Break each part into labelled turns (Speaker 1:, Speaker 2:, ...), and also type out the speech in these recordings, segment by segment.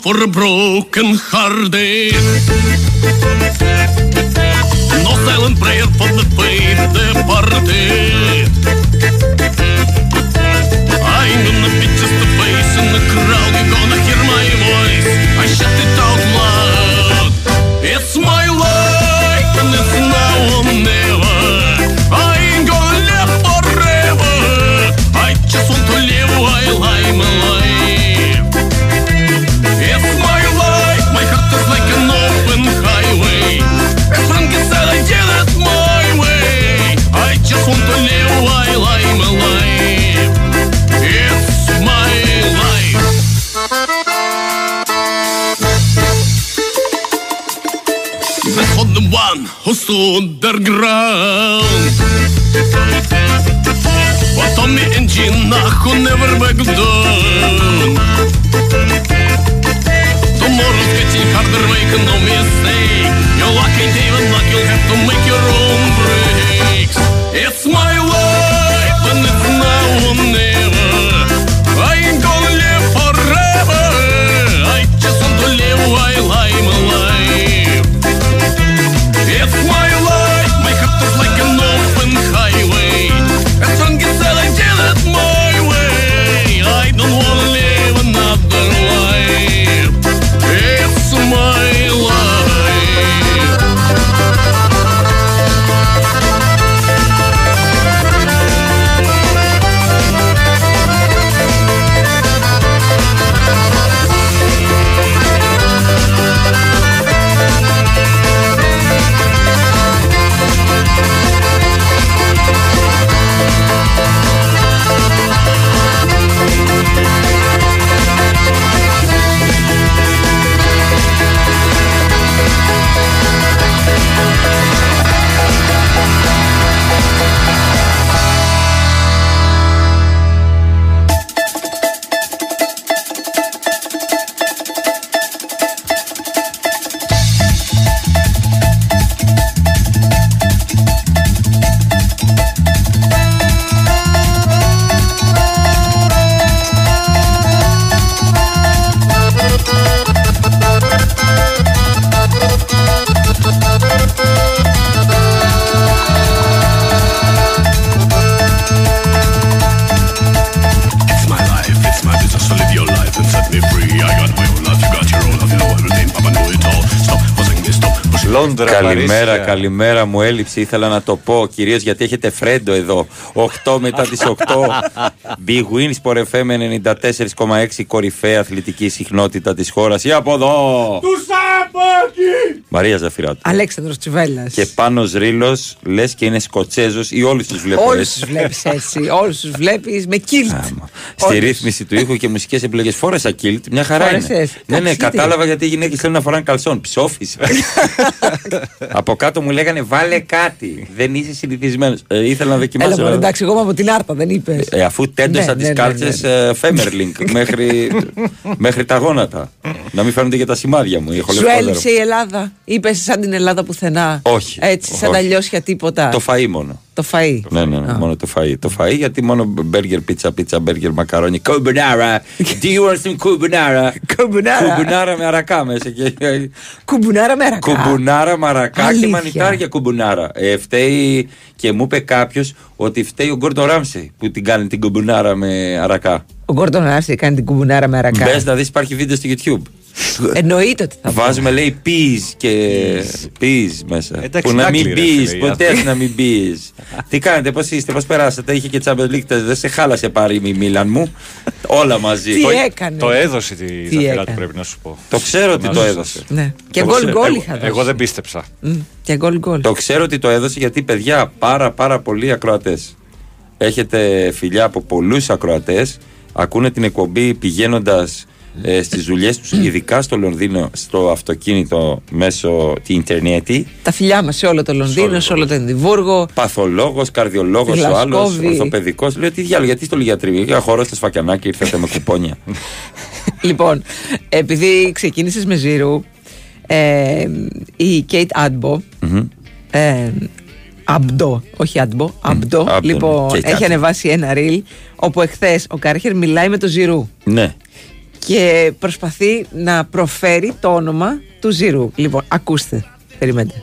Speaker 1: for broken hearted. No silent prayer for the faith departed. I'm gonna be just a face in the crowd. One who stood their ground. For Tommy and Gina who never back down. Tomorrow's getting harder, make no mistake. Your luck ain't even luck, you'll have to make your own breaks.
Speaker 2: Καλημέρα,
Speaker 3: Παρίσια.
Speaker 2: καλημέρα. Μου έλειψε. Ήθελα να το πω κυρίω γιατί έχετε φρέντο εδώ. 8 μετά τις 8. Big Wins Sport FM 94,6 κορυφαία αθλητική συχνότητα της χώρας. Ή από εδώ. Τους Μαρία Ζαφυράτου.
Speaker 4: Αλέξανδρος Τσιβέλλας.
Speaker 2: Και πάνω Ρήλο λες και είναι Σκοτσέζος ή όλους τους βλέπω
Speaker 4: Όλους
Speaker 2: έτσι.
Speaker 4: τους βλέπεις έτσι. Όλους τους βλέπεις με κίλτ.
Speaker 2: Άμα. Στη ρύθμιση του ήχου και μουσικές επιλογές. Φόρεσα κίλτ, μια χαρά
Speaker 4: Φόρεσες.
Speaker 2: είναι. Ναι, ναι,
Speaker 4: Εντάξει, γιατί.
Speaker 2: κατάλαβα γιατί οι γυναίκες θέλουν να φοράνε καλσόν. Ψόφισα. Από κάτω μου λέγανε βάλε κάτι. Δεν είσαι συνηθισμένος. Ε, ήθελα να
Speaker 4: Έλα
Speaker 2: δοκιμάσω.
Speaker 4: μωρέ,
Speaker 2: να-
Speaker 4: εντάξει, εγώ είμαι από την Άρτα, δεν είπες.
Speaker 2: Ε, αφού τέντωσα
Speaker 4: Ναι,
Speaker 2: τις
Speaker 4: ναι, ναι,
Speaker 2: κάλτσες
Speaker 4: ναι, ναι.
Speaker 2: Φέμερλινγκ μέχρι, μέχρι τα γόνατα. να μην φαίνονται και τα σημάδια μου. Έχω
Speaker 4: Σου
Speaker 2: λευκό
Speaker 4: έλειψε
Speaker 2: δέρμα.
Speaker 4: η Ελλάδα. Είπες σαν την Ελλάδα πουθενά.
Speaker 2: Όχι.
Speaker 4: Έτσι, σαν
Speaker 2: όχι.
Speaker 4: τα λιώσια τίποτα.
Speaker 2: Το φαΐ μόνο.
Speaker 4: Το φαΐ.
Speaker 2: Ναι, ναι, ναι,
Speaker 4: Α.
Speaker 2: μόνο το φαΐ. Το φαΐ γιατί μόνο μπέργκερ, πίτσα, πίτσα, μπέργκερ, μακαρόνι. Κουμπουνάρα. Do you want some κουμπουνάρα;
Speaker 4: Κουμπουνάρα.
Speaker 2: Κουμπουνάρα με αρακά μέσα. Και...
Speaker 4: Κουμπουνάρα μέρα.
Speaker 2: Κουμπουνάρα, μαρακά και
Speaker 4: Αλήθεια.
Speaker 2: μανιτάρια κουμπουνάρα. Ε, φταίει και μου είπε κάποιος ότι φταίει ο Γκόρντο Ράμσεϊ που την κάνει την κουμπουνάρα με αρακά.
Speaker 4: Ο Γκόρντον Άρση κάνει την κουμπουνάρα με αρακά.
Speaker 2: Μπες να δεις, υπάρχει βίντεο στο YouTube.
Speaker 4: Εννοείται ότι θα
Speaker 2: Βάζουμε λέει peas και peas μέσα.
Speaker 3: Εντάξει,
Speaker 2: που να μην
Speaker 3: δάκλη, ρε,
Speaker 2: μπει,
Speaker 3: φίλε,
Speaker 2: ποτέ
Speaker 3: αυτό.
Speaker 2: να μην μπει. Τι κάνετε, πώς είστε, πώς περάσατε, είχε και Champions League, δεν σε χάλασε πάρει η Μίλαν μου. Όλα μαζί.
Speaker 4: Τι
Speaker 2: Το-
Speaker 4: έκανε.
Speaker 3: Το έδωσε τη ζαφυρά του,
Speaker 4: έκανε.
Speaker 3: πρέπει να σου πω.
Speaker 2: Το ξέρω ότι
Speaker 3: Να
Speaker 2: το
Speaker 3: σου
Speaker 2: έδωσε.
Speaker 4: Ναι. Και
Speaker 2: Το
Speaker 4: γκολ
Speaker 2: ξέρω.
Speaker 4: γκολ
Speaker 2: Εγώ-
Speaker 4: είχα δώσει.
Speaker 3: Εγώ δεν πίστεψα.
Speaker 4: Μμ, Και γκολ γκολ.
Speaker 2: Το ξέρω ότι το έδωσε γιατί παιδιά πάρα πάρα πολλοί ακροατές. Έχετε φιλιά από πολλούς ακροατές. Ακούνε την εκπομπή πηγαίνοντας ε, στις δουλειές τους, ειδικά στο Λονδίνο, στο αυτοκίνητο μέσω τη Ιντερνέτη.
Speaker 4: Τα φιλιά μας σε όλο το Λονδίνο, σε όλο το Εδιμβούργο.
Speaker 2: Παθολόγος, καρδιολόγος,
Speaker 4: Στη
Speaker 2: ο άλλος,
Speaker 4: Γλασκόβη.
Speaker 2: ορθοπαιδικός. Λέω τι διάλογο, γιατί στο λιγιατρίο. Είχα χώρο στα σφακιανάκια, ήρθατε με κουπόνια.
Speaker 4: λοιπόν, επειδή ξεκίνησες με ζήρου, ε, η Κέιτ Άντμπο. Ε, Αμπντό, όχι Άντμπο, Αμπντό.
Speaker 2: Αμπντό,
Speaker 4: Λοιπόν,
Speaker 2: Kate
Speaker 4: έχει
Speaker 2: Adbo.
Speaker 4: ανεβάσει ένα ριλ όπου εχθές ο Κάρχερ μιλάει με το Ζηρού.
Speaker 2: ναι.
Speaker 4: Και προσπαθεί να προφέρει το όνομα του Ζήρου. Λοιπόν, ακούστε. Περιμένετε.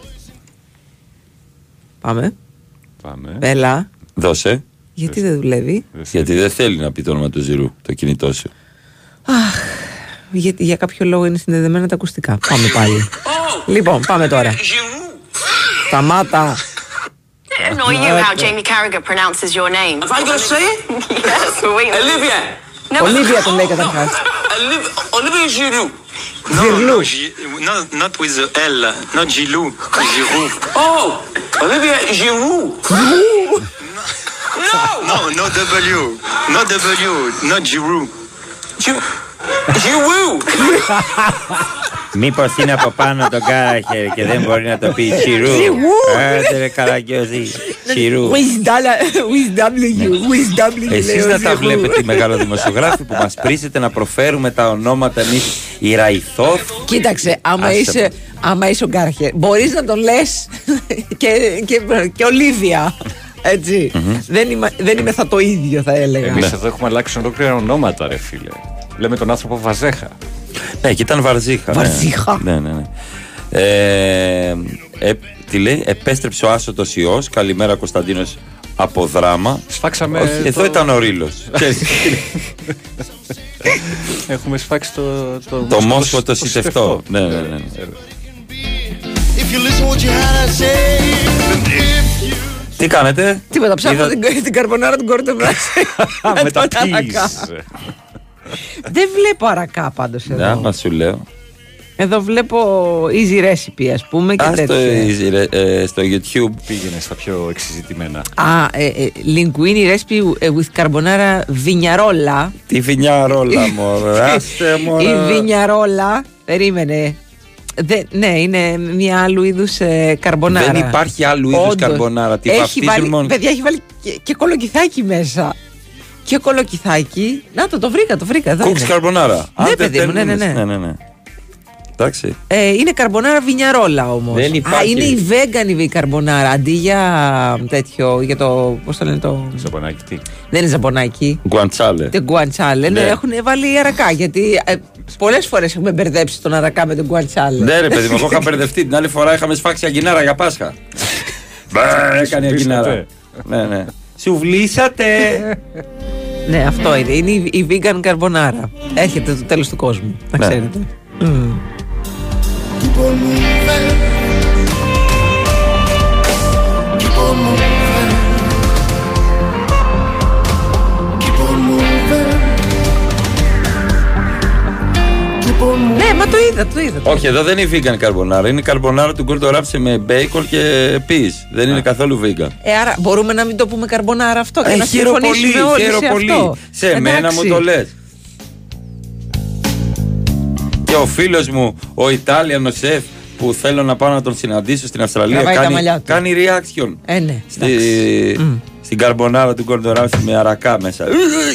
Speaker 4: Πάμε.
Speaker 3: Πάμε.
Speaker 4: Έλα.
Speaker 2: Δώσε.
Speaker 4: Γιατί δεν δουλεύει;
Speaker 2: Γιατί δεν θέλει να πει το όνομα του Ζηρού, το κινητό σου.
Speaker 4: Γιατί για κάποιο λόγο είναι συνδεδεμένα τα ακουστικά. Πάμε πάλι. λοιπόν, πάμε τώρα. Σταμάτα.
Speaker 5: Annoy you how Jamie Carragher pronounces your name.
Speaker 6: Have I got to say it?
Speaker 5: yes, we
Speaker 6: Olivia.
Speaker 5: o
Speaker 4: Libya to make a
Speaker 6: contrast. Olivia Giroud.
Speaker 4: No, Giroud.
Speaker 7: No, G, no, not with the L, not Giroud, Giroud.
Speaker 6: Oh, Olivia Giroud. Giroud.
Speaker 7: No, no, no W, no W, not Giroud.
Speaker 6: Giroud.
Speaker 2: Μήπως είναι από πάνω το κάραχερ και δεν μπορεί να το πει Τσιρού; Άντε ρε καραγκιόζη. Τσιρού.
Speaker 4: With dollar- with W, with W,
Speaker 2: Εσείς
Speaker 4: λέει ο
Speaker 2: να τα
Speaker 4: Ζηρού.
Speaker 2: βλέπετε οι μεγαλοδημοσιογράφοι που μας πρίσετε να προφέρουμε τα ονόματα εμείς. Η Ραϊθόφ.
Speaker 4: Κοίταξε, άμα
Speaker 2: Άσε
Speaker 4: είσαι,
Speaker 2: με.
Speaker 4: άμα είσαι ο Γκάρχερ, μπορείς να τον λες και, και, και Ολίβια. Έτσι. δεν, είμαι, δεν είμαι θα το ίδιο, θα έλεγα.
Speaker 3: Εμείς εδώ έχουμε αλλάξει ολόκληρα ονόματα, ρε φίλε. Λέμε τον άνθρωπο Βαζέχα.
Speaker 2: Ναι, και ήταν Βαρζίχα. ναι.
Speaker 4: Βαρζίχα.
Speaker 2: Ναι, ναι, ναι. Ε, ε, τι λέει, επέστρεψε ο άσωτος ιός. Καλημέρα Κωνσταντίνος από δράμα.
Speaker 3: Σφάξαμε.
Speaker 2: Όχι,
Speaker 3: το-
Speaker 2: εδώ ήταν ο Ρήλο.
Speaker 3: Έχουμε σφάξει το. Το,
Speaker 2: το Μόσχο το σιτευτό. Ναι, ναι, ναι.
Speaker 8: If you listen what you had to say, if you
Speaker 2: Τι κάνετε,
Speaker 4: Τίποτα, ψάχνω
Speaker 2: Είδα-
Speaker 4: την, την καρμπονάρα του Gordon Ramsay.
Speaker 3: Α,
Speaker 4: Με
Speaker 3: με τα
Speaker 4: τον αρακά.
Speaker 3: peas.
Speaker 4: Δεν βλέπω αρακά πάντως
Speaker 2: Ναι,
Speaker 4: εδώ.
Speaker 2: άμα σου λέω.
Speaker 4: Εδώ βλέπω easy recipe, ας πούμε. Και
Speaker 2: Α, στο,
Speaker 4: τέτοια.
Speaker 2: ε, στο YouTube.
Speaker 3: Πήγαινε στα πιο εξειζητημένα.
Speaker 4: Α, ε, ε, linguine recipe ε, with carbonara βινιαρόλα.
Speaker 2: Τη φινιά ρόλα μωρέ. Άστε μωρέ.
Speaker 4: Η βινιαρόλα, περίμενε. Δε- ναι, είναι μια άλλου είδους ε, καρμπονάρα.
Speaker 2: Δεν υπάρχει άλλου είδους
Speaker 4: Όντως.
Speaker 2: καρμπονάρα. Τη
Speaker 4: έχει
Speaker 2: βαφτίζουν
Speaker 4: βάλει,
Speaker 2: μόνο.
Speaker 4: Παιδιά, έχει βάλει και, και κολοκυθάκι μέσα. Και κολοκυθάκι. Να το, το βρήκα, το βρήκα. Εδώ
Speaker 2: Κούξ
Speaker 4: είναι.
Speaker 2: καρμπονάρα.
Speaker 4: Ναι,
Speaker 2: Άντε,
Speaker 4: παιδί μου, ναι, ναι,
Speaker 2: τέλος.
Speaker 4: ναι.
Speaker 2: ναι, ναι. Εντάξει.
Speaker 4: Ε, είναι καρμπονάρα βινιαρόλα όμως.
Speaker 2: Δεν
Speaker 4: Α,
Speaker 2: υπάρχει.
Speaker 4: είναι η vegan η καρμπονάρα. Αντί για τέτοιο, για το. Πώς το λένε το.
Speaker 3: Ζαμπονάκι, τι;
Speaker 4: Δεν είναι ζαμπονάκι.
Speaker 2: Γκουαντσάλε.
Speaker 4: Το γκουαντσάλε. Ναι,
Speaker 2: Ναι.
Speaker 4: έχουν βάλει αρακά. Γιατί ε, πολλές φορές έχουμε μπερδέψει τον αρακά με τον γκουαντσάλε.
Speaker 2: Ναι, ρε παιδί μου, εγώ είχα μπερδευτεί. Την άλλη φορά είχαμε σφάξει αγκινάρα για Πάσχα. Μπα, Έκανε αγκινάρα.
Speaker 3: Σουβλίσατε.
Speaker 2: Ναι, ναι. Σουβλίσατε.
Speaker 4: Ναι, αυτό είναι. Είναι η, η vegan καρμπονάρα. Έρχεται το τέλος του κόσμου. Να
Speaker 2: Ναι.
Speaker 4: ξέρετε. Μμ.
Speaker 8: keep
Speaker 4: Ναι, μα το είδα, το είδα.
Speaker 2: Όχι, εδώ δεν είναι vegan καρμπονάρα. Είναι καρμπονάρα του Γκόρντο Ράψε με μπέικον και peas. Δεν είναι καθόλου vegan.
Speaker 4: Ε, άρα μπορούμε να μην το πούμε καρμπονάρα αυτό και
Speaker 2: Ε,
Speaker 4: να
Speaker 2: χαίρο πολύ,
Speaker 4: συμφωνήσουμε όλοι
Speaker 2: χαίρο
Speaker 4: σε
Speaker 2: πολύ.
Speaker 4: αυτό.
Speaker 2: Σε μένα
Speaker 4: Εντάξει.
Speaker 2: μου το λες. Και ο φίλος μου, ο Ιτάλιανο σεφ, που θέλω να πάω να τον συναντήσω στην Αυστραλία,
Speaker 4: Τραβάει τα
Speaker 2: κάνει,
Speaker 4: μαλλιά του.
Speaker 2: κάνει reaction.
Speaker 4: Ε, ναι.
Speaker 2: Στη, στην καρμπονάρα του Γκόρντο Ράψε με αρακά μέσα.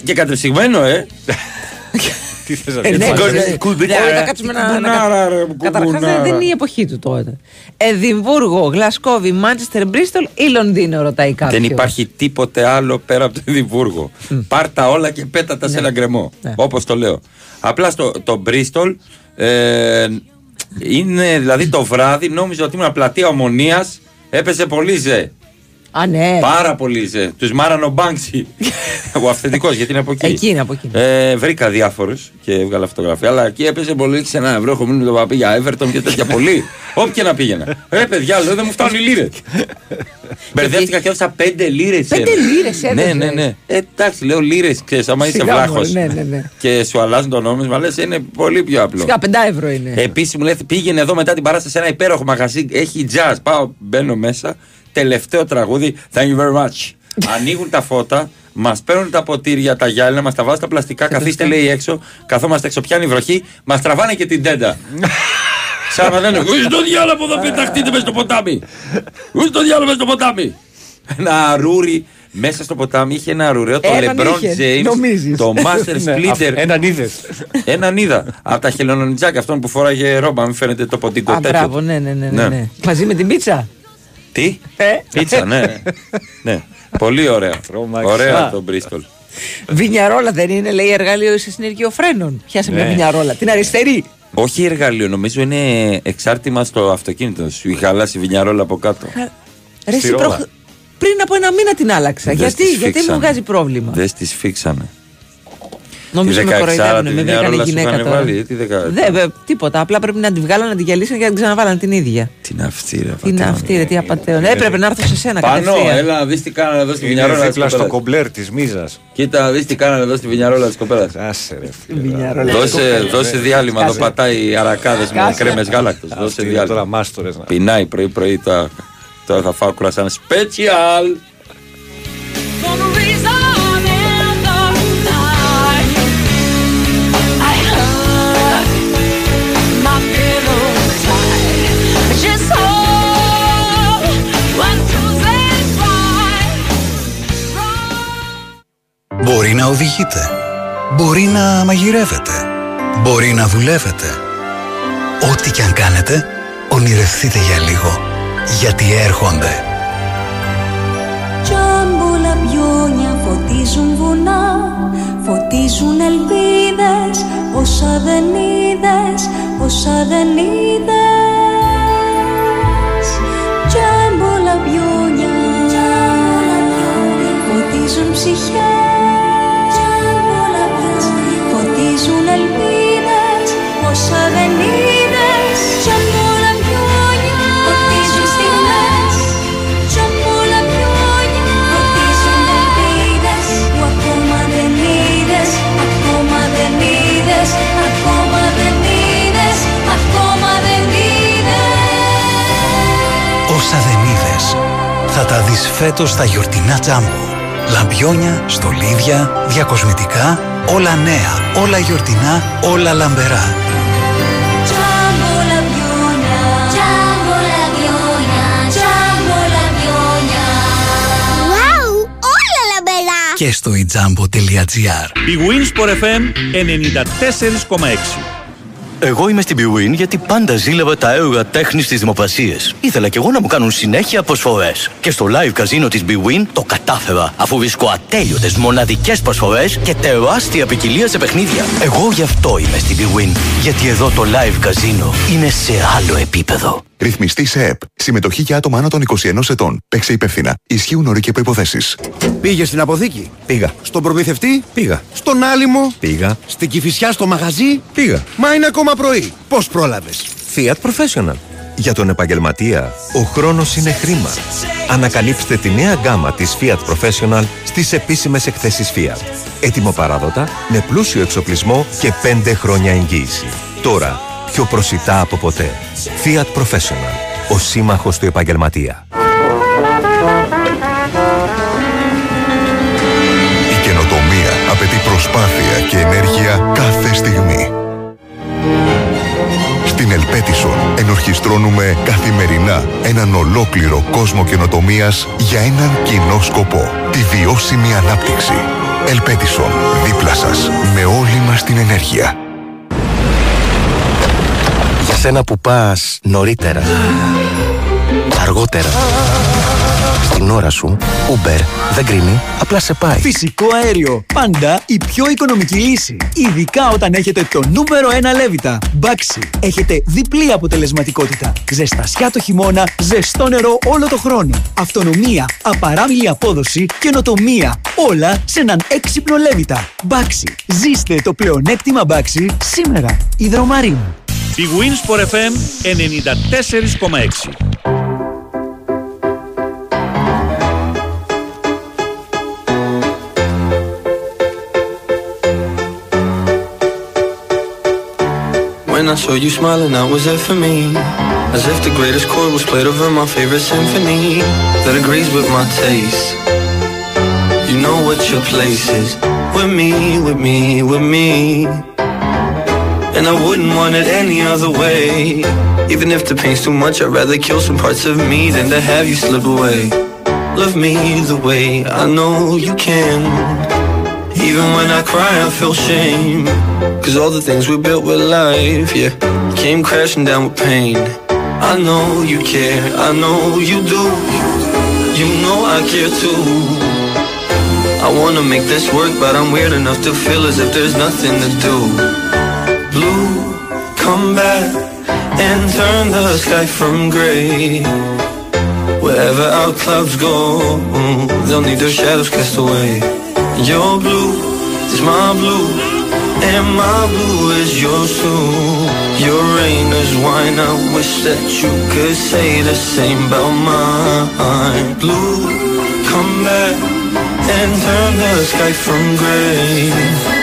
Speaker 2: Και κατεψυγμένο, ε!
Speaker 3: Τι θες να
Speaker 4: Ε,
Speaker 3: πεις;
Speaker 4: ναι,
Speaker 2: Κουμπονάρα,
Speaker 4: ξέρετε,
Speaker 2: κουμπονάρα,
Speaker 4: μπορεί να κάτσουμε να- να
Speaker 2: κουμπονάρα, ρε,
Speaker 4: Καταρχάς
Speaker 2: κουμπονάρα.
Speaker 4: δεν είναι η εποχή του τότε. Εδιμβούργο, Γλασκόβι, Μάντσεστερ, Μπρίστολ ή Λονδίνο, ρωτάει κάποιος.
Speaker 2: Δεν υπάρχει τίποτε άλλο πέρα από το Εδιμβούργο. Πάρ τα όλα και πέτα τα σε ένα γκρεμό.
Speaker 4: Ναι.
Speaker 2: Όπως το λέω. Απλά στο το Μπρίστολ ε, είναι δηλαδή το βράδυ, νόμιζα ότι ήμουν πλατεία ομονίας. Έπεσε πολύ ζε.
Speaker 4: Α, ναι.
Speaker 2: Πάρα πολύ ζε. Τους Μάρανο Μπάνξι. Ο αυθεντικός, γιατί είναι από εκεί.
Speaker 4: Εκεί είναι, από εκεί.
Speaker 2: Ε, βρήκα διάφορους και έβγαλα φωτογραφία. Αλλά εκεί έπεσε πολύ σε ένα ευρώ. Έχω μείνει με τον παπί για Everton και τέτοια πολύ. Όποια να πήγαινα. Ρε παιδιά, λέω δεν μου φτάνουν οι λίρες. Μπερδεύτηκα και έδωσα πέντε λίρες.
Speaker 4: Πέντε λίρες
Speaker 2: Ναι,
Speaker 4: έδωσες.
Speaker 2: ναι, ναι. Ε, εντάξει, λέω λίρες, ξέρεις, άμα είσαι
Speaker 4: Σιγά,
Speaker 2: βλάχος.
Speaker 4: μωρέ, ναι, ναι, ναι.
Speaker 2: Και σου αλλάζουν το νόμισμα, λες είναι πολύ πιο απλό.
Speaker 4: Σιγά, πεντά ευρώ είναι.
Speaker 2: Επίσης μου λέει πήγαινε εδώ μετά την παράσταση σε ένα υπέροχο μαγαζί. Έχει jazz. Πάω, μπαίνω μέσα. Τελευταίο τραγούδι. Thank you very much. Ανοίγουν τα φώτα. Μας παίρνουν τα ποτήρια, τα γυάλινα, μας τα βάζουν στα πλαστικά. Καθίστε λέει έξω. Καθόμαστε έξω, πιάνει η βροχή. Μας τραβάνε και την τέντα. Σαν να λένε Ού το διάλογο από εδώ πεταχτείτε με στο ποτάμι. Ού το διάλογο με στο ποτάμι. Ένα ρούρι μέσα στο ποτάμι είχε ένα ρουρέο το
Speaker 4: Έναν
Speaker 2: LeBron
Speaker 4: είχε,
Speaker 2: James,
Speaker 4: νομίζεις.
Speaker 2: το Master
Speaker 3: Ναι,
Speaker 2: Splitter.
Speaker 3: Έναν είδες.
Speaker 2: Έναν είδα. Από τα χελονονιτζάκια αυτόν που φοράγε ρόμπα, μην φαίνεται το ποντικό
Speaker 4: Α,
Speaker 2: τέτοιο.
Speaker 4: μπράβο, ναι, ναι, ναι, ναι,
Speaker 2: Ναι.
Speaker 4: ναι. Μαζί με την πίτσα.
Speaker 2: Τι;
Speaker 4: Ε.
Speaker 2: Πίτσα, ναι. ναι. Πολύ ωραία.
Speaker 3: Τρομαξά.
Speaker 2: Ωραία το Bristol.
Speaker 4: Βινιαρόλα δεν είναι, λέει, εργαλείο συνεργειοφρένων. Πιάσε μια
Speaker 3: Ναι.
Speaker 4: βινιαρόλα. Την αριστερή.
Speaker 2: Όχι εργαλείο, νομίζω είναι εξάρτημα στο αυτοκίνητο. Σου είχε χαλάσει η βινιαρόλα από κάτω.
Speaker 4: Ρε, εσύ
Speaker 3: ρόδα.
Speaker 4: προχ- Πριν από ένα μήνα την άλλαξα.
Speaker 2: Δες
Speaker 4: γιατί,
Speaker 2: τις
Speaker 4: γιατί μου
Speaker 2: φίξανε.
Speaker 4: βγάζει πρόβλημα;
Speaker 2: Δεν τις φίξανε.
Speaker 4: Νομίζω
Speaker 2: Τη
Speaker 4: με
Speaker 2: 16
Speaker 4: κοροϊδεύουν.
Speaker 2: τη
Speaker 4: Με βρήκανε
Speaker 2: βινιαρόλα σου
Speaker 4: γυναίκα
Speaker 2: είχαν
Speaker 4: τώρα.
Speaker 2: βάλει, τι δεκα-
Speaker 4: Δεν, βε, τίποτα. Απλά πρέπει να τη βγάλω, να τη γυαλίσω και να την ξαναβάλω την ίδια.
Speaker 2: Τι είναι αυτή, ρε.
Speaker 4: Τι είναι
Speaker 2: πατέρα.
Speaker 4: αυτή, ρε, τι απαταίων. Έπρεπε να έρθω σε σένα
Speaker 2: Πάνω,
Speaker 4: κατευθείαν.
Speaker 2: έλα να δεις τι κάνανε εδώ στη
Speaker 3: Είναι
Speaker 2: βινιαρόλα της
Speaker 3: δίπλα στο
Speaker 2: κοπέλας.
Speaker 3: κομπλέρ της μίζας.
Speaker 2: Κοίτα να δεις τι κάνανε εδώ στη βινιαρόλα της κοπέλας.
Speaker 3: Άσε ρε φίλε.
Speaker 4: Βινιαρόλα.
Speaker 2: Δώσε, δώσε διάλειμμα, εδώ
Speaker 4: Σκάσε.
Speaker 2: πατάει αρακάδες με
Speaker 4: Σκάσε.
Speaker 2: κρέμες γάλακτος. Δώσε
Speaker 3: Αυτοί είναι
Speaker 2: διάλειμμα.
Speaker 3: τώρα μάστορες να
Speaker 2: Πεινάει πρωί-πρωί τώρα. Τώρα θα φάω κουρασάν special.
Speaker 9: Μπορεί να οδηγείτε. Μπορεί να μαγειρεύετε. Μπορεί να δουλεύετε. Ό,τι και αν κάνετε, ονειρευτείτε για λίγο. Γιατί έρχονται.
Speaker 10: Τζάμπολα πιόνια φωτίζουν βουνά Φωτίζουν ελπίδες Όσα δεν είδες Όσα δεν είδες Τζάμπολα πιόνια Φωτίζουν ψυχές Φωτίζουν ελπίδες Όσα δεν είδες. Τζάμπολα πιόνια Φωτίζουν στιγμές. Τζάμπολα πιόνια Φωτίζουν ελπίδες Που ακόμα δεν είδες Ακόμα δεν είδες Ακόμα δεν είδες Ακόμα δεν είδες.
Speaker 9: Όσα δεν είδες, θα τα δεις φέτος στα γιορτινά τζάμπο. Λαμπιόνια, στολίδια, διακοσμητικά, όλα νέα, όλα γιορτινά, όλα λαμπερά.
Speaker 10: Τζάμπολα πιόνια Τζάμπολα πιόνια Τζάμπολα πιόνια
Speaker 11: Wow, όλα λαμπερά.
Speaker 9: Και στο ιτζάμπο.gr
Speaker 12: Η Winsport FM 94,6.
Speaker 13: Εγώ είμαι στην Bwin γιατί πάντα ζήλευα τα έργα τέχνης στι δημοπρασίε. Ήθελα κι εγώ να μου κάνουν συνέχεια προσφορές. Και στο live καζίνο της Bwin το κατάφερα, αφού βρίσκω ατέλειωτες μοναδικές προσφορές και τεράστια ποικιλία σε παιχνίδια. Εγώ γι' αυτό είμαι στην Bwin. Γιατί εδώ το live καζίνο είναι σε άλλο επίπεδο.
Speaker 14: Ρυθμιστή σε ΕΠ. Συμμετοχή για άτομα άνω των 21 ετών. Παίξε υπεύθυνα. Ισχύουν όροι και προποθέσει.
Speaker 15: Πήγες στην αποθήκη;
Speaker 16: Πήγα.
Speaker 15: Στον προμηθευτή;
Speaker 16: Πήγα.
Speaker 15: Στον άλυμο;
Speaker 16: Πήγα.
Speaker 15: Στην κυφισιά στο μαγαζί;
Speaker 16: Πήγα.
Speaker 15: Μα είναι ακόμα πρωί. Πώς πρόλαβες;
Speaker 16: Fiat Professional. Για τον επαγγελματία, ο χρόνος είναι χρήμα. Ανακαλύψτε τη νέα γκάμα της Fiat Professional στις επίσημες εκθέσεις Fiat. Έτοιμο παράδοτα, με πλούσιο εξοπλισμό και 5 χρόνια εγγύηση. Τώρα, πιο προσιτά από ποτέ. Fiat Professional. Ο σύμμαχος του επαγγελματία.
Speaker 14: Η καινοτομία απαιτεί προσπάθεια και ενέργεια κάθε στιγμή. Στην Ελπέτισον ενορχιστρώνουμε καθημερινά έναν ολόκληρο κόσμο καινοτομίας για έναν κοινό σκοπό. Τη βιώσιμη ανάπτυξη. Ελπέτισον, δίπλα σας, με όλη μας την ενέργεια.
Speaker 13: Για σένα που πας νωρίτερα, αργότερα, στην ώρα σου, Uber δεν κρίνει, απλά σε πάει.
Speaker 17: Φυσικό αέριο. Πάντα η πιο οικονομική λύση. Ειδικά όταν έχετε το νούμερο 1 λέβητα. Baxi. Έχετε διπλή αποτελεσματικότητα. Ζεστασιά το χειμώνα, ζεστό νερό όλο το χρόνο. Αυτονομία, απαράμιλη απόδοση, καινοτομία. Όλα σε έναν έξυπνο λέβητα. Baxi. Ζήστε το πλεονέκτημα Baxi σήμερα. Ιδρομαρίν.
Speaker 12: Η Winsport FM 94,6.
Speaker 7: When I saw you smiling, that was it for me. As if the greatest chord was played over my favorite symphony that agrees with my taste. You know what your place is. With me, with me, with me. And I wouldn't want it any other way. Even if the pain's too much, I'd rather kill some parts of me than to have you slip away. Love me the way I know you can. Even when I cry, I feel shame. Cause all the things we built with life, yeah, came crashing down with pain. I know you care, I know you do. You know I care too. I wanna make this work, but I'm weird enough to feel as if there's nothing to do. Blue, come back and turn the sky from gray. Wherever our clouds go, they'll need their shadows cast away. Your blue is my blue, and my blue is yours too. Your rain is wine, I wish that you could say the same about mine. Blue, come back and turn the sky from gray.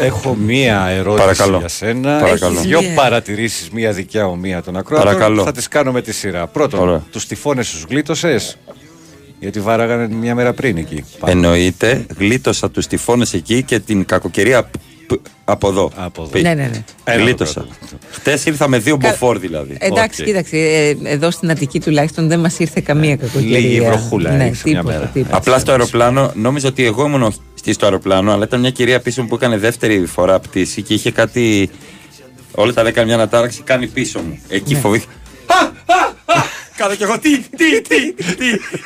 Speaker 3: Έχω μία ερώτηση
Speaker 2: Παρακαλώ.
Speaker 3: για σένα.
Speaker 2: Παρακαλώ.
Speaker 3: Δύο
Speaker 2: Μία.
Speaker 3: παρατηρήσεις, μία δικιά μου, μία των ακροατών.
Speaker 2: Παρακαλώ.
Speaker 3: Θα τις κάνω με τη σειρά. Πρώτον,
Speaker 2: Ωραία.
Speaker 3: τους τυφώνες τους γλίτωσες; Γιατί βάραγανε μια μέρα πριν εκεί.
Speaker 2: Εννοείται, γλίτωσα τους τυφώνες εκεί και την κακοκαιρία π- π- από εδώ.
Speaker 3: Από εδώ.
Speaker 2: Πι.
Speaker 4: Ναι, ναι, ναι.
Speaker 2: Ε, Γλίτωσα. Χτες ήρθα με δύο
Speaker 4: Κα-
Speaker 2: μποφόρ δηλαδή.
Speaker 4: Εντάξει,
Speaker 2: Οκ.
Speaker 4: κοίταξε, ε, εδώ στην Αττική τουλάχιστον δεν μας ήρθε καμία κακοκαιρία.
Speaker 2: Λίγη βροχούλα
Speaker 4: ναι,
Speaker 2: έριξε μια
Speaker 4: τίποτα,
Speaker 2: μέρα.
Speaker 4: τίποτα.
Speaker 2: Απλά στο αεροπλάνο, νόμιζα ότι εγώ ήμουν ο- στη- στο αεροπλάνο, αλλά ήταν μια κυρία πίσω μου που έκανε δεύτερη φορά πτήση και είχε κάτι. Όλα τα δέκα μια ανατάραξη κάνει πίσω μου. Εκεί
Speaker 4: Ναι.
Speaker 2: φοβήθηκα. Α, α, α, Κάνω και εγώ τι, τι, τι, τι.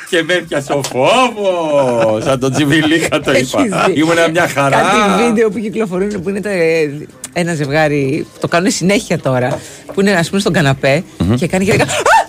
Speaker 2: Και με έπιασε ο φόβος. Σαν τον Τζιβιλίκα το
Speaker 4: Έχεις
Speaker 2: είπα.
Speaker 4: δει.
Speaker 2: Ήμουν μια χαρά.
Speaker 4: Κάτι βίντεο που κυκλοφορούν που είναι τα, ε, ένα ζευγάρι, το κάνουν συνέχεια τώρα, που είναι ας πούμε στον καναπέ και κάνει και λέει, «Α, α, και πετάγεται και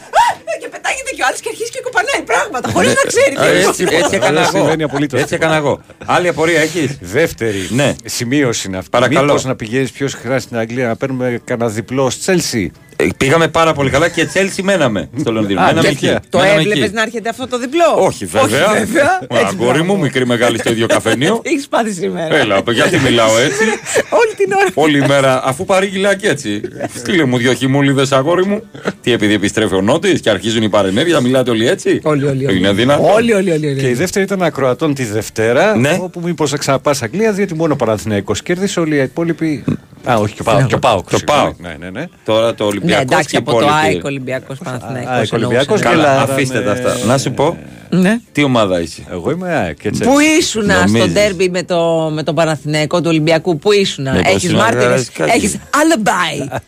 Speaker 4: ο άλλος και αρχίζει και κοπανάει πράγματα χωρίς να ξέρει. τι
Speaker 2: Ε,
Speaker 4: είναι
Speaker 2: Έτσι,
Speaker 4: αυτό.
Speaker 2: έτσι έκανα εγώ.
Speaker 3: συμβαίνει απολύτως.
Speaker 2: Έτσι έκανα εγώ. Άλλη απορία έχεις;
Speaker 3: Δεύτερη
Speaker 2: Ναι.
Speaker 3: σημείωση είναι αυτή.
Speaker 2: Παρακαλώ.
Speaker 3: Μήπως να πηγαίνεις πιο συχνά στην Αγγλία να παίρνουμε κανένα διπλό στη Τσέλσι.
Speaker 2: Ε, Πήγαμε πάρα πολύ καλά και Τσέλσι μέναμε στο Λονδίνο.
Speaker 3: Α,
Speaker 2: Μέναμε
Speaker 3: τέτοια.
Speaker 2: εκεί.
Speaker 4: Το
Speaker 2: Μέναμε
Speaker 4: έβλεπες
Speaker 2: εκεί.
Speaker 4: να έρχεται αυτό το διπλό;
Speaker 2: Όχι βέβαια.
Speaker 4: Όχι, βέβαια.
Speaker 2: Μα,
Speaker 4: Έτσι,
Speaker 2: Αγόρι
Speaker 4: μπράβο.
Speaker 2: μου, μικρή μεγάλη στο ίδιο καφενείο.
Speaker 4: Έχεις πάθει σήμερα.
Speaker 2: Έλα, γιατί μιλάω έτσι;
Speaker 4: Όλη την ώρα.
Speaker 2: Όλη μέρα, αφού παρήγγειλα και έτσι. Στείλε μου δύο χιμούλιδε, αγόρι μου. Τι, επειδή επιστρέφει ο Νότης και αρχίζουν οι παρενέργεια, μιλάτε όλοι έτσι;
Speaker 4: Όλοι, όλοι. όλοι.
Speaker 2: Είναι δυνατό.
Speaker 4: Όλοι, όλοι, όλοι. όλοι.
Speaker 3: Και η δεύτερη ήταν ακροατών τη Δευτέρα.
Speaker 2: Ναι.
Speaker 3: Όπου μήπως θα ξαναπάς Αγγλία, διότι μόνο ο Παναθηναϊκός κέρδισε, όλοι οι υπόλοιποι. Α, όχι, και ο Πάοκ. Και ο Πάοκ.
Speaker 2: Το
Speaker 3: συγγνώμη.
Speaker 2: πάω.
Speaker 3: Ναι, ναι, ναι.
Speaker 2: Τώρα το
Speaker 4: Ναι,
Speaker 2: Ολυμπιακός.
Speaker 4: εντάξει, από το ΑΕΚ Ολυμπιακός Παναθηναϊκός
Speaker 3: ΑΕΚ Ολυμπιακός
Speaker 4: εννοούσα, ναι.
Speaker 3: και
Speaker 2: Καλά,
Speaker 3: Λάραμε-
Speaker 2: αφήστε τα αυτά. Να σου πω,
Speaker 4: Ναι.
Speaker 2: τι ομάδα είσαι;
Speaker 3: Εγώ είμαι ΑΕΚ. και Chelsea.
Speaker 4: Πού ήσουν στο
Speaker 2: Νομίζεις.
Speaker 4: ντέρμπι με το, με το Παναθηναϊκό του Ολυμπιακού, πού ήσουν,
Speaker 2: Ναι,
Speaker 4: έχεις
Speaker 2: πώς
Speaker 4: μάρτυρε,
Speaker 2: είναι, κάτι.
Speaker 4: έχει alibi.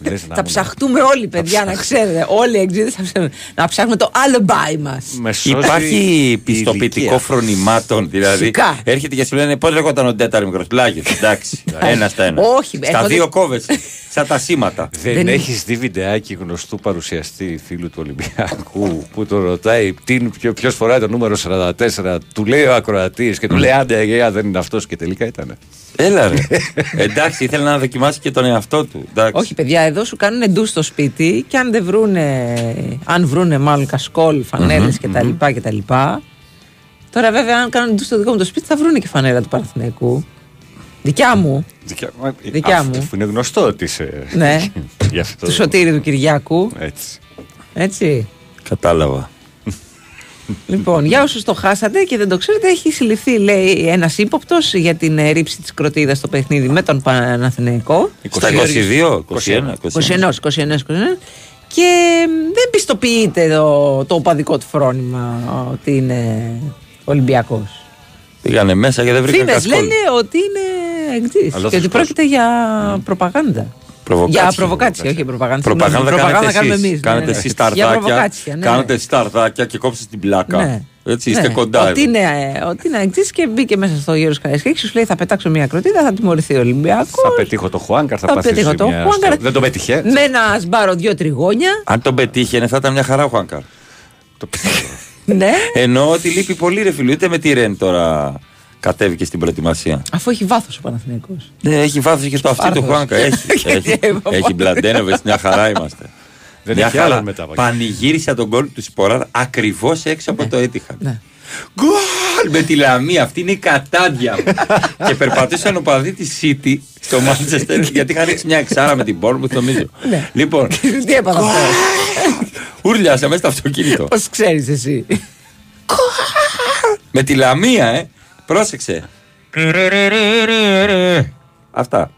Speaker 3: Λες να
Speaker 4: θα
Speaker 3: ήμουν-
Speaker 4: ψαχτούμε όλοι, παιδιά, να ξέρετε. Όλοι οι εξήδε θα ψάχνουν να ψάχνουμε το alibi μας.
Speaker 3: Με σώζει
Speaker 2: Υπάρχει
Speaker 3: η
Speaker 2: πιστοποιητικό
Speaker 3: ηλικία.
Speaker 2: φρονημάτων, δηλαδή.
Speaker 4: Φυσικά.
Speaker 2: Έρχεται και σου λένε πώς λέγονταν ο τέταρτο μικρός; Πλάγιος. Εντάξει. ένας στα ένας.
Speaker 4: Όχι,
Speaker 2: Στα
Speaker 4: έχω
Speaker 2: δύο
Speaker 4: δει-
Speaker 2: κόβεσαι. Σαν τα σήματα.
Speaker 3: Δεν,
Speaker 4: Δεν
Speaker 3: έχεις δει βιντεάκι γνωστού παρουσιαστή φίλου του Ολυμπιακού που τον ρωτάει ποιο φοράει το νούμερο 44. Του λέει ο ακροατής και του λέει άντε αγία δεν είναι αυτός και τελικά ήταν.
Speaker 2: Έλα ρε. Εντάξει, ήθελε να δοκιμάσει και τον εαυτό του. Εντάξει.
Speaker 4: Όχι, παιδιά, εδώ σου κάνουν ντους στο σπίτι και αν δεν βρούνε, αν βρούνε μάλλον κασκόλ, φανέλες κτλ, κτλ. Τώρα, βέβαια, αν κάνουν ντους στο δικό μου το σπίτι, θα βρούνε και φανέλα του Παναθηναϊκού. Δικιά μου.
Speaker 3: Δικιά, μα-
Speaker 4: Δικιά
Speaker 3: αυτό
Speaker 4: μου.
Speaker 3: που είναι γνωστό ότι είσαι.
Speaker 4: Ναι.
Speaker 3: Γι' αυτό.
Speaker 4: Του Σωτήρη του Κυριάκου.
Speaker 3: Έτσι.
Speaker 4: Έτσι.
Speaker 2: Κατάλαβα.
Speaker 4: Λοιπόν, για όσους το χάσατε και δεν το ξέρετε, έχει συλληφθεί, λέει, ένας ύποπτος για την ε, ρήψη της κροτίδας στο παιχνίδι με τον Παναθηναϊκό.
Speaker 2: Στα 22, 21,
Speaker 4: 21, 21, 21. Και μ, δεν πιστοποιείται το, το οπαδικό του φρόνημα ότι είναι Ολυμπιακός.
Speaker 2: Πήγανε μέσα και δεν βρήκαν
Speaker 4: Φήμες
Speaker 2: κασκόλ.
Speaker 4: λένε ότι είναι εξή.
Speaker 2: Αλλά
Speaker 4: Και ότι
Speaker 2: θα
Speaker 4: πρόκειται για προπαγάνδα.
Speaker 2: Προβοκάτσια.
Speaker 4: Για προβοκάτσια, όχι προπαγάνδα.
Speaker 2: Προπαγάνδα
Speaker 4: Συγγνώμη,
Speaker 2: κάνετε
Speaker 4: κάνουμε
Speaker 2: εσείς.
Speaker 4: εμείς, ναι,
Speaker 2: Κάνετε
Speaker 4: ναι.
Speaker 2: εσείς
Speaker 4: Για
Speaker 2: τα αρδάκια.
Speaker 4: προβοκάτσια, ναι.
Speaker 2: Κάνετε εσείς τα αρδάκια και κόψετε την πλάκα.
Speaker 4: Ναι.
Speaker 2: Έτσι,
Speaker 4: Ναι.
Speaker 2: είστε κοντά.
Speaker 4: Ότι
Speaker 2: εδώ.
Speaker 4: είναι, ε, ότι είναι εξής και μπήκε μέσα στο γύρο Καραϊσκάκης. Σου λέει θα πετάξω μια κροτίδα, θα τιμωρηθεί ο Ολυμπιακός.
Speaker 3: Θα πετύχω το Χουάνκαρ, θα,
Speaker 4: Θα
Speaker 3: πάθει
Speaker 4: πετύχω το
Speaker 3: ζημιά
Speaker 4: Χουάνκαρ.
Speaker 3: στο- Δεν το πέτυχε.
Speaker 4: Με ένα σμπάρο δύο τριγώνια.
Speaker 2: Αν τον πετύχαινε θα ήταν μια χαρά ο Χουάνκαρ.
Speaker 4: ναι.
Speaker 2: Εννοώ ότι λείπει πολύ ρε φίλου. Ούτε με τη Ρεν τώρα κατέβηκε στην προετοιμασία.
Speaker 4: Αφού έχει βάθος ο Παναθηναϊκός
Speaker 2: Ναι, έχει βάθος και στο αυτί του
Speaker 4: Φάρδος.
Speaker 2: Χουάνκαρ. Έχει, έχει, έχει μπλαντένοβες, μια χαρά είμαστε.
Speaker 3: Δεν
Speaker 2: μια
Speaker 3: έχει
Speaker 2: χαρά.
Speaker 3: άλλον μετά.
Speaker 2: Πανηγύρισα τον κόλ του Σποράρ ακριβώς έξω από το έτυχα.
Speaker 4: Ναι.
Speaker 2: Γκολ με τη λαμία, αυτή είναι η κατάντια μου. και περπατήσαν ο παδί της City στο Manchester γιατί είχαν ρίξει μια εξάρα με την Bournemouth νομίζω.
Speaker 4: Ναι.
Speaker 2: λοιπόν,
Speaker 4: Τι έπαθα αυτό.
Speaker 2: ούρλιασα μέσα στο αυτοκίνητο.
Speaker 4: Πώς ξέρεις εσύ.
Speaker 2: με τη λαμία, ε. Πρόσεξε. Αυτά.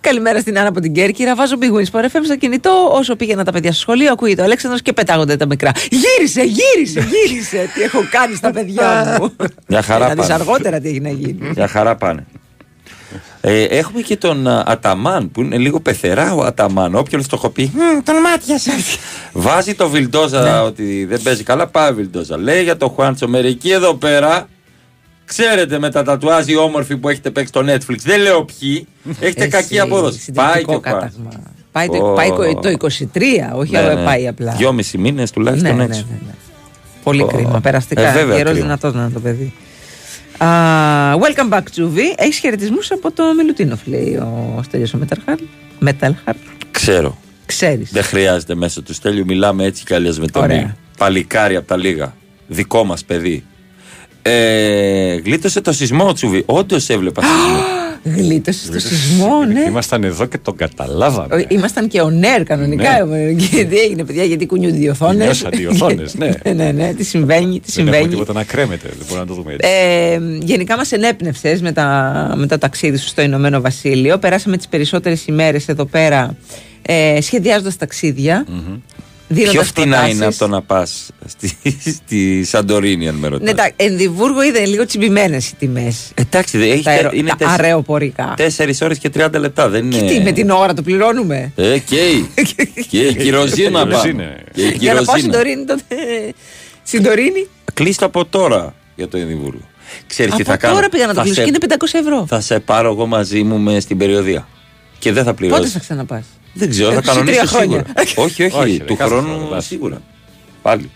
Speaker 4: Καλημέρα στην Άννα από την Κέρκυρα. Βάζω Big Wins for FM στο κινητό. Όσο πήγαινα τα παιδιά στο σχολείο, ακούγεται ο Αλέξανδρος και πετάγονται τα μικρά. Γύρισε, γύρισε, γύρισε. τι έχω κάνει στα παιδιά μου.
Speaker 2: Μια χαρά
Speaker 4: Να δεις
Speaker 2: πάνε.
Speaker 4: αργότερα τι έχει να γίνει.
Speaker 2: Μια χαρά πάνε. Ε, έχουμε και τον α, Αταμάν που είναι λίγο πεθερά ο Αταμάν. Όποιον το έχω πει, «Μμ, τον μάτιασα. Βάζει το Βιλντόζα
Speaker 4: Ναι.
Speaker 2: ότι δεν παίζει καλά, πάει ο Βιλντόζα. Λέει για το Χουάντσο, μερικοί εδώ πέρα, ξέρετε με τα τατουάζ οι όμορφοι που έχετε παίξει στο Netflix, δεν λέω ποιοι, έχετε
Speaker 4: Εσύ,
Speaker 2: κακή απόδοση. Πάει και
Speaker 4: συντριπτικό
Speaker 2: ο Χουάντσο.
Speaker 4: κάταγμα. Πάει, το,
Speaker 2: Ω.
Speaker 4: πάει το 23, όχι
Speaker 2: Ναι, ναι.
Speaker 4: πάει απλά.
Speaker 2: Δυόμισι μήνες τουλάχιστον
Speaker 4: Ναι, ναι,
Speaker 2: έξω.
Speaker 4: ναι, ναι. Πολύ
Speaker 2: Ω.
Speaker 4: κρίμα. Περαστικά.
Speaker 2: Ε, βέβαια
Speaker 4: Γερός
Speaker 2: κρίμα.
Speaker 4: δυνατός να είναι το παιδί. Α, welcome back, Τζούβι. Έχεις χαιρετισμούς από το Μιλουτίνοφ, λέει ο Στέλιος ο Μεταλχάρ. Μεταλχάρ.
Speaker 2: Ξέρω.
Speaker 4: Ξέρεις.
Speaker 2: Δεν χρειάζεται μέσω του Στέλιου, μιλάμε έτσι κι αλλιώς με τον
Speaker 4: Ωραία.
Speaker 2: Νίλ. Παλικάρι από τα λίγα. Δικό μας παιδί. Ε, γλίτωσε το σεισμό ο Τσουβί. Όντως έβλεπα σεισμό.
Speaker 4: Γλίτωσε το σεισμό, ναι.
Speaker 3: Ήμασταν εδώ και τον καταλάβαμε.
Speaker 4: Ο- Ήμασταν και ο Νέρ κανονικά.
Speaker 3: Ναι.
Speaker 4: Και τι έγινε, παιδιά, γιατί κουνιούνται οι οθόνε.
Speaker 3: Νιώσαν οι οθόνες, ναι.
Speaker 4: ναι, ναι, τι συμβαίνει, τι
Speaker 3: Δεν έχουμε
Speaker 4: συμβαίνει.
Speaker 3: τίποτα να κρέμεται. Δεν μπορούμε να το δούμε έτσι.
Speaker 4: Ε, γενικά μας ενέπνευσες με, τα, με το ταξίδι σου στο Ηνωμένο Βασίλειο. Περάσαμε τις περισσότερες ημέρες εδώ πέρα ε, σχεδιάζοντας ταξίδια. δίνοντας
Speaker 2: Πιο φτηνά
Speaker 4: προτάσεις.
Speaker 2: είναι από το να πας στη, στη Σαντορίνη, αν με ρωτάς.
Speaker 4: Ναι, τα Ενδιβούργο είδε λίγο τσιμπημένες οι τιμές.
Speaker 2: Εντάξει, δεν έχει,
Speaker 4: τα αερο-
Speaker 2: είναι
Speaker 4: τα αραιοπορικά.
Speaker 2: 4 ώρες και 30 λεπτά. Δεν είναι.
Speaker 4: Και τι, με την ώρα το πληρώνουμε;
Speaker 2: Ε, καίει. και η κυροζίνα
Speaker 3: Κυροζίνα.
Speaker 2: πάμε. Και η
Speaker 4: Για να πάω
Speaker 2: κυροζίνα.
Speaker 4: Συντορίνη τότε. Συντορίνη.
Speaker 2: Κλείστο από τώρα για το Εδιμβούργο. Ξέρεις τι
Speaker 4: Από
Speaker 2: θα κάνω;
Speaker 4: τώρα πήγα να το
Speaker 2: Θα
Speaker 4: κλείσω
Speaker 2: σε-
Speaker 4: και είναι 500 ευρώ.
Speaker 2: Θα σε πάρω εγώ μαζί μου μες στην περιοδία. Και δεν θα πληρώσεις.
Speaker 4: Πότε θα ξαναπάς;
Speaker 2: Δεν ξέρω, θα
Speaker 4: Ε, σε τρία
Speaker 2: κανονίσω
Speaker 4: χρόνια.
Speaker 2: σίγουρα. όχι, όχι,
Speaker 3: Όχι, ρε,
Speaker 2: του
Speaker 3: κάθε
Speaker 2: χρόνου
Speaker 3: χρόνο, πας.
Speaker 2: σίγουρα. Πάλι.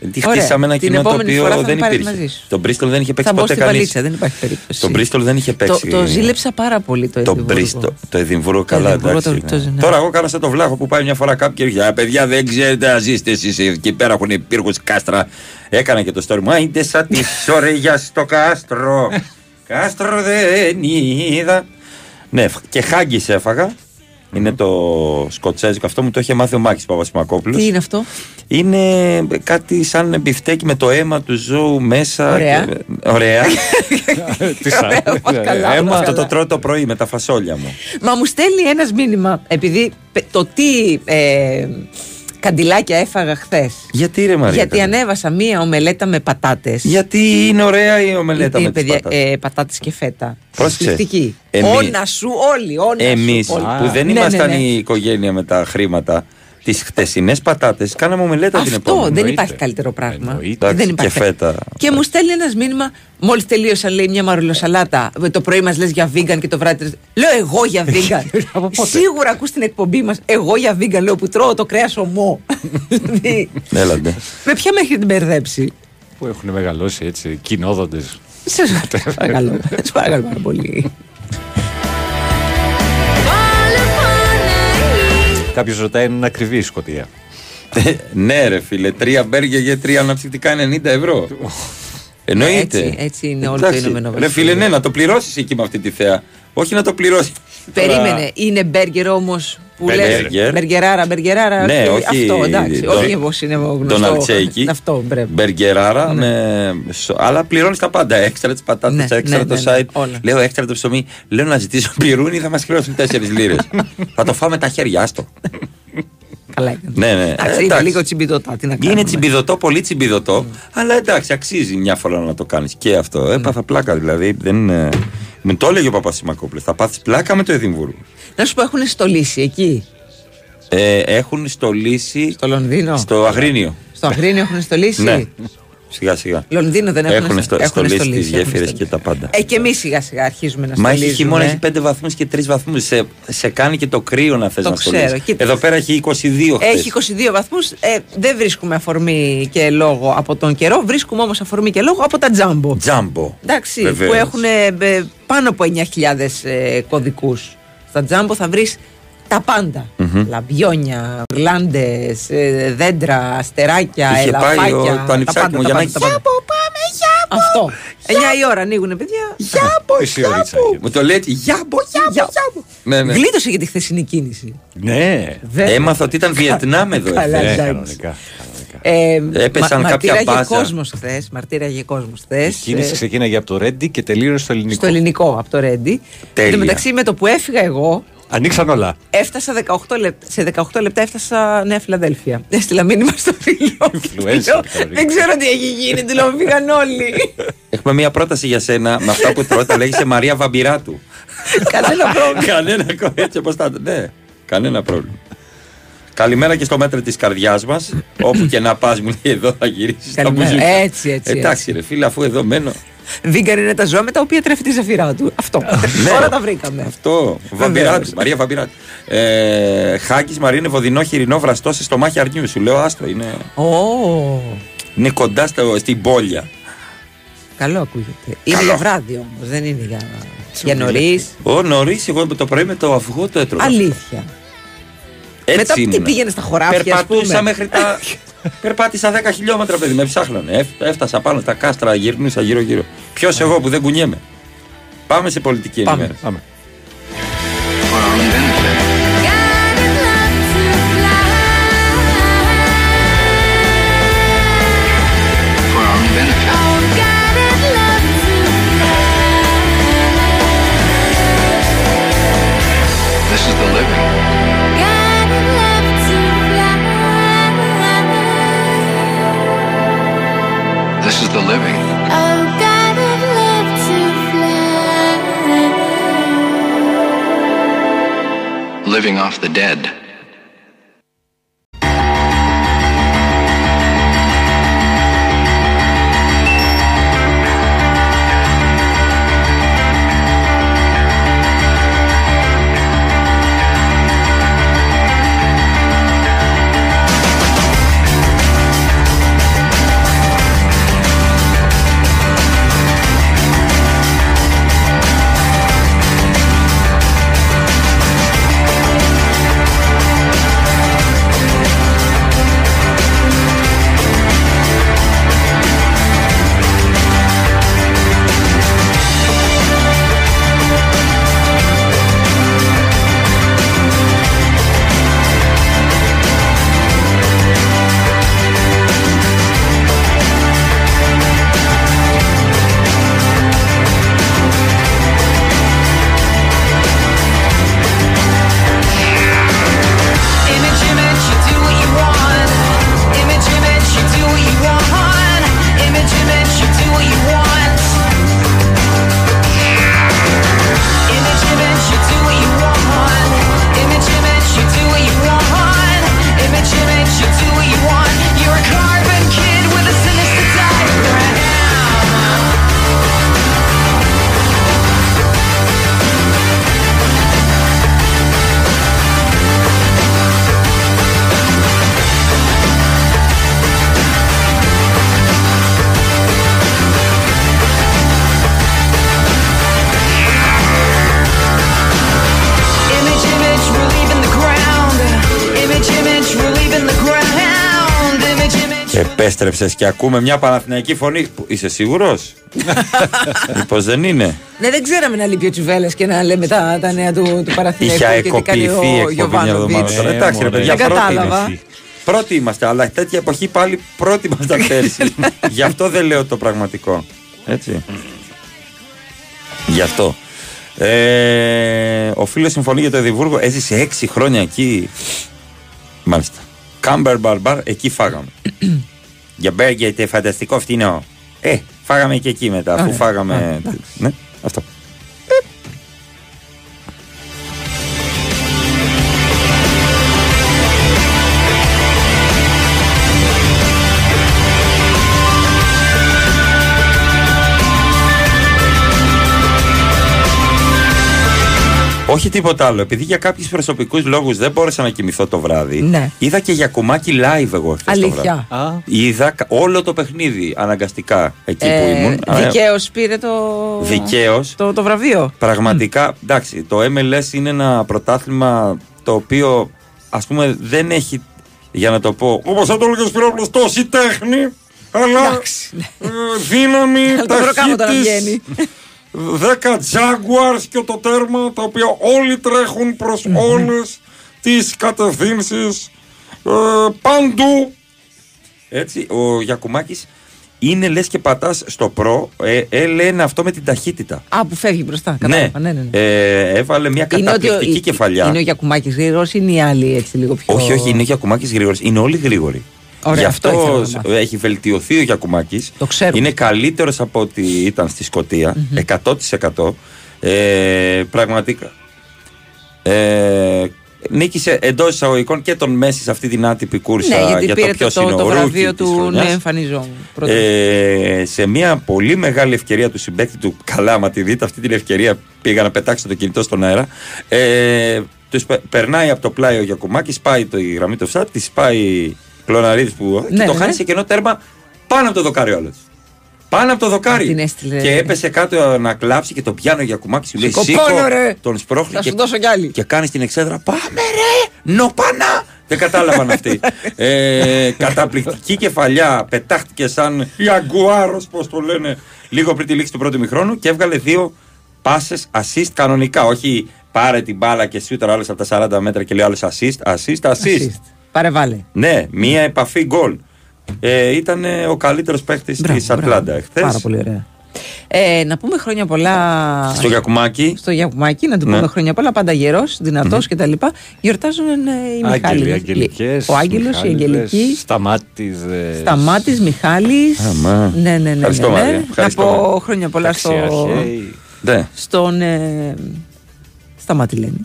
Speaker 2: Γιατί
Speaker 4: Ωραία.
Speaker 2: χτίσαμε ένα
Speaker 4: Την
Speaker 2: κοινό το
Speaker 4: επόμενη
Speaker 2: οποίο
Speaker 4: φορά θα
Speaker 2: δεν
Speaker 4: με πάρεις
Speaker 2: υπήρχε.
Speaker 4: μαζί σου.
Speaker 2: Το Bristol δεν είχε
Speaker 4: Θα
Speaker 2: παίξει
Speaker 4: μπω
Speaker 2: ποτέ
Speaker 4: στη
Speaker 2: κανείς.
Speaker 4: βαλίτσα, δεν υπάρχει περίπτωση.
Speaker 2: Το Bristol δεν είχε
Speaker 4: Το,
Speaker 2: παίξει.
Speaker 4: το ζήλεψα πάρα πολύ το
Speaker 2: Το
Speaker 4: Εδιμβούργο.
Speaker 2: Bristol, το Εδιμβούργο καλά,
Speaker 4: Εδιμβούργο το
Speaker 2: εντάξει.
Speaker 4: γλιτώζει, ναι.
Speaker 2: Τώρα εγώ κάνα σαν το βλάχο που πάει μια φορά κάποιοι και έρχεται. «Α, παιδιά δεν ξέρετε να ζήσετε εσείς εκεί πέρα έχουν πύργου κάστρα. Έκανα και το story μου. Άιντε σαν τη σωρεγιά στο κάστρο. κάστρο δεν είδα. Ναι, και χάγκη έφαγα. Είναι το σκοτσέζικο. Αυτό μου το είχε μάθει ο Μάκης Παπασημακόπουλος.
Speaker 4: Τι είναι αυτό;
Speaker 2: Είναι κάτι σαν μπιφτέκι με το αίμα του ζώου μέσα.
Speaker 4: Ωραία.
Speaker 2: Και... Ωραία.
Speaker 3: Τι σαν.
Speaker 4: Ωραία, καλά,
Speaker 3: Αίμα.
Speaker 4: όλα
Speaker 2: Αυτό το
Speaker 4: καλά.
Speaker 2: τρώω το πρωί με τα φασόλια μου.
Speaker 4: Μα μου στέλνει ένας μήνυμα, επειδή πε- το τι ε, καντιλάκια έφαγα χθες.
Speaker 2: Γιατί ρε Μαρία.
Speaker 4: Γιατί
Speaker 2: καλή;
Speaker 4: ανέβασα μία ομελέτα με πατάτες.
Speaker 2: Γιατί είναι ωραία η ομελέτα με τις πατάτες.
Speaker 4: ε, πατάτες και φέτα.
Speaker 2: Πρόσεξε.
Speaker 4: Εκπληκτική.
Speaker 2: Εμείς-
Speaker 4: Όνα σου όλοι, όνα
Speaker 2: Εμείς
Speaker 4: σου όλοι.
Speaker 2: που δεν
Speaker 4: Ναι, ναι,
Speaker 2: ήμασταν
Speaker 4: ναι.
Speaker 2: η οικογένεια με τα χρήματα, τι χτεσινέ πατάτε, κάναμε ομελέτα την
Speaker 4: Αυτό
Speaker 2: επόμενη.
Speaker 4: δεν υπάρχει καλύτερο πράγμα.
Speaker 3: Εννοείται.
Speaker 2: Εντάξει,
Speaker 4: δεν υπάρχει.
Speaker 2: και φέτα.
Speaker 4: Και μου στέλνει ένα μήνυμα, μόλι τελείωσα, λέει μια μαρουλοσαλάτα. Το πρωί μα λε για vegan και το βράδυ. λες- Λέω εγώ για vegan.
Speaker 3: Από πότε?
Speaker 4: Σίγουρα ακού την εκπομπή μα. Εγώ για vegan, λέω που τρώω το κρέα ομό. Δηλαδή,
Speaker 2: Έλαντε.
Speaker 4: με ποια με έχετε μπερδέψει.
Speaker 3: Που έχουν μεγαλώσει έτσι, κοινόδοντε.
Speaker 4: Σε παρακαλώ. Σε παρακαλώ πάρα πολύ.
Speaker 3: Κάποιος ρωτάει αν είναι ακριβή η Σκωτία.
Speaker 2: ναι, ρε φίλε, τρία μπέργκερ για τρία αναψυκτικά 90 ευρώ. Εννοείται.
Speaker 4: Έτσι, έτσι είναι όλο το
Speaker 2: Εντάξει.
Speaker 4: Ηνωμένο
Speaker 2: Ρε
Speaker 4: Βασίλειο.
Speaker 2: φίλε, ναι, να το πληρώσεις εκεί με αυτή τη θέα. Όχι να το πληρώσεις.
Speaker 4: Περίμενε, είναι μπέργκερ όμως που λες.
Speaker 2: Μπέργκερ.
Speaker 4: Μπεργκεράρα, μπεργκεράρα.
Speaker 2: Ναι,
Speaker 4: αυτό,
Speaker 2: όχι
Speaker 4: Αυτό, εντάξει.
Speaker 2: το-
Speaker 4: όχι όπω είναι γνωστός.
Speaker 2: Τον αλτσέικι.
Speaker 4: Αυτό, μπρε.
Speaker 2: Μπεργκεράρα, με... σο- αλλά πληρώνεις τα πάντα. Έξτρα τις πατάτες,
Speaker 4: Ναι,
Speaker 2: έξτρα
Speaker 4: ναι,
Speaker 2: το
Speaker 4: ναι, ναι,
Speaker 2: site.
Speaker 4: όλα.
Speaker 2: Λέω έξτρα το ψωμί. Λέω να ζητήσω πυρούνι, θα μας χρεώσουν 4 λίρες. θα το φάμε τα χέρια, άστο.
Speaker 4: Καλά έκανε.
Speaker 2: Ναι, ναι.
Speaker 4: Εντάξει,
Speaker 2: Ε,
Speaker 4: είναι
Speaker 2: εντάξει.
Speaker 4: λίγο τσιμπιδωτά. Τι να κάνουμε.
Speaker 2: Είναι τσιμπιδωτό, πολύ τσιμπιδωτό. Αλλά εντάξει, αξίζει μια φορά να το κάνεις και αυτό. Έπαθα πλάκα δηλαδή. Δεν, είναι- με το έλεγε ο Παπασημακόπουλο. Θα πάθεις πλάκα με το Εδιμβούργο.
Speaker 4: Να σου πω, έχουν στολίσει εκεί;
Speaker 2: Ε, έχουν στολίσει
Speaker 4: Στο Λονδίνο;
Speaker 2: στο Αγρίνιο.
Speaker 4: Στο Αγρίνιο έχουν στολίσει;
Speaker 2: Ναι. Σιγά σιγά.
Speaker 4: Λονδίνο δεν έχουν,
Speaker 2: Έχουν, στο,
Speaker 4: έχουν
Speaker 2: στολίσει τις
Speaker 4: στολίσει, έχουν
Speaker 2: γέφυρε και
Speaker 4: στολίσει.
Speaker 2: τα πάντα.
Speaker 4: Ε, και εμείς σιγά σιγά αρχίζουμε να
Speaker 2: Μα
Speaker 4: στολίζουμε.
Speaker 2: έχει χειμώνα, έχει 5 βαθμούς και 3 βαθμούς. Σε, σε κάνει και το κρύο να θες
Speaker 4: Το
Speaker 2: να
Speaker 4: ξέρω.
Speaker 2: στολίσεις.
Speaker 4: Κοίτα.
Speaker 2: Εδώ πέρα έχει 22 χθες.
Speaker 4: Έχει 22 βαθμούς. Ε, δεν βρίσκουμε αφορμή και λόγο από τον καιρό. Βρίσκουμε όμως αφορμή και λόγο από τα τζάμπο.
Speaker 2: Τζάμπο.
Speaker 4: Εντάξει,
Speaker 2: Βεβαίως.
Speaker 4: που έχουν ε, πάνω από 9.000 ε, κωδικούς. Στα τζάμπο θα βρεις τα παντα Λαμπιόνια, γλάντες, δέντρα, αστεράκια,
Speaker 2: Είχε πάει
Speaker 4: ελαφάκια.
Speaker 2: ο- το
Speaker 4: τα
Speaker 2: ανιψάκι
Speaker 4: πάντα,
Speaker 2: μου
Speaker 4: τα
Speaker 2: για να
Speaker 4: πάντα, τα πάντα. Αυτό. 9 η ώρα ανοίγουν, παιδιά. Γιάμπο,
Speaker 3: Μισή ωρίτσα έχει.
Speaker 2: Μου το λέει έτσι, γιάμπο, γιάμπο, γιάμπο. Ναι, ναι.
Speaker 4: Γλίτωσε για τη χθεσινή κίνηση.
Speaker 3: Ναι.
Speaker 4: Βέβαια.
Speaker 2: Έμαθα ότι ήταν Βιετνάμ εδώ.
Speaker 4: Καλά,
Speaker 2: εχθές.
Speaker 3: Ναι,
Speaker 4: εντάξει.
Speaker 3: κανονικά.
Speaker 4: Ε,
Speaker 2: Έπεσαν κάποια
Speaker 4: μαρτύραγε
Speaker 2: μπάζα.
Speaker 4: κόσμος χθες. Μαρτύραγε κόσμος χθες.
Speaker 3: Η κίνηση ξεκίναγε από το Ρέντι και τελείωσε στο ελληνικό.
Speaker 4: στο ελληνικό από το Ρέντι.
Speaker 2: Τέλεια.
Speaker 4: Εν τω μεταξύ με το που έφυγα εγώ,
Speaker 18: Ανοίξαν όλα.
Speaker 4: Έφτασα 18 λεπτά. Σε 18 λεπτά έφτασα Νέα Φιλαδέλφια. Έστειλα μήνυμα στο φίλο.
Speaker 18: Influencer,
Speaker 4: Λέω,
Speaker 18: τώρα.
Speaker 4: Δεν ξέρω τι έχει γίνει. Του λέω φύγαν όλοι.
Speaker 2: Έχουμε μια πρόταση για σένα με αυτά που τρώτε. Λέγεσαι Μαρία Βαμπυράτου.
Speaker 4: Κανένα πρόβλημα.
Speaker 2: Κανένα κο- έτσι όπως τα. Ναι, κανένα πρόβλημα. Καλημέρα και στο μέτρο της καρδιάς μας. Όπου και να πας, μου λέει εδώ θα γυρίσεις.
Speaker 4: Καλημέρα. Έτσι, έτσι,
Speaker 2: Εντάξει, ρε φίλε, αφού εδώ μένω.
Speaker 4: Βίγκαν είναι τα ζώα με τα οποία τρέφει τη ζεφυρά του. Αυτό.
Speaker 2: Ναι.
Speaker 4: Τώρα τα βρήκαμε.
Speaker 2: Αυτό. Βαμπυράτου. Μαρία Βαμπυράτου. Ε, Χάκης Μαρίνε Βοδινό Χοιρινό Βραστό σε στομάχι αρνιού. Σου λέω άστο. Είναι,
Speaker 4: Ω,
Speaker 2: είναι κοντά στο, στην πόλια.
Speaker 4: καλό ακούγεται. Είναι για βράδυ όμως, δεν είναι για, για νωρίς.
Speaker 2: Ο νωρίς, εγώ το πρωί με το αυγό το έτρωγα.
Speaker 4: Αλήθεια.
Speaker 2: Έτσι
Speaker 4: Μετά τι
Speaker 2: ήμουνα.
Speaker 4: πήγαινε στα χωράφια, ας
Speaker 2: Περπατούσα
Speaker 4: πούμε.
Speaker 2: μέχρι τα. Περπάτησα 10 χιλιόμετρα, παιδί, με ψάχνανε. Έφ- Έφτασα πάνω στα κάστρα, γυρνούσα γύρω-γύρω. Ποιος εγώ που δεν κουνιέμαι. Πάμε σε πολιτική
Speaker 18: Πάμε,
Speaker 2: ενημέρωση.
Speaker 18: πάμε.
Speaker 19: Living off the dead.
Speaker 20: Image.
Speaker 2: Επέστρεψες και ακούμε μια Παναθηναϊκή φωνή. Που- Είσαι σίγουρος, Μήπως δεν είναι;
Speaker 4: Ναι, δεν ξέραμε να λείπει ο Τσουβέλλα και να λέμε τα, τα νέα του, του Παραθυναϊκού
Speaker 2: Είχε
Speaker 4: και τι κάνει
Speaker 2: αεκοποιηθεί η
Speaker 4: ο
Speaker 2: εκπομπή μια εβδομάδα
Speaker 4: Γιωβάνοβιτς.
Speaker 2: τώρα. Εντάξει, ρε
Speaker 18: μωρέ.
Speaker 2: παιδιά,
Speaker 4: Δεν
Speaker 2: πρώτοι
Speaker 4: κατάλαβα.
Speaker 2: είμαστε. Πρώτοι είμαστε, αλλά τέτοια εποχή πάλι πρώτοι ήμασταν πέρσι. Γι' αυτό δεν λέω το πραγματικό. Έτσι. Γι' αυτό. Ε, ο φίλος συμφωνεί για το Εδιμβούργο. Έζησε έξι χρόνια εκεί. Μάλιστα. Κάμπερ Μπαρμπάρ, εκεί φάγαμε. για μπέργκερ τε φανταστικό φτηνό. Ε, φάγαμε και εκεί μετά, αφού
Speaker 4: Ωραία.
Speaker 2: φάγαμε. ναι, αυτό. Όχι τίποτα άλλο. Επειδή για κάποιους προσωπικούς λόγους δεν μπόρεσα να κοιμηθώ το βράδυ,
Speaker 4: Ναι.
Speaker 2: είδα και για κουμάκι live εγώ χθες το βράδυ.
Speaker 4: Αλήθεια.
Speaker 2: Είδα κα- όλο το παιχνίδι αναγκαστικά εκεί που
Speaker 4: Ε,
Speaker 2: ήμουν.
Speaker 4: Δικαίως πήρε το,
Speaker 2: Δικαίως.
Speaker 4: το, το βραβείο.
Speaker 2: Πραγματικά, εντάξει, το MLS είναι ένα πρωτάθλημα το οποίο ας πούμε δεν έχει, για να το πω, όπως θα το έλεγες Πυρόπουλος, τόση τέχνη, αλλά ε, δύναμη,
Speaker 4: Αλλά το προκάμω τώρα
Speaker 2: ταχύτης,
Speaker 4: βγαίνει.
Speaker 2: 10 Jaguars και το τέρμα, τα οποία όλοι τρέχουν προς όλες τις κατευθύνσεις ε, παντού. Έτσι, ο Γιακουμάκης είναι λες και πατάς στο προ, ε, ε, λένε αυτό με την ταχύτητα.
Speaker 4: Α, που φεύγει μπροστά. Κατάλαβα. Ναι, ναι, ναι.
Speaker 2: Ε, έβαλε μια
Speaker 4: Είναι ότι ο-
Speaker 2: καταπληκτική
Speaker 4: η-
Speaker 2: κεφαλιά.
Speaker 4: Είναι ο Γιακουμάκης γρήγορος ή είναι οι άλλοι έτσι λίγο πιο.
Speaker 2: Όχι, όχι, είναι ο Γιακουμάκης γρήγορος. Είναι όλοι γρήγοροι.
Speaker 4: Ωραία,
Speaker 2: Γι'
Speaker 4: αυτό
Speaker 2: αυτό
Speaker 4: ήθελα να μάθω.
Speaker 2: έχει βελτιωθεί ο Γιακουμάκης.
Speaker 4: Το ξέρουμε.
Speaker 2: Είναι καλύτερος από ό,τι ήταν στη σκοτια 100%. Ε, πραγματικά. Ε, νίκησε εντός εισαγωγικών και τον Μέση σε αυτή την άτυπη κούρσα
Speaker 4: Ναι, γιατί
Speaker 2: για
Speaker 4: πήρε
Speaker 2: το ποιο
Speaker 4: το,
Speaker 2: είναι
Speaker 4: το,
Speaker 2: ο
Speaker 4: το
Speaker 2: rookie
Speaker 4: βραβείο
Speaker 2: της
Speaker 4: του
Speaker 2: χρονιάς.
Speaker 4: Ναι, εμφανιζόμουν. Πρώτα.
Speaker 2: Ε, σε μια πολύ μεγάλη ευκαιρία του συμπέκτη του, καλά, άμα τη δείτε αυτή την ευκαιρία, πήγα να πετάξω το κινητό στον αέρα. Ε, τους πε- περνάει από το πλάι ο Γιακουμάκης, σπάει το, η γραμμή του φσάτ, της σπάει Κλωναρίδης που.
Speaker 4: Ναι,
Speaker 2: και το
Speaker 4: ναι.
Speaker 2: χάνει σε κενό τέρμα πάνω από το δοκάρι όλο. Πάνω από το δοκάρι.
Speaker 4: την έστειλε.
Speaker 2: Και έπεσε κάτω να κλάψει και το πιάνω ο Γιακουμάκη. Σου λέει
Speaker 4: Σηκώ
Speaker 2: Σήκω,
Speaker 4: πάνω, ρε.
Speaker 2: τον σπρώχνει
Speaker 4: Θα
Speaker 2: και,
Speaker 4: σου δώσω κι άλλη.
Speaker 2: και κάνει την εξέδρα. Πάμε ρε! Νοπανά! Δεν κατάλαβαν αυτοί. ε, καταπληκτική κεφαλιά. Πετάχτηκε σαν Ιαγκουάρος, πώς το λένε, λίγο πριν τη λήξη του πρώτου μηχρόνου και έβγαλε δύο πάσε assist κανονικά. Όχι πάρε την μπάλα και σούτρα άλλος από τα 40 μέτρα και λέει άλλος assist. Assist, assist.
Speaker 4: Παρεβάλλε.
Speaker 2: Ναι, μία επαφή γκολ. Ε, ήταν ε, ο καλύτερος παίχτης της Ατλάντα εχθές.
Speaker 4: Πάρα πολύ ωραία. Ε, να πούμε χρόνια πολλά
Speaker 2: Στο Γιακουμάκι.
Speaker 4: στο Γιακουμάκη, να του
Speaker 2: Ναι.
Speaker 4: πούμε χρόνια πολλά. Πάντα γερός, δυνατός κτλ. Γιορτάζουν ε, οι
Speaker 3: Άγγελοι,
Speaker 4: Μιχάλης.
Speaker 3: Αγγελικές,
Speaker 4: Ο Άγγελος, η
Speaker 3: Μιχάληδες,
Speaker 4: Αγγελική.
Speaker 3: Σταμάτηδες.
Speaker 4: Σταμάτης, Μιχάλης.
Speaker 2: Αμά.
Speaker 4: Ναι, ναι, ναι. ναι,
Speaker 2: Ευχαριστώ,
Speaker 4: ναι.
Speaker 2: Μαρία.
Speaker 4: Να
Speaker 2: Ευχαριστώ.
Speaker 4: πω χρόνια πολλά στο,
Speaker 3: Ταξιαρχαίοι.
Speaker 2: Ναι.
Speaker 4: στον. Ε, Σταμάτη λένε.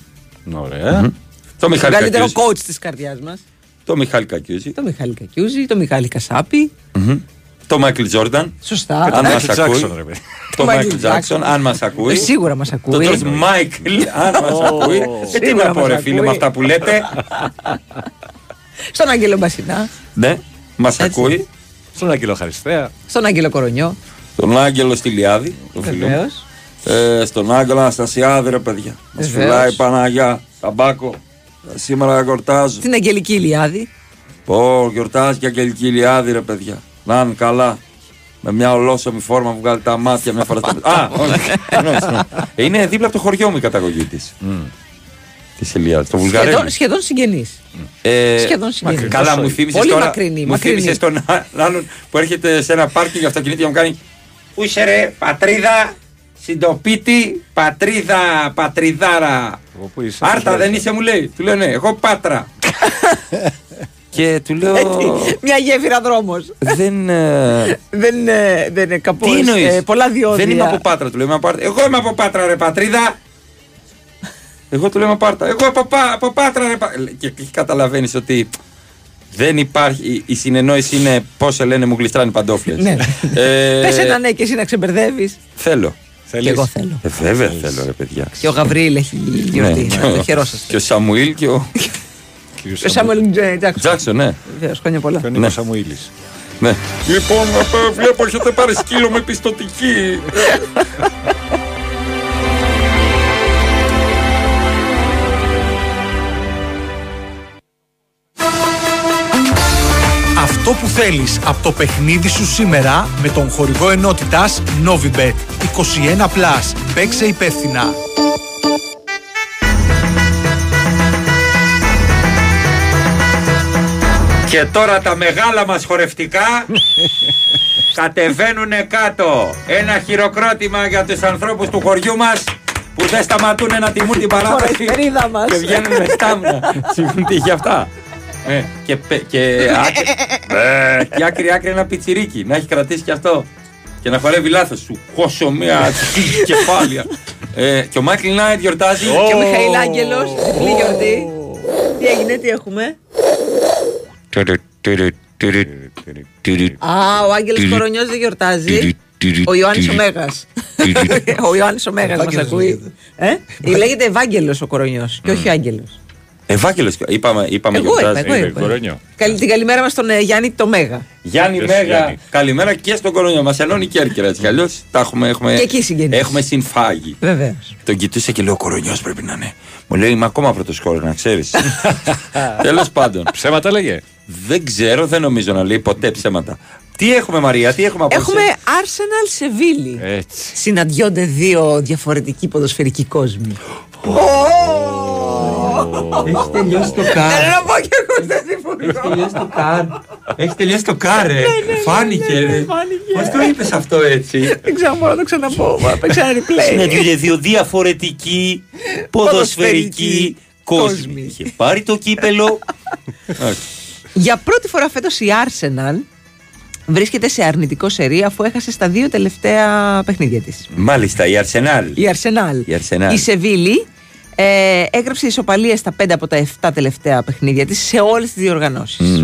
Speaker 3: Ωραία.
Speaker 2: Το
Speaker 4: Τον
Speaker 2: Μιχάλη
Speaker 4: καλύτερο
Speaker 2: Κακιούζη.
Speaker 4: coach της καρδιάς μας.
Speaker 2: Το Μιχάλη Κακιούζη.
Speaker 4: Το Μιχάλη Κακιούζη, το Μιχάλη Κασάπη.
Speaker 2: Μμμ. Το Μάικλ Τζόρνταν.
Speaker 4: Σωστά.
Speaker 2: Αν μας
Speaker 3: Michael
Speaker 2: ακούει.
Speaker 3: Jackson, ρε παιδί.
Speaker 2: Το
Speaker 4: Michael
Speaker 2: Μάικλ
Speaker 4: Jackson.
Speaker 2: Τζάκσον, αν μας ακούει.
Speaker 4: Ε, σίγουρα μας
Speaker 2: Το
Speaker 4: ακούει.
Speaker 2: George Michael, αν μας ακούει. Ε, τι
Speaker 4: Σίγουρα
Speaker 2: να πω,
Speaker 4: μας
Speaker 2: ρε φίλε,
Speaker 4: ακούει.
Speaker 2: με αυτά που λέτε.
Speaker 4: Στον Άγγελο Μπασινά,
Speaker 2: Ναι, μας ακούει.
Speaker 3: Στον Άγγελο Χαριστέα.
Speaker 4: στον Άγγελο Κορονιό.
Speaker 2: Τον Άγγελο Στυλιάδη, το φίλο μου.
Speaker 4: Βεβαίως.
Speaker 2: Ε, στον Άγγελο Αναστασιάδη, ρε παιδιά. Μας
Speaker 4: Βεβαίως.
Speaker 2: φυλάει Παναγιά, ταμπάκο. Σήμερα γιορτάζω.
Speaker 4: Την Αγγελική Ηλιάδη.
Speaker 2: Πω, γιορτάζει και Αγγελική Ηλιάδη, ρε παιδιά. Να είναι καλά. Με μια ολόσωμη φόρμα που βγάλει τα μάτια μια φορά στα. Α, όχι. Συγγνώμη, συγγνώμη. Ε, Είναι δίπλα από το χωριό μου η καταγωγή της. Της Ηλιάδη, το
Speaker 4: Σχεδόν,
Speaker 2: Βουλγαρέλι.
Speaker 4: σχεδόν συγγενής.
Speaker 2: Ε,
Speaker 4: σχεδόν συγγενής.
Speaker 2: Καλά,
Speaker 4: Τόσο
Speaker 2: μου θύμισες
Speaker 4: Πολύ
Speaker 2: τώρα.
Speaker 4: μακρινή,
Speaker 2: μου
Speaker 4: μακρινή.
Speaker 2: θύμισες τον α- άλλον που έρχεται σε ένα πάρκινγκ αυτοκινήτια μου κάνει. Πού είσαι ρε, πατρίδα, συντοπίτη, πατρίδα, πατριδάρα.
Speaker 3: Πού είσαι,
Speaker 2: Άρτα
Speaker 3: πού
Speaker 2: δεν
Speaker 3: είσαι.
Speaker 2: είσαι, μου λέει. Του λέω ναι, εγώ πάτρα. Και του λέω.
Speaker 4: Μια γέφυρα δρόμος.
Speaker 2: Δεν. ε,
Speaker 4: δεν, ε, δεν είναι κάπω.
Speaker 2: Τι εννοείς;
Speaker 4: πολλά διόδια.
Speaker 2: Δεν είμαι από Πάτρα, του λέω. Είμαι από Πάτρα. Εγώ είμαι από Πάτρα, ρε πατρίδα. Εγώ του λέω είμαι από Πάτρα. Εγώ από, Πά- από Πάτρα, ρε πα- Και καταλαβαίνεις ότι δεν υπάρχει. η- Η συνεννόηση είναι πώς σε λένε μου γλιστράνε οι παντόφλες.
Speaker 4: Ναι.
Speaker 2: Ε,
Speaker 4: Πες ένα ναι και εσύ να ξεμπερδεύεις.
Speaker 2: Θέλω.
Speaker 4: Και εγώ θέλω.
Speaker 2: Ε, βέβαια θέλω, ρε παιδιά.
Speaker 4: Και ο Γαβρίλ έχει γιορτή.
Speaker 2: Ναι,
Speaker 4: να
Speaker 2: και
Speaker 4: το
Speaker 2: ο-
Speaker 4: χαιρόσαστε.
Speaker 2: Και ο Σαμουήλ και ο.
Speaker 4: Ο Σάμουελ Τζάξον.
Speaker 2: Τζάξον, ναι.
Speaker 4: Βεβαίω, χρόνια πολλά.
Speaker 3: Και ο Νίκος Σαμουήλης.
Speaker 2: ναι. Λοιπόν, απ' βλέπω έχετε πάρει σκύλο με πιστοτική.
Speaker 21: Αυτό που θέλεις από το παιχνίδι σου σήμερα με τον χορηγό ενότητας Novibet 21+. Παίξε υπεύθυνα.
Speaker 2: Και τώρα τα μεγάλα μας χορευτικά κατεβαίνουν κάτω. Ένα χειροκρότημα για τους ανθρώπους του χωριού μας που δεν σταματούν να τιμούν την παράδοση
Speaker 4: Χορευτερίδα μας.
Speaker 2: και βγαίνουν με στάμνα. Συγχωρείτε τι για αυτά. Ε, και, πε- και, άκρη, ε, και άκρη άκρη ένα πιτσιρίκι να έχει κρατήσει και αυτό και να χορεύει λάθος σου χώσω μια κεφάλια ε, και ο Μάικλ Νάιτ γιορτάζει
Speaker 4: Και ο Μιχαήλ Άγγελο. Διπλή γιορτή. Τι έγινε, τι έχουμε. Α, ο Άγγελο Κορονιό δεν γιορτάζει. Ο Ιωάννη ο Μέγα. Ο Ιωάννη ο Μέγα μα
Speaker 15: Ευάγγελος
Speaker 4: ακούει. Ε? Λέγεται Ευάγγελο ο Κορονιό και όχι Άγγελο.
Speaker 2: Ευάγγελος είπαμε, είπαμε
Speaker 4: Εγώ είπα,
Speaker 2: γιορτάζει.
Speaker 4: εγώ είπα.
Speaker 3: Κορονιό.
Speaker 4: Καλή την καλημέρα μας στον ε, Γιάννη το Μέγα.
Speaker 2: Γιάννη
Speaker 3: Yes,
Speaker 2: Μέγα,
Speaker 3: Γιάννη.
Speaker 2: καλημέρα και στον κορονιό. Μας ενώνει η Κέρκυρα έτσι κι αλλιώς. Τα έχουμε, έχουμε,
Speaker 4: Και εκεί συγγενείς.
Speaker 2: έχουμε συμφάγει.
Speaker 4: Βεβαίως.
Speaker 2: Τον κοιτούσε και λέω: Ο κορονιός πρέπει να είναι. Μου λέει: Είμαι ακόμα πρώτος χώρος, να ξέρεις. Τέλος πάντων.
Speaker 3: Ψέματα λέγε.
Speaker 2: Δεν ξέρω, δεν νομίζω να λέει ποτέ ψέματα. Τι έχουμε, Μαρία, τι έχουμε απόψε;
Speaker 4: Έχουμε Arsenal Σεβίλη.
Speaker 3: Έτσι.
Speaker 4: Συναντιόνται δύο διαφορετικοί ποδοσφαιρικοί κόσμοι.
Speaker 2: Έχεις τελειώσει το
Speaker 4: Θέλω να πω και εγώ δεν συμφωνώ.
Speaker 2: τελειώσει το καρ. Έχεις τελειώσει το κάρε. Φάνηκε. ρε. Πώς το είπες αυτό έτσι;
Speaker 4: Δεν ξέρω, μπορώ να το ξαναπώ. μα, Παίξα ένα replay.
Speaker 2: Συναντιούνται δύο διαφορετικοί ποδοσφαιρικοί κόσμοι. Είχε πάρει το κύπελο.
Speaker 4: Για πρώτη φορά φέτος η Arsenal βρίσκεται σε αρνητικό σερί αφού έχασε στα δύο τελευταία παιχνίδια της.
Speaker 2: Μάλιστα, η Αρσενάλ.
Speaker 4: Η Arsenal.
Speaker 2: Η Arsenal.
Speaker 4: Η Σεβίλη ε, έγραψε ισοπαλία στα 5 από τα 7 τελευταία παιχνίδια της σε όλες τις διοργανώσεις.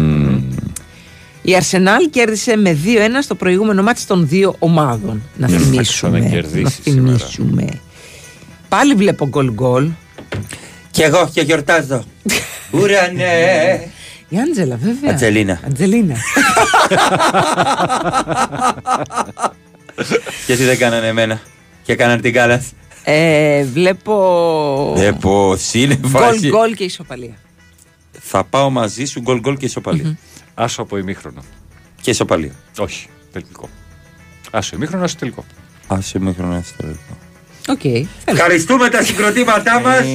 Speaker 4: Η Arsenal κέρδισε με 2-1 στο προηγούμενο μάτι των δύο ομάδων. Να
Speaker 3: Θα
Speaker 4: θυμίσουμε.
Speaker 3: ξανακερδίσει
Speaker 4: Να θυμίσουμε. Πάλι βλέπω γκολ γκολ.
Speaker 2: Κι εγώ και γιορτάζω. Ουρανέ.
Speaker 4: Η Άντζελα, βέβαια.
Speaker 2: Ατζελίνα.
Speaker 4: Ατζελίνα.
Speaker 2: Γιατί δεν κάνανε εμένα. Και κάνανε την κάλα.
Speaker 4: Ε, βλέπω.
Speaker 2: Δεν πω, είναι
Speaker 4: Γκολ
Speaker 2: φάση.
Speaker 4: γκολ και ισοπαλία.
Speaker 2: Θα πάω μαζί σου γκολ γκολ και ισοπαλία.
Speaker 3: Άσο από ημίχρονο.
Speaker 2: Και ισοπαλία.
Speaker 3: Όχι, τελικό. Άσο ημίχρονο, άσο τελικό.
Speaker 2: Άσε με χρόνο τελικό.
Speaker 4: Οκ.
Speaker 2: Ευχαριστούμε τα συγκροτήματά μας.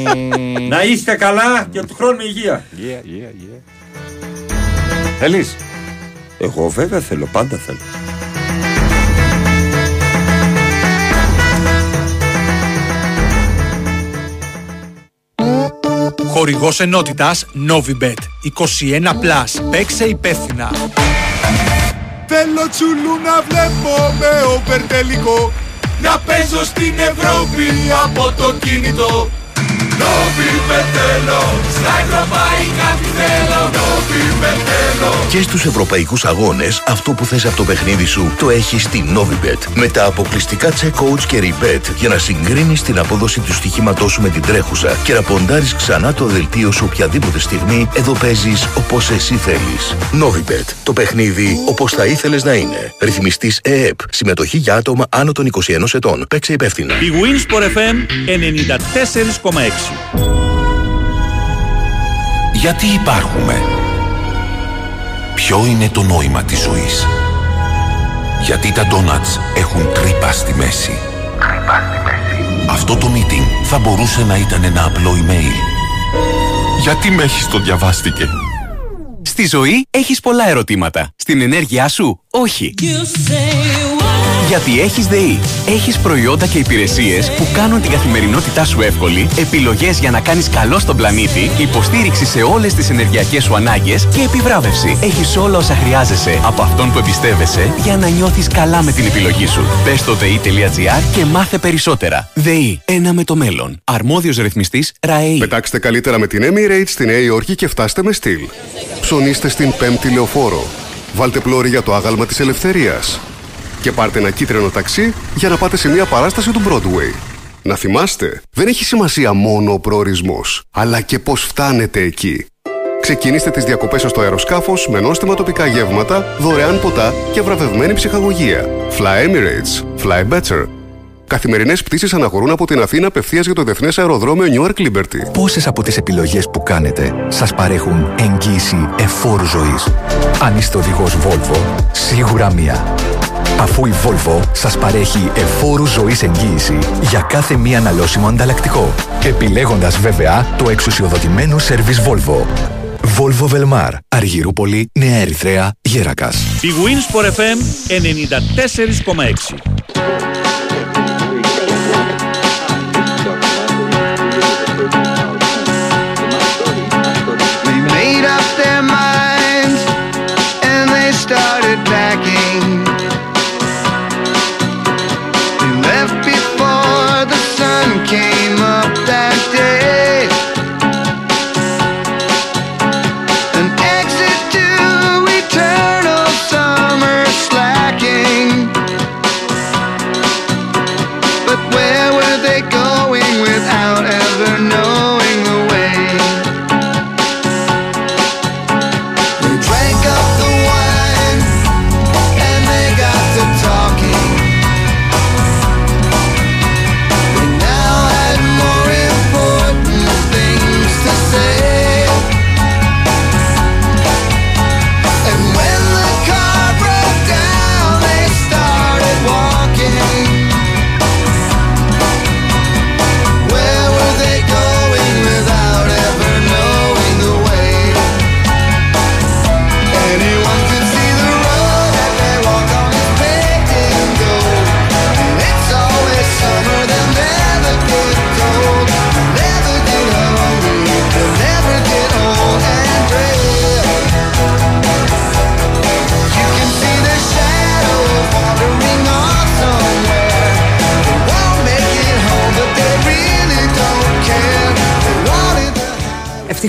Speaker 2: Να είστε καλά και του χρόνου υγεία.
Speaker 3: Yeah, yeah, yeah. Θέλεις;
Speaker 2: Εγώ βέβαια θέλω, πάντα θέλω.
Speaker 21: Χορηγός ενότητας Novibet 21+. Παίξε υπεύθυνα.
Speaker 8: Θέλω τσουλού να βλέπω με όπερ τελικό Να παίζω στην Ευρώπη από το κινητό
Speaker 22: Και στους ευρωπαϊκούς αγώνες, αυτό που θες από το παιχνίδι σου το έχεις στη Novibet. Με τα αποκλειστικά check-coach και rebet για να συγκρίνεις την απόδοση του στοιχήματός σου με την τρέχουσα και να ποντάρεις ξανά το δελτίο σου οποιαδήποτε στιγμή, εδώ παίζεις όπως εσύ θέλεις. Novibet. Το παιχνίδι όπως θα ήθελες να είναι. Ρυθμιστής ΕΕΠ. Συμμετοχή για άτομα άνω των 21 ετών. Παίξε υπεύθυνα.
Speaker 12: Η Winsport FM 94,6.
Speaker 18: Γιατί υπάρχουμε; Ποιο είναι το νόημα της ζωής; Γιατί τα ντόνατς έχουν τρύπα στη μέση; Αυτό το meeting θα μπορούσε να ήταν ένα απλό email. Γιατί με έχεις το διαβάστηκε;
Speaker 23: Στη ζωή έχεις πολλά ερωτήματα. Στην ενέργειά σου, όχι. Γιατί έχεις ΔΕΗ. Έχεις προϊόντα και υπηρεσίες που κάνουν την καθημερινότητά σου εύκολη, επιλογές για να κάνεις καλό στον πλανήτη, υποστήριξη σε όλες τις ενεργειακές σου ανάγκες και επιβράβευση. Έχεις όλα όσα χρειάζεσαι από αυτόν που εμπιστεύεσαι για να νιώθεις καλά με την επιλογή σου. Μπες στο ΔΕΗ.gr και μάθε περισσότερα. ΔΕΗ. Ένα με το μέλλον. Αρμόδιος ρυθμιστής ΡΑΕΗ.
Speaker 24: Πετάξτε καλύτερα με την Emirates στη Νέα Υόρκη και φτάστε με στυλ. Ψωνίστε στην πέμπτη λεωφόρο. Βάλτε πλώρη για το άγαλμα της ελευθερίας. Και πάρτε ένα κίτρινο ταξί για να πάτε σε μια παράσταση του Broadway. Να θυμάστε, δεν έχει σημασία μόνο ο προορισμός, αλλά και πώς φτάνετε εκεί. Ξεκινήστε τις διακοπές σας στο αεροσκάφος με νόστιμα τοπικά γεύματα, δωρεάν ποτά και βραβευμένη ψυχαγωγία. Fly Emirates. Fly better. Καθημερινές πτήσεις αναχωρούν από την Αθήνα απευθείας για το Διεθνές Αεροδρόμιο Newark Liberty.
Speaker 25: Πόσες από τις επιλογές που κάνετε σας παρέχουν εγγύηση εφόρου ζωής; Αν είστε οδηγός Volvo, σίγουρα μία. Αφού η Volvo σας παρέχει εφόρου ζωής εγγύηση για κάθε μία αναλώσιμο ανταλλακτικό. Επιλέγοντας βέβαια το εξουσιοδοτημένο σερβις Volvo. Volvo Velmar, Αργυρούπολη, Νέα Ερυθρέα, Γέρακας.
Speaker 12: Η Winsport FM 94,6.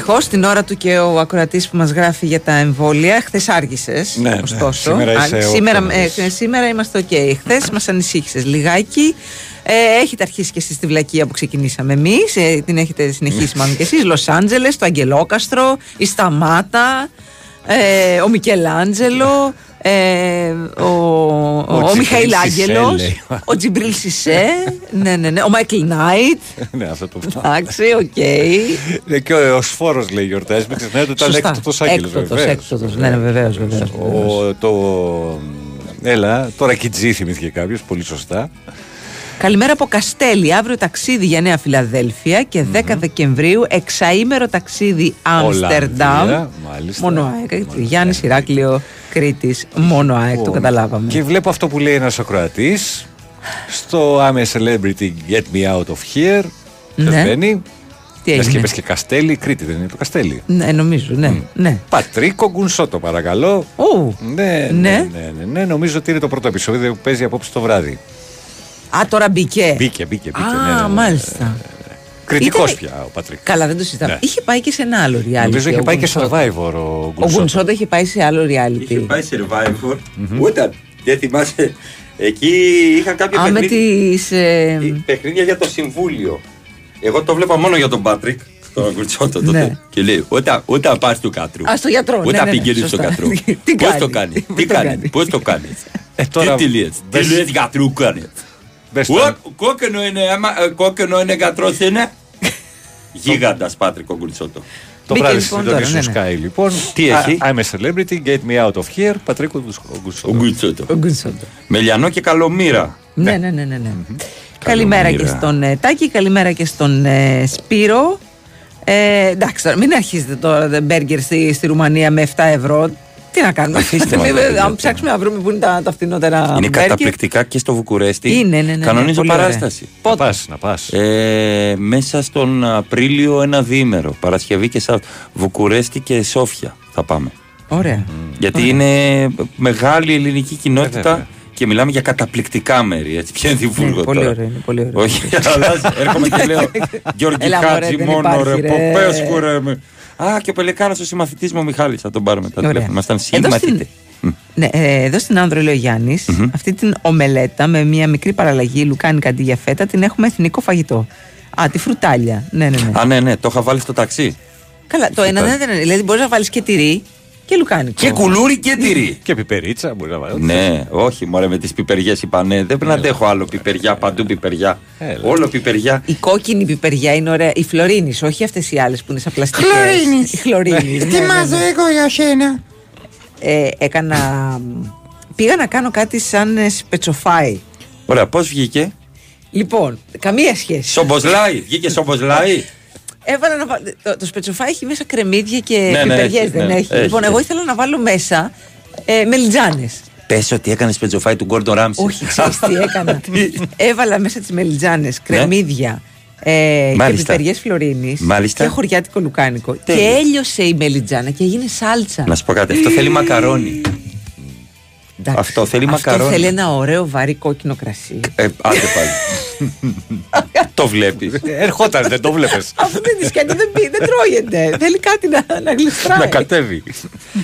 Speaker 4: Ευτυχώς την ώρα του και ο ακροατής που μας γράφει για τα εμβόλια, χθες άργησες.
Speaker 3: Ναι, ναι.
Speaker 4: ωστόσο.
Speaker 3: Σήμερα
Speaker 4: Α,
Speaker 3: είσαι
Speaker 4: σήμερα,
Speaker 3: όποτε νωρίς.
Speaker 4: ε, σήμερα είμαστε οκ. Χθες μας ανησύχησες λιγάκι. Ε, έχετε αρχίσει και εσείς τη βλακεία που ξεκινήσαμε εμείς. Ε, την έχετε συνεχίσει μάλλον και εσείς. Λος Άντζελες, το Αγγελόκαστρο, η Σταμάτα, ε, ο Μικελάντζελο. Ε, ο, ο, ο,
Speaker 3: Τζιμπρίλ
Speaker 4: Μιχαήλ
Speaker 3: Σισέ,
Speaker 4: Άγγελο,
Speaker 3: λέει.
Speaker 4: ο Τζιμπρίλ Σισέ, ναι, ναι, ναι, ο Μάικλ Νάιτ.
Speaker 3: ναι, αυτό το
Speaker 4: Εντάξει, οκ.
Speaker 3: Ναι, και ο, Εωσφόρος λέει γιορτάζει. Μην ξεχνάτε ότι ήταν
Speaker 4: Σωστά.
Speaker 3: έκπτωτος άγγελος.
Speaker 4: Έκπτωτος, έκπτωτος. Ναι, ναι, βεβαίως, βεβαίως,
Speaker 3: Ο, το, έλα, τώρα Κιτζή θυμήθηκε κάποιος, πολύ σωστά.
Speaker 4: Καλημέρα από Καστέλι. Αύριο ταξίδι για Νέα Φιλαδέλφεια και 10 Δεκεμβρίου εξαήμερο ταξίδι Άμστερνταμ.
Speaker 3: Ολλανδία, μάλιστα.
Speaker 4: Μόνο ΑΕΚ. Γιάννης Ηράκλειο Κρήτης. Μόνο ΑΕΚ, το
Speaker 3: Λοιπόν,
Speaker 4: καταλάβαμε.
Speaker 3: Και βλέπω αυτό που λέει ένας ακροατής στο I'm a celebrity, get me out of here.
Speaker 4: Ναι.
Speaker 3: Δεν μπαίνει;
Speaker 4: Τι
Speaker 3: Λες και
Speaker 4: έγινε;
Speaker 3: είπες και Καστέλη, Κρήτη δεν είναι το Καστέλη.
Speaker 4: Ναι, νομίζω, ναι. ναι.
Speaker 3: Πατρίκο Γκουνσότο, παρακαλώ.
Speaker 4: Ου,
Speaker 3: Ναι, ναι,
Speaker 4: Ναι.
Speaker 3: ναι, ναι, ναι, νομίζω ότι είναι το πρώτο επεισόδιο που παίζει απόψε το βράδυ.
Speaker 4: Α, τώρα μπήκε.
Speaker 3: Μπήκε, μπήκε, μπήκε.
Speaker 4: Α,
Speaker 3: ναι, ναι, ναι.
Speaker 4: μάλιστα.
Speaker 3: Κριτικός
Speaker 4: Ήτανε-
Speaker 3: πια ο Πατρίκο.
Speaker 4: Καλά, δεν το συζητάμε.
Speaker 3: Ναι.
Speaker 4: Είχε πάει και σε ένα άλλο reality.
Speaker 3: Νομίζω είχε
Speaker 4: ο
Speaker 3: πάει και
Speaker 4: Γκουνσότο.
Speaker 3: survivor ο
Speaker 4: Ο
Speaker 3: Γκουνσότο.
Speaker 4: Γκουνσότο είχε πάει σε άλλο reality.
Speaker 2: Είχε πάει survivor. Ούτε δεν θυμάσαι. Εκεί είχαν κάποια
Speaker 4: Α, με
Speaker 2: παιχνίδια,
Speaker 4: τις... ε,
Speaker 2: παιχνίδια για το συμβούλιο. Εγώ το βλέπα μόνο για τον Πάτρικ. Τον Γκουρτσότο τότε.
Speaker 4: Ναι.
Speaker 2: Και λέει: Όταν, όταν πας του κατρού.
Speaker 4: Α, στο γιατρό, ναι,
Speaker 2: Όταν
Speaker 4: ναι, ναι,
Speaker 2: πηγαίνεις στο
Speaker 4: σωστά.
Speaker 2: κατρού.
Speaker 4: Τι
Speaker 2: Πώς
Speaker 4: κάνει,
Speaker 2: το κάνει;
Speaker 4: πώς
Speaker 2: Τι
Speaker 4: το
Speaker 2: κάνεις;
Speaker 4: κάνει;
Speaker 2: Πώς το κάνεις;
Speaker 3: τώρα
Speaker 2: Τι λες; Τι
Speaker 3: μπες-
Speaker 2: λες γιατρού κάνεις;
Speaker 3: Μπες
Speaker 2: Ω,
Speaker 3: τώρα.
Speaker 2: Κόκκινο είναι, άμα- ε, κόκκινο είναι γιατρός είναι. Γίγαντας Πάτρικ ο Γκουρτσότο.
Speaker 3: Το
Speaker 4: Μπήκε
Speaker 3: βράδυ
Speaker 4: λοιπόν
Speaker 3: στην
Speaker 4: τώρα,
Speaker 3: συντονή
Speaker 4: ναι,
Speaker 3: σου
Speaker 4: ναι.
Speaker 3: Sky λοιπόν.
Speaker 2: Τι έχει;
Speaker 3: I'm a celebrity, get me out of here. Πατρίκο Γκουνσότο.
Speaker 2: Ο Γκουρτσότο.
Speaker 4: Ο Γκουνσότο.
Speaker 2: Με λιανό και καλομήρα.
Speaker 4: Ναι, ναι, ναι, ναι. ναι. Καλημέρα και
Speaker 2: Καλομήρα.
Speaker 4: στον ε, Τάκη, καλημέρα και στον ε, Σπύρο. Ε, εντάξει, τώρα μην αρχίζετε τώρα τα μπέργκερ στη, στη Ρουμανία με 7 ευρώ. Τι να κάνουμε;
Speaker 2: Αφήστε μας,
Speaker 4: Μην-
Speaker 2: ρε,
Speaker 4: Αν ψάξουμε να βρούμε που είναι τα, τα φθηνότερα
Speaker 2: Είναι
Speaker 4: μπέργκερ.
Speaker 2: καταπληκτικά και στο Βουκουρέστι.
Speaker 4: Είναι, ναι, ναι, ναι,
Speaker 2: Κανονίζω
Speaker 4: πολύ ωραία.
Speaker 2: παράσταση.
Speaker 3: Να πας, να πας.
Speaker 2: Ε, μέσα στον Απρίλιο ένα διήμερο. Παρασκευή και Σάββατο. Βουκουρέστι και Σόφια θα πάμε.
Speaker 4: Ωραία.
Speaker 2: Γιατί είναι μεγάλη ελληνική κοινότητα
Speaker 3: βέβαια.
Speaker 2: και μιλάμε για καταπληκτικά μέρη. Έτσι, ποια είναι τη Βούλγο
Speaker 4: Ναι, πολύ
Speaker 2: τώρα;
Speaker 4: ωραίο, είναι πολύ ωραίο.
Speaker 2: Όχι, αλλάζει. Έρχομαι και λέω Γιώργη
Speaker 4: Έλα, μωρέ,
Speaker 2: Χάτζη
Speaker 4: δεν
Speaker 2: μόνο
Speaker 4: υπάρχει,
Speaker 2: ρε.
Speaker 4: ρε.
Speaker 2: Ποπέσκου ρε. Με- Α, και ο Πελεκάνος ο συμμαθητής μου ο Μιχάλης θα τον πάρουμε τα
Speaker 4: Ωραία.
Speaker 2: τηλέφωνα. Ήμασταν
Speaker 4: Εδώ στην-
Speaker 2: συμμαθητέ.
Speaker 4: Ναι, ε, εδώ στην Άνδρο λέει ο γιαννης αυτή την ομελέτα με μια μικρή παραλλαγή λουκάνικα αντί για φέτα την έχουμε εθνικό φαγητό. Α, τη φρουτάλια. Ναι, ναι, ναι.
Speaker 2: Α, ναι, ναι, το είχα βάλει στο ταξί.
Speaker 4: Καλά, το ένα δεν είναι. Δηλαδή μπορείς να βάλεις και τυρί και λουκάνικο.
Speaker 2: Και κουλούρι και τυρί.
Speaker 3: Και πιπερίτσα μπορεί να βάλεις.
Speaker 2: Ναι, όχι, μωρέ με τις πιπεριές είπα ναι. Δεν πρέπει να αντέχω άλλο πιπεριά, παντού πιπεριά.
Speaker 3: Έλα.
Speaker 2: Όλο πιπεριά.
Speaker 4: Η κόκκινη πιπεριά είναι ωραία. Η φλωρίνης, όχι αυτές οι άλλες που είναι σαν πλαστικές.
Speaker 26: Χλωρίνης.
Speaker 4: Η χλωρίνη.
Speaker 26: Τι μάζω εγώ για σένα.
Speaker 4: Ε, έκανα. Πήγα να κάνω κάτι σαν ε, σπετσοφάι.
Speaker 2: Ωραία, πώς βγήκε;
Speaker 4: Λοιπόν, καμία σχέση.
Speaker 2: Σομποσλάι, βγήκε σομποσλάι;
Speaker 4: Έβαλα να βάλω. Το, το σπετσοφάι έχει μέσα κρεμμύδια και
Speaker 2: Ναι, ναι,
Speaker 4: πιπεριές,
Speaker 2: έχει,
Speaker 4: δεν
Speaker 2: ναι,
Speaker 4: έχει.
Speaker 2: έχει,
Speaker 4: Λοιπόν,
Speaker 2: έχει.
Speaker 4: εγώ ήθελα να βάλω μέσα ε, μελιτζάνες.
Speaker 2: Πες ότι έκανες πετζοφάι του Γκόρντον Ράμψη.
Speaker 4: Όχι, ξέρεις τι έκανα. Έβαλα μέσα τις μελιτζάνες, κρεμμύδια ε, και
Speaker 2: Ναι. Μάλιστα.
Speaker 4: πιπεριές φλωρίνης
Speaker 2: Μάλιστα.
Speaker 4: και χωριάτικο λουκάνικο.
Speaker 2: Τέλεια.
Speaker 4: Και έλειωσε η μελιτζάνα και έγινε σάλτσα.
Speaker 2: Να σου πω κάτι, αυτό θέλει μακαρόνι.
Speaker 4: Εντάξει.
Speaker 2: Αυτό θέλει
Speaker 4: Αυτό
Speaker 2: μακαρόνι.
Speaker 4: θέλει ένα ωραίο βαρύ κόκκινο κρασί.
Speaker 2: Ε, άντε πάλι. το βλέπεις.
Speaker 3: Ερχόταν, δεν το βλέπει.
Speaker 4: Αυτό δεν τη σκέφτεται, δεν, πει- δεν τρώγεται. θέλει κάτι να, να γλιστράει.
Speaker 3: Να κατέβει.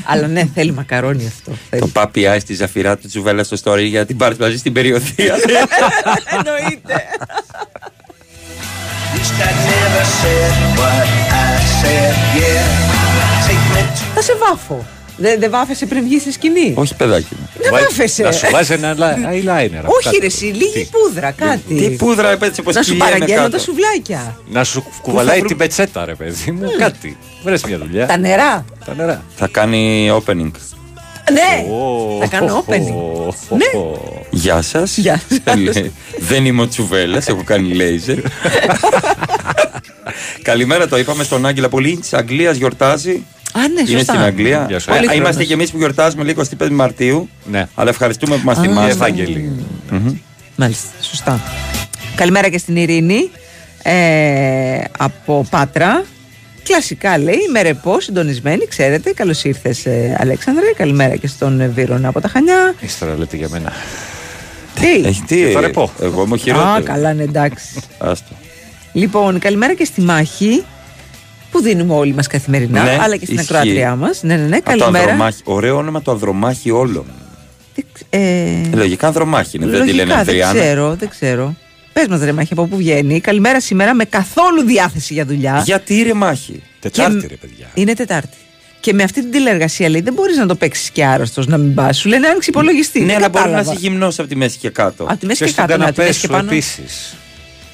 Speaker 4: Αλλά ναι, θέλει μακαρόνι αυτό. Θέλει.
Speaker 2: Το πάπι άι στη ζαφυρά του τσουβέλα στο story για την πάρει μαζί στην περιοδία.
Speaker 4: Εννοείται. Θα σε βάφω. Δεν δεν βάφεσαι πριν βγεις στη σκηνή;
Speaker 2: Όχι, παιδάκι μου.
Speaker 4: Δεν βάφεσαι.
Speaker 3: Να σου βάζει ένα λα- eyeliner.
Speaker 4: Όχι,
Speaker 3: κάτι.
Speaker 4: ρε, εσύ, λίγη πούδρα, κάτι.
Speaker 2: Τι πούδρα, έτσι όπω
Speaker 4: Να σου παραγγέλνω τα σουβλάκια.
Speaker 3: Να σου κουβαλάει την πετσέτα, ρε παιδί μου. Κάτι. Βρες μια δουλειά.
Speaker 4: Τα νερά.
Speaker 3: Τα νερά.
Speaker 2: Θα κάνει opening.
Speaker 4: Ναι, θα κάνω opening. Ναι.
Speaker 2: Γεια σας.
Speaker 4: Γεια
Speaker 2: Δεν είμαι ο Τσουβέλλας, έχω κάνει λέιζερ. Καλημέρα, το είπαμε στον Άγγελα Πολύ τη Αγγλίας γιορτάζει.
Speaker 4: Α, ναι,
Speaker 2: Είναι
Speaker 4: σωστά.
Speaker 2: στην Αγγλία.
Speaker 3: Γεια σου.
Speaker 2: Ε,
Speaker 4: Πολύχρονος.
Speaker 2: είμαστε και εμείς που γιορτάζουμε λίγο 25 Μαρτίου.
Speaker 3: Ναι.
Speaker 2: Αλλά ευχαριστούμε που μας
Speaker 3: Η
Speaker 2: θυμάστε.
Speaker 3: Ευάγγελη.
Speaker 4: Μάλιστα, σωστά. Καλημέρα και στην Ειρήνη ε, από Πάτρα. Κλασικά λέει, με ρεπό, συντονισμένη, ξέρετε. Καλώς ήρθες, ε, Αλέξανδρε. Καλημέρα και στον ε, Βίρονα από τα Χανιά.
Speaker 3: Ύστερα λέτε για μένα.
Speaker 4: Τι;
Speaker 2: Έχει τι,
Speaker 3: Και θα ρεπώ.
Speaker 2: εγώ είμαι ο
Speaker 4: Α,
Speaker 2: χειρότερο.
Speaker 4: καλά, ναι, εντάξει.
Speaker 2: Άστο.
Speaker 4: Λοιπόν, καλημέρα και στη μάχη. Που δίνουμε όλοι μας καθημερινά,
Speaker 2: Ναι,
Speaker 4: αλλά και στην
Speaker 2: ισχύει.
Speaker 4: ακροάτριά μας. Ναι, ναι, ναι.
Speaker 2: Από το
Speaker 4: Καλημέρα.
Speaker 2: Ανδρομάχη. Ωραίο όνομα το Ανδρομάχη όλο.
Speaker 4: Ε,
Speaker 2: Λογικά Ανδρομάχη είναι, δεν τη
Speaker 4: λογικά,
Speaker 2: λένε
Speaker 4: δεν
Speaker 2: Ανδριάνα.
Speaker 4: ξέρω, δεν ξέρω. Πες μας, ρε Μάχη, από πού βγαίνει. Καλημέρα σήμερα με καθόλου διάθεση για δουλειά.
Speaker 2: Γιατί ρε Μάχη;
Speaker 3: Τετάρτη,
Speaker 4: Και-
Speaker 3: ρε παιδιά.
Speaker 4: Είναι Τετάρτη. Και με αυτή την τηλεργασία λέει δεν μπορείς να το παίξεις και άρρωστος να μην πας. Σου λένε άνοιξε υπολογιστή.
Speaker 2: Ναι,
Speaker 4: Δεν
Speaker 2: αλλά μπορεί να
Speaker 4: κατάλαβα.
Speaker 2: είσαι γυμνός από τη μέση και κάτω.
Speaker 4: Από τη μέση
Speaker 3: Και
Speaker 4: και
Speaker 3: στον
Speaker 4: κάτω,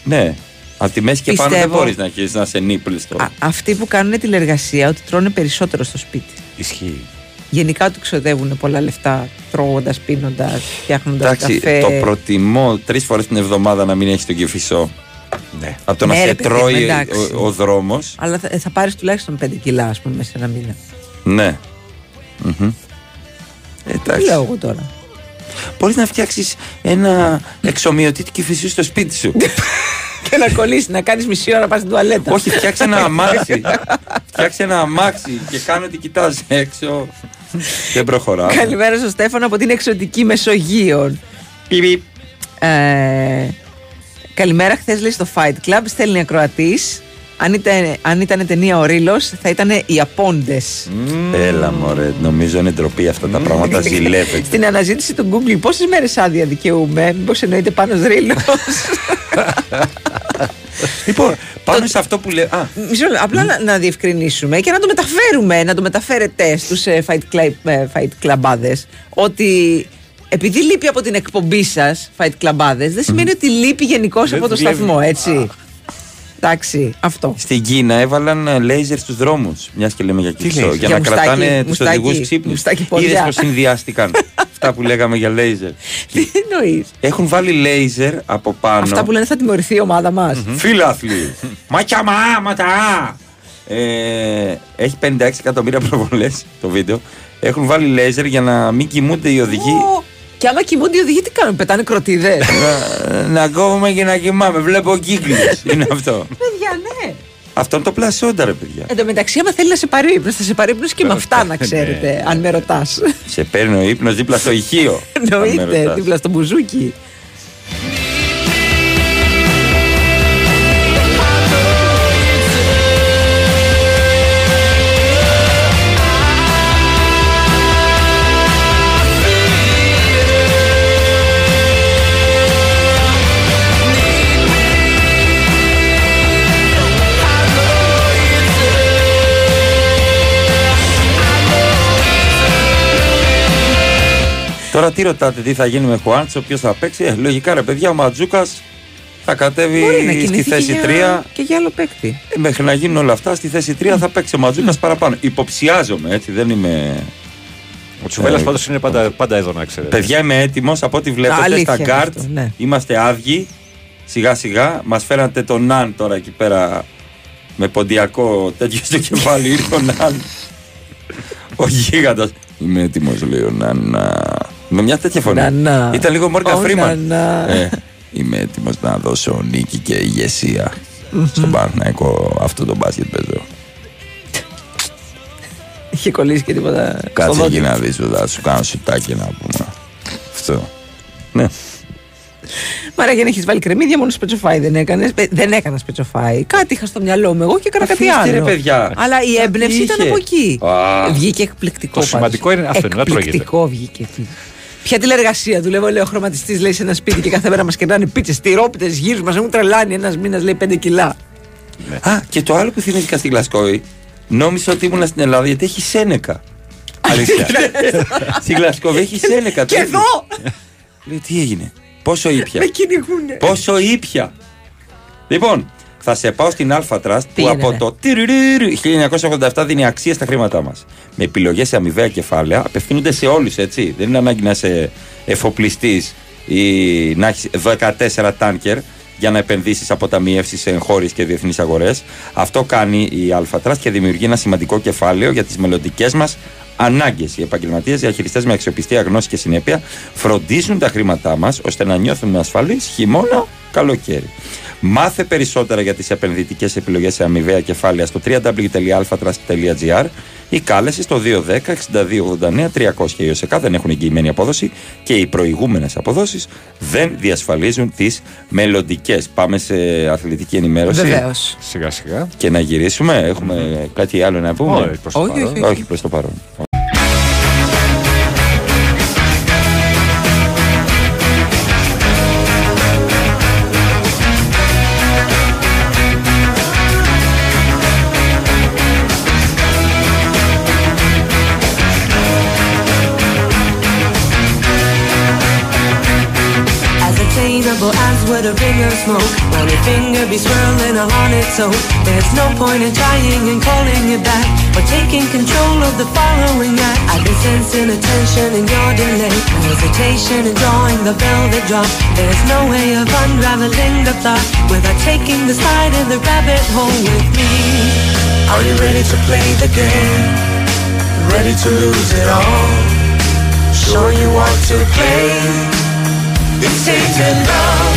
Speaker 4: ναι, από τη
Speaker 3: καναπέ
Speaker 4: μέση και
Speaker 3: σου
Speaker 4: πάνω.
Speaker 3: επίσης.
Speaker 2: Ναι. Από τη μέση και πάνω δεν
Speaker 4: Πιστεύω-
Speaker 2: μπορείς να έχει να είσαι νύπλιστο.
Speaker 4: Α, αυτοί που κάνουν τηλεργασία ότι τρώνε περισσότερο στο σπίτι.
Speaker 3: Ισχύει.
Speaker 4: Γενικά ότι ξοδεύουν πολλά λεφτά τρώγοντας, πίνοντας, φτιάχνοντας
Speaker 2: Εντάξει,
Speaker 4: καφέ.
Speaker 2: το προτιμώ τρεις φορές την εβδομάδα να μην έχεις τον κυφισό.
Speaker 3: Ναι.
Speaker 2: Από το να
Speaker 4: Ναι,
Speaker 2: σε
Speaker 4: ρε παιδί μου,
Speaker 2: τρώει
Speaker 4: εντάξει.
Speaker 2: ο, ο δρόμος.
Speaker 4: Αλλά θα, θα πάρεις τουλάχιστον 5 κιλά, ας πούμε, μέσα σε ένα μήνα.
Speaker 2: Ναι. Μμμ.
Speaker 4: Τι
Speaker 2: Εντάξει.
Speaker 4: λέω εγώ τώρα;
Speaker 2: Μπορείς να φτιάξεις ένα εξομοιωτή κυφισού στο σπίτι σου.
Speaker 4: και να κολλήσεις, να κάνεις μισή ώρα να πας στην τουαλέτα.
Speaker 2: Όχι, φτιάξε ένα αμάξι. φτιάξε ένα αμάξι και κάνω ότι κοιτάζει έξω. Δεν προχωράω.
Speaker 4: Καλημέρα στο Στέφανο από την εξωτική Μεσογείων. Ε, καλημέρα, χθες λέει στο Fight Club. Στέλνει ακροατής. Αν ήταν, αν ήταν ταινία ο Ρήλο, θα ήταν οι Απόντες.
Speaker 2: Έλα μωρέ, νομίζω είναι ντροπή αυτά τα πράγματα. Ζηλεύεται.
Speaker 4: Στην αναζήτηση του Google, πόσες μέρες άδεια δικαιούμαι, Μήπως εννοείται πάνω Ρήλο.
Speaker 2: Λοιπόν, πάνω σε αυτό που λέει. Α,
Speaker 4: Μισό λεπτό, απλά να, να διευκρινίσουμε και να το μεταφέρουμε, να το μεταφέρετε στους ε, fight, club, ε, fight clubάδες ότι επειδή λείπει από την εκπομπή σας fight clubάδες δεν σημαίνει ότι λείπει γενικώς
Speaker 2: Δεν
Speaker 4: από το
Speaker 2: δουλεύει.
Speaker 4: σταθμό, έτσι. Εντάξει, αυτό.
Speaker 2: Στην Κίνα έβαλαν ε, λέιζερ στους δρόμους. Μιας και λέμε για κυψό.
Speaker 4: λέιζερ;
Speaker 2: Για
Speaker 4: Για
Speaker 2: να
Speaker 4: μουστάκι,
Speaker 2: κρατάνε τους
Speaker 4: μουστάκι,
Speaker 2: οδηγούς ξύπνους.
Speaker 4: μουστάκι ποδιά.
Speaker 2: Είδες πως συνδυάστηκαν; Αυτά που λέγαμε για λέιζερ.
Speaker 4: Τι εννοείς;
Speaker 2: Έχουν βάλει λέιζερ από πάνω.
Speaker 4: Αυτά που λένε θα τιμωρηθεί η ομάδα μας.
Speaker 2: Φίλαθλοι. Μάτια μα, ματά. Ε, έχει 56 εκατομμύρια προβολές το βίντεο. Έχουν βάλει λέιζερ για να μην κοιμούνται οι οδηγοί.
Speaker 4: Ω, Και άμα κοιμούνται οι οδηγοί τι κάνουν, πετάνε κροτίδες;
Speaker 2: να, να κόβουμε και να κοιμάμαι. Βλέπω κύκλου. Είναι αυτό.
Speaker 4: Παιδιά, ναι.
Speaker 2: Αυτό είναι το πλασόντα, ρε παιδιά.
Speaker 4: Εν τω μεταξύ, άμα θέλει να σε πάρει ο ύπνος, θα σε πάρει ύπνος και με αυτά να ξέρετε, αν με ρωτάς.
Speaker 2: Σε παίρνει ο ύπνος δίπλα στο ηχείο. αν με
Speaker 4: Εννοείται,
Speaker 2: ρωτάς.
Speaker 4: δίπλα στο μπουζούκι.
Speaker 2: Τώρα τι ρωτάτε, τι θα γίνει με Χουάντσο, ποιο θα παίξει; Ε, λογικά ρε παιδιά, ο Ματζούκας θα κατέβει
Speaker 4: Μπορεί να
Speaker 2: στη
Speaker 4: κινηθεί
Speaker 2: θέση
Speaker 4: και
Speaker 2: 3.
Speaker 4: για, και για άλλο παίκτη.
Speaker 2: Ε, μέχρι να γίνουν όλα αυτά, στη θέση 3 θα παίξει ο Ματζούκας παραπάνω. Υποψιάζομαι, έτσι, δεν είμαι.
Speaker 3: Ο Τσουβέλλα
Speaker 2: Ε,
Speaker 3: πάντως είναι πάντα, πάντα εδώ, να ξέρετε.
Speaker 2: Παιδιά, είμαι έτοιμος από ό,τι βλέπετε
Speaker 4: Αλήθεια
Speaker 2: στα
Speaker 4: είναι
Speaker 2: γκάρτ.
Speaker 4: αυτό, ναι.
Speaker 2: Είμαστε άδειοι. Σιγά σιγά. Μας φέρατε τον Ναν τώρα εκεί πέρα με ποντιακό τέτοιο στο κεφάλι. Ήρθε ο Ναν. ο γίγαντας. Είμαι έτοιμος, λέει ο Ναν. Να- Με μια τέτοια φωνή.
Speaker 4: Νανά.
Speaker 2: Ήταν λίγο Μόρκα
Speaker 4: Ο
Speaker 2: Φρήμαν.
Speaker 4: Νανά.
Speaker 2: Ε, είμαι έτοιμος να δώσω νίκη και ηγεσία. Στον Παναθηναϊκό αυτό το μπάσκετ παίζω.
Speaker 4: Είχε κολλήσει και τίποτα. στο
Speaker 2: Κάτσε
Speaker 4: δόντι.
Speaker 2: εκεί να δεις, θα σου κάνω σουτάκι να πούμε. Αυτό. Ναι.
Speaker 4: Μάρα για να έχεις βάλει κρεμμύδια, μόνο σπετσοφάι δεν έκανες. Δεν έκανα σπετσοφάι. Κάτι είχα στο μυαλό μου εγώ και έκανα κάτι
Speaker 2: Αφήστε,
Speaker 4: άλλο.
Speaker 2: ρε, παιδιά.
Speaker 4: Αλλά η
Speaker 2: Κάτι
Speaker 4: έμπνευση ήταν
Speaker 2: είχε.
Speaker 4: από εκεί.
Speaker 2: Α.
Speaker 4: Βγήκε εκπληκτικό.
Speaker 3: Το σημαντικό είναι αυτό, είναι να τρώγεται.
Speaker 4: Εκπληκτικό βγήκε. Ποια τηλεργασία δουλεύω, λέει ο χρωματιστής, λέει σε ένα σπίτι και κάθε μέρα μας κερνάνε πίτσες, τυρόπιτες, γύρους μας έχουν τρελάνει. Ένας μήνας λέει 5 κιλά.
Speaker 2: Α, και το άλλο που θυμήθηκα στη Γλασκόη, νόμιζα ότι ήμουν στην Ελλάδα γιατί έχει Σένεκα. Αλήθεια. στη Γλασκόη έχει Σένεκα.
Speaker 4: Και
Speaker 2: το
Speaker 4: εδώ!
Speaker 2: ίδιο. Λέει τι έγινε; Πόσο ήπια;
Speaker 4: Με κυνηγούνε.
Speaker 2: Πόσο ήπια; Λοιπόν, θα σε πάω στην Alpha Trust που
Speaker 4: Πήγαινε,
Speaker 2: από
Speaker 4: ναι.
Speaker 2: το τυριρυρι 1987 δίνει αξία στα χρήματά μας. Με επιλογές σε αμοιβαία κεφάλαια απευθύνονται σε όλους, έτσι. Δεν είναι ανάγκη να είσαι εφοπλιστής ή να έχεις 14 τάνκερ για να επενδύσεις αποταμιεύσει σε εγχώριες και διεθνείς αγορές. Αυτό κάνει η Alpha Trust και δημιουργεί ένα σημαντικό κεφάλαιο για τις μελλοντικές μας ανάγκες. Οι επαγγελματίες διαχειριστές με αξιοπιστία, γνώση και συνέπεια φροντίζουν τα χρήματά μας ώστε να νιώθουμε ασφαλείς χειμώνα, καλοκαίρι. Μάθε περισσότερα για τις επενδυτικές επιλογές σε αμοιβαία κεφάλαια στο www.alphatrust.gr ή κάλεσες στο 210-6289-300. Οι ΟΣΕΚΑ δεν έχουν εγγυημένη απόδοση και οι προηγούμενες αποδόσεις δεν διασφαλίζουν τις μελλοντικές. Πάμε σε αθλητική ενημέρωση.
Speaker 4: Βεβαίως.
Speaker 3: Σιγά σιγά.
Speaker 2: Και να γυρίσουμε. Έχουμε κάτι άλλο να πούμε;
Speaker 3: Όχι, προς το
Speaker 4: Όχι,
Speaker 3: παρόν.
Speaker 19: Own There's no point in trying and calling it back Or taking control of the following act I've been sensing attention in your delay Hesitation in drawing the velvet drop There's no way of unraveling the plot Without taking the slide in the rabbit hole with me Are you ready to play the game? Ready to lose it all? Sure you want to play? It's tainted love.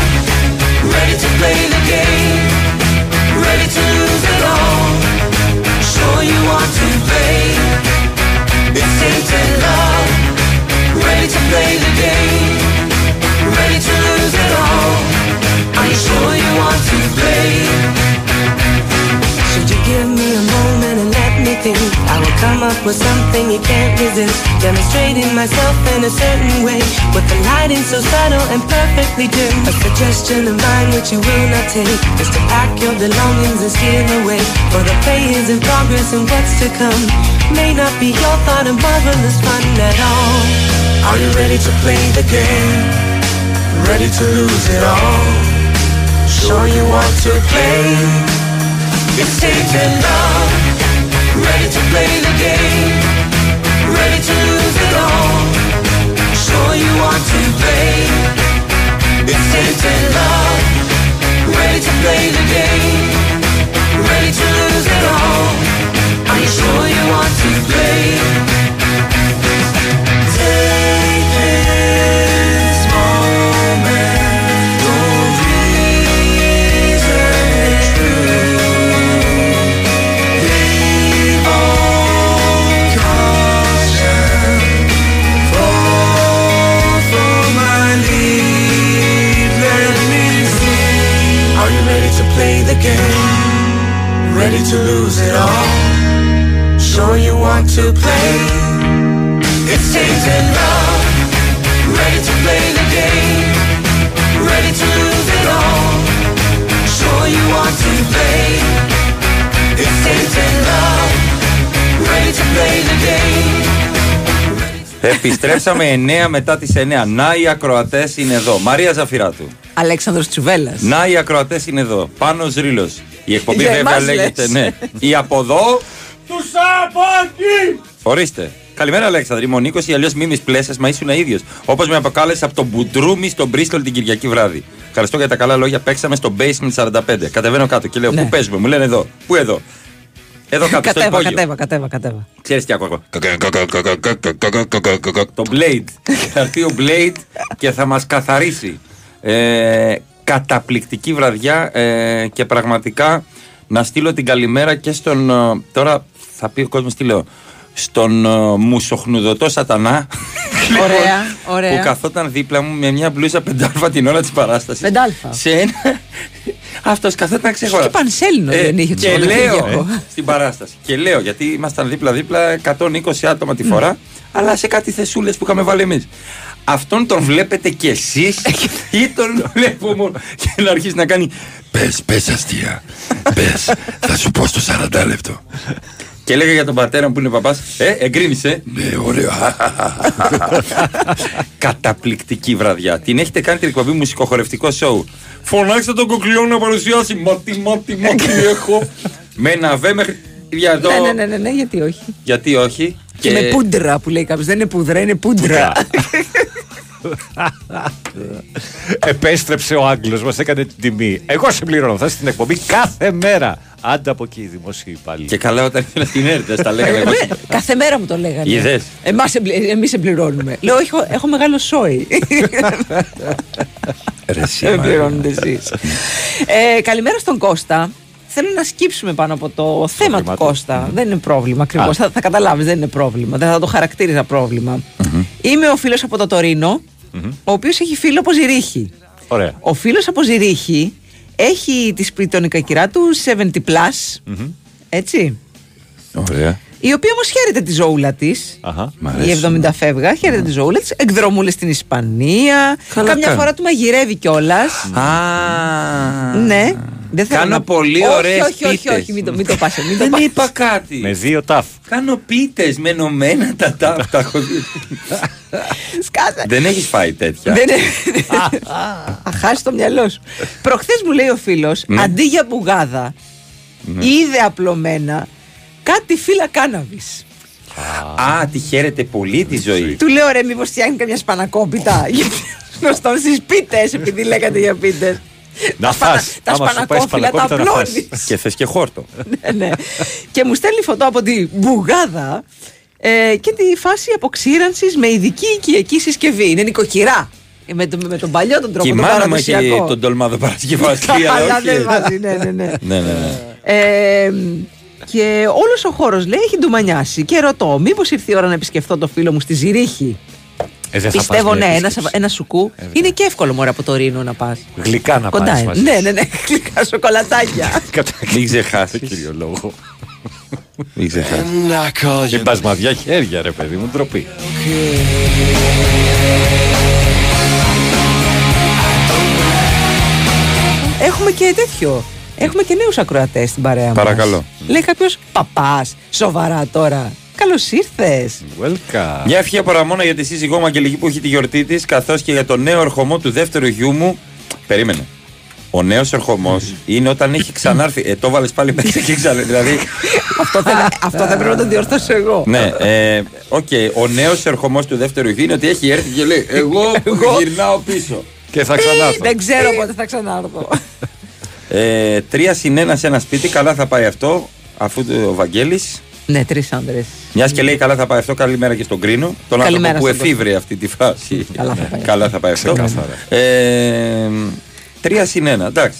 Speaker 19: Ready to play the game. To play. It's tainted love. Ready to play the game. Ready to lose it all. Are you sure you want to play? Should you give me a think? I will come up with something you can't resist. Demonstrating myself in a certain way. With the lighting so subtle and perfectly dim. A suggestion of mine which you will not take. Is to pack your belongings and steal away. For the play is in progress and what's to come. May not be your thought of marvelous fun at all. Are you ready to play the game? Ready to lose it all? Sure you want to play? It's taken love, ready to play the
Speaker 2: Επιστρέψαμε 9 μετά τις 9. Να οι ακροατές είναι εδώ. Μαρία Ζαφυράτου.
Speaker 4: Αλέξανδρος Τσουβέλλας.
Speaker 2: Να οι ακροατές είναι εδώ. Πάνος Ρήλος. Η εκπομπή
Speaker 4: Για
Speaker 2: βέβαια
Speaker 4: εμάς
Speaker 2: λέγεται
Speaker 4: λες.
Speaker 2: ναι. Η από εδώ.
Speaker 8: Τους Σαπάκη!
Speaker 2: Ορίστε. Καλημέρα, Αλέξανδρη. Είμαι ο Νίκος ή αλλιώς μίμη πλέσσα, μα ήσουν ίδιος. Όπως με αποκάλεσε από τον Μπουντρούμι στο Μπρίστολ την Κυριακή βράδυ. Ευχαριστώ για τα καλά λόγια. Παίξαμε στο Basement 45. Κατεβαίνω κάτω και λέω:
Speaker 4: Ναι.
Speaker 2: Πού παίζουμε, μου λένε εδώ. Πού εδώ; Εδώ κάτω, στο
Speaker 4: Κατέβα,
Speaker 2: υπόγειο.
Speaker 4: κατέβα, κατέβα, κατέβα.
Speaker 2: Ξέρεις τι ακούω. Το Blade. Θα έρθει ο Blade και θα μας καθαρίσει. Ε, καταπληκτική βραδιά ε, και πραγματικά να στείλω την καλημέρα και στον. ε, Τώρα θα πει ο κόσμος τι λέω. Στον ε, μουσοχνουδωτό σατανά.
Speaker 4: Ωραία, ωραία.
Speaker 2: Που καθόταν δίπλα μου με μια μπλούζα πεντάλφα την ώρα της παράστασης.
Speaker 4: Πεντάλφα.
Speaker 2: Σε ένα. Αυτός καθόταν ξεχωρά.
Speaker 4: Και πανσέλινο δεν είχε το
Speaker 2: Ε, Και λέω
Speaker 4: Σαββατοκύριακο.
Speaker 2: στην παράσταση. Και λέω γιατί ήμασταν δίπλα-δίπλα 120 άτομα τη φορά, αλλά σε κάτι θεσούλες που είχαμε βάλει εμείς. Αυτόν τον βλέπετε κι εσείς ή τον βλέπω μόνο και να αρχίσει να κάνει.
Speaker 18: Πες, πες αστεία. Πες, θα σου πω στο 40 λεπτό.
Speaker 2: Και έλεγα για τον πατέρα μου που είναι παπάς. Ε, εγκρίνει, ε.
Speaker 18: Ναι, ωραίο.
Speaker 2: Καταπληκτική βραδιά. Την έχετε κάνει την εκπομπή μουσικοχορευτικό σοου. Φωνάξτε τον κοκλιό να παρουσιάσει. Μάτι, μάτι, μάτι έχω. Με ένα βέ μέχρι. Για εδώ.
Speaker 4: Ναι, ναι, ναι, ναι, ναι, γιατί όχι.
Speaker 2: Γιατί όχι.
Speaker 4: Και, με πούντρα που λέει κάποιος. Δεν είναι πούδρα, είναι πούντρα.
Speaker 3: Επέστρεψε ο Άγγλος, μας έκανε την τιμή. Εγώ συμπληρώνω, θα είσαι στην εκπομπή κάθε μέρα. Άντε από εκεί, δημοσίοι υπάλληλοι.
Speaker 2: Και καλά όταν ήθελα στην έρτα, τα λέγανε. εγώ.
Speaker 4: Ναι, Κάθε μέρα μου το λέγανε.
Speaker 2: Είδες.
Speaker 4: Εμάς, εμπλη- εμείς εμπληρώνουμε. Λέω, έχω, έχω μεγάλο σόι.
Speaker 18: Ρε, εσύ,
Speaker 4: Δεν
Speaker 18: Μαρία.
Speaker 4: πληρώνετε εσείς. Ε, καλημέρα στον Κώστα. θέλω να σκύψουμε πάνω από το θέμα του
Speaker 3: θέμα του.
Speaker 4: Κώστα. Δεν είναι πρόβλημα ακριβώς.
Speaker 3: Α.
Speaker 4: Θα, θα καταλάβεις, δεν είναι πρόβλημα. Δεν θα το χαρακτήριζα πρόβλημα. Είμαι ο φίλος από το τωρινο ο οποίος έχει φίλο από Ζηρίχη.
Speaker 3: Ωραία.
Speaker 4: Ο φίλος από Ζηρίχη έχει τη σπιτονικακυρά του 70 plus. Έτσι.
Speaker 2: Ωραία.
Speaker 4: Η οποία όμως χαίρεται τη ζώουλα της.
Speaker 3: Αχα.
Speaker 2: Μ'
Speaker 4: Η
Speaker 2: αρέσει.
Speaker 4: 70 φεύγα, χαίρεται τη ζώουλα της. Εκδρομούλες στην Ισπανία.
Speaker 2: Καλά
Speaker 4: Καμιά
Speaker 2: κάνει.
Speaker 4: φορά του μαγειρεύει κιόλας.
Speaker 2: Α.
Speaker 4: Ναι. Δεν θέλω
Speaker 2: Κάνω
Speaker 4: να-
Speaker 2: πολύ
Speaker 4: όχι,
Speaker 2: ωραίες
Speaker 4: όχι, όχι,
Speaker 2: πίτες.
Speaker 4: όχι, μην το, μην το πας, μην το
Speaker 2: Δεν
Speaker 4: πας.
Speaker 2: είπα κάτι.
Speaker 3: Με δύο τάφ.
Speaker 2: Κάνω πίτες με ενωμένα τα τάφ. τα έχω δει.
Speaker 4: Σκάσε.
Speaker 2: Δεν έχεις φάει τέτοια.
Speaker 4: Δεν Θα χάσεις το μυαλό σου. Προχθές μου λέει ο φίλος,
Speaker 2: Ναι.
Speaker 4: αντί για μπουγάδα, είδε απλωμένα κάτι φύλλα κάναβης.
Speaker 2: Α, τη χαίρεται πολύ τη ζωή.
Speaker 4: Του λέω ρε, μήπως φτιάχνει καμιά σπανακόπιτα. Γιατί γνωστόν στις πίτες, επειδή λέγατε για πίτες.
Speaker 3: Να
Speaker 4: σπανα-
Speaker 3: φας.
Speaker 4: τα
Speaker 3: Άμα σου πάει
Speaker 4: σπανακόφυλλα τα
Speaker 3: σπανακόπιτα να φας.
Speaker 4: απλώνεις.
Speaker 2: Και θες και χόρτο.
Speaker 4: ναι, ναι. και μου στέλνει φωτό από τη μπουγάδα ε, και τη φάση αποξήρανσης με ειδική οικιακή συσκευή. Είναι νοικοκυρά. Ε, Με, το, με τον παλιό τον
Speaker 2: Και
Speaker 4: τρόπο,
Speaker 2: η
Speaker 4: τον
Speaker 2: μάνα μου έχει
Speaker 4: παραδοσιακό.
Speaker 2: τον τολμάδο Παρασκευαστή. αλλά
Speaker 4: Αλλά
Speaker 2: όχι.
Speaker 4: δεν βάζει, ναι, ναι, ναι.
Speaker 2: Ναι, ναι, ναι.
Speaker 4: Ε, και όλος ο χώρος λέει έχει ντουμανιάσει. Και ρωτώ, μήπως ήρθε η ώρα να επισκεφθώ το φίλο μου στη Ζηρίχη;
Speaker 3: Ε, δεν θα
Speaker 4: Πιστεύω
Speaker 3: πας μια
Speaker 4: ναι, ένα,
Speaker 3: επίσκεψη.
Speaker 4: ένα σουκού. είναι και εύκολο μωρέ από το Ρήνο να πας.
Speaker 3: Γλυκά να
Speaker 4: Κοντά
Speaker 3: πάρεις
Speaker 4: είναι.
Speaker 3: μαζί
Speaker 4: Ναι,
Speaker 3: σου.
Speaker 4: ναι, ναι. Γλυκά σοκολατάκια.
Speaker 2: Μην ξεχάσει.
Speaker 3: κύριο λόγο.
Speaker 2: Μην ξεχάσει.
Speaker 3: Και μπασμαδιά χέρια, ρε παιδί μου, ντροπή.
Speaker 4: Έχουμε και τέτοιο. Έχουμε και νέους ακροατές στην παρέα μας.
Speaker 2: Παρακαλώ.
Speaker 4: Λέει κάποιος παπάς, σοβαρά τώρα. Καλώς ήρθες.
Speaker 3: Welcome.
Speaker 2: Μια ευχή από Ραμόνα για τη σύζυγό μου Αγγελική που έχει τη γιορτή της, καθώς και για τον νέο ερχομό του δεύτερου γιού μου. Περίμενε. Ο νέος ερχομός είναι όταν έχει ξανάρθει. Ε, το βάλες πάλι μέσα και ξανά. Δηλαδή.
Speaker 4: αυτό, δεν, αυτό δεν πρέπει να το διορθώσω εγώ.
Speaker 2: ναι, ε, οκ. Ο νέος ερχομός του δεύτερου γιου είναι ότι έχει έρθει και λέει: Εγώ γυρνάω πίσω.
Speaker 3: Και θα
Speaker 4: Ε,
Speaker 3: ξανάρθω.
Speaker 4: Δεν ξέρω πότε θα ξανάρθω.
Speaker 2: Ε, τρία συν ένα σε ένα σπίτι, καλά θα πάει αυτό. Αφού το- ο Βαγγέλης
Speaker 4: ναι, τρεις άντρε.
Speaker 2: Μιας και λέει καλά θα πάει αυτό, καλημέρα και στον Κρίνο. Τον
Speaker 4: Καλημέρα
Speaker 2: άνθρωπο που
Speaker 4: στον
Speaker 2: εφήβρε αυτή τη φάση.
Speaker 4: Καλά θα πάει.
Speaker 2: Καλά θα πάει αυτό.
Speaker 3: Ξεκάθαρα.
Speaker 2: Ε, τρία συν ένα, εντάξει.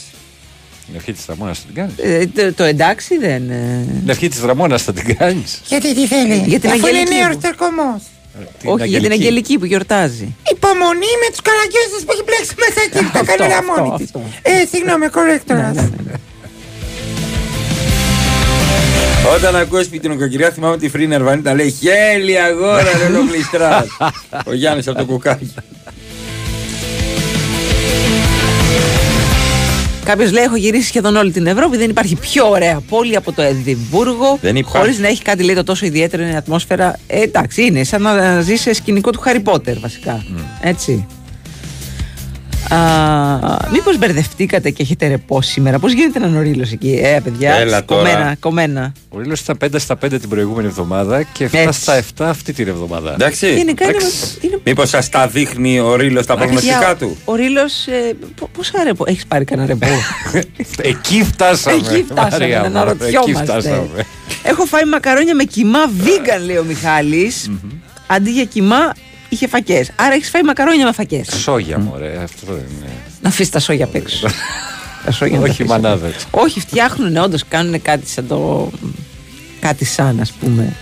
Speaker 3: Την ευχή της Ραμόνα θα την κάνεις;
Speaker 4: Ε, το, το εντάξει δεν. ε,
Speaker 3: Την ευχή της Ραμόνα θα την κάνεις;
Speaker 26: Γιατί τι θέλει;
Speaker 4: Για την
Speaker 26: Αφού είναι
Speaker 4: Αγγελική
Speaker 26: νέος
Speaker 4: μου.
Speaker 26: τερκομός.
Speaker 4: Όχι, για την Αγγελική που γιορτάζει.
Speaker 26: Υπομονή με τους καραγκιόζες που έχει μπλέξει μέσα εκεί. Το
Speaker 4: Αυτό,
Speaker 26: κάνει
Speaker 4: αυτό,
Speaker 26: μόνη της.
Speaker 4: αυτό.
Speaker 26: Ε, συγγνώμη, κορέκτορας.
Speaker 2: Όταν ακούω σπίτι νοικοκυριά, θυμάμαι τη Φρίνη Αρβανίτη να λέει Χέλη αγόρα, δεν το πληστρά. Ο Γιάννης από το κουκάκι.
Speaker 4: Κάποιος λέει: Έχω γυρίσει σχεδόν όλη την Ευρώπη. Δεν υπάρχει πιο ωραία πόλη από το Εδιμβούργο.
Speaker 2: Δεν υπάρχει.
Speaker 4: Χωρίς να έχει κάτι λέει το τόσο ιδιαίτερο είναι η ατμόσφαιρα. Ε, εντάξει, είναι σαν να ζεις σε σκηνικό του Χάρι Πότερ βασικά. Έτσι. Μήπως μπερδευτήκατε και έχετε ρεπό σήμερα; Πώς γίνεται έναν ορίλο εκεί, Ε, παιδιά.
Speaker 2: Έλα τώρα.
Speaker 4: Κομμένα, κομμένα.
Speaker 3: Ο Ρίλος ήταν 5 στα 5 την προηγούμενη εβδομάδα και 7
Speaker 4: Έτσι.
Speaker 3: στα 7 αυτή την εβδομάδα.
Speaker 2: Εντάξει.
Speaker 4: Γενικά είναι,
Speaker 3: Εντάξει.
Speaker 4: είναι
Speaker 2: Μήπως σας τα δείχνει ο Ρίλος τα προγνωστικά
Speaker 4: Παιδιά,
Speaker 2: του;
Speaker 4: Ο Ρήλο. Ε, πο- πόσα ρεπό. Έχεις πάρει κανένα ρεπό;
Speaker 3: Εκεί φτάσαμε.
Speaker 4: Εκεί φτάσαμε
Speaker 3: Μαρία
Speaker 4: να
Speaker 3: μου,
Speaker 4: αναρωτιόμαστε.
Speaker 3: Εκεί φτάσαμε.
Speaker 4: Έχω φάει μακαρόνια με κοιμά vegan, λέει ο μιχαλης Αντί για κοιμά είχε φακές. Άρα έχεις φάει μακαρόνια με φακές.
Speaker 3: Σόγια μου, ρε. Αυτό είναι.
Speaker 4: Να αφήσεις τα σόγια απ' έξω. τα σόγια να τα
Speaker 3: Όχι
Speaker 4: αφήσεις.
Speaker 3: μανάδες.
Speaker 4: Όχι, φτιάχνουν όντως, κάνουν κάτι σαν το. κάτι σαν, ας πούμε.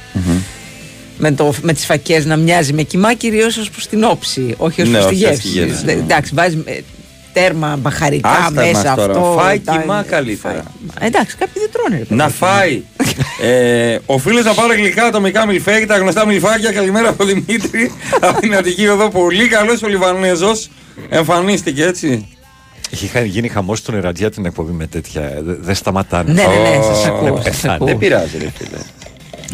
Speaker 4: Με, το, με τις φακές να μοιάζει με κοιμά κυρίως ως προς την όψη όχι ως
Speaker 2: Ναι,
Speaker 4: προς τη
Speaker 2: όχι ως
Speaker 4: γεύση,
Speaker 2: τη γεύση,
Speaker 4: Δε-
Speaker 2: ναι.
Speaker 4: εντάξει βάζει ε, τέρμα μπαχαρικά
Speaker 2: Άστα
Speaker 4: μέσα
Speaker 2: μας τώρα.
Speaker 4: αυτό
Speaker 2: Φάει
Speaker 4: τα-
Speaker 2: κοιμά καλύτερα.
Speaker 4: φάει- εντάξει κάποιοι δεν τρώνε ρε παιδί.
Speaker 2: Να φάει. ε, ο φίλο να πάρει γλυκά ατομικά μιλφέ και τα γνωστά μιλφάκια. Καλημέρα από Δημήτρη. από την Αττική Οδό. Πολύ καλός ο Λιβανέζος. Εμφανίστηκε έτσι.
Speaker 3: Έχει χα- γίνει χαμός στον Ερατζιά την εκπομπή με τέτοια. δε- Δεν σταματάνε.
Speaker 4: Ναι, ναι, ναι, σας
Speaker 3: Ω,
Speaker 4: ακούω,
Speaker 3: έχουν
Speaker 4: σας
Speaker 3: πεθάνει.
Speaker 4: ακούω.
Speaker 2: Δεν πειράζει, ρε φίλε.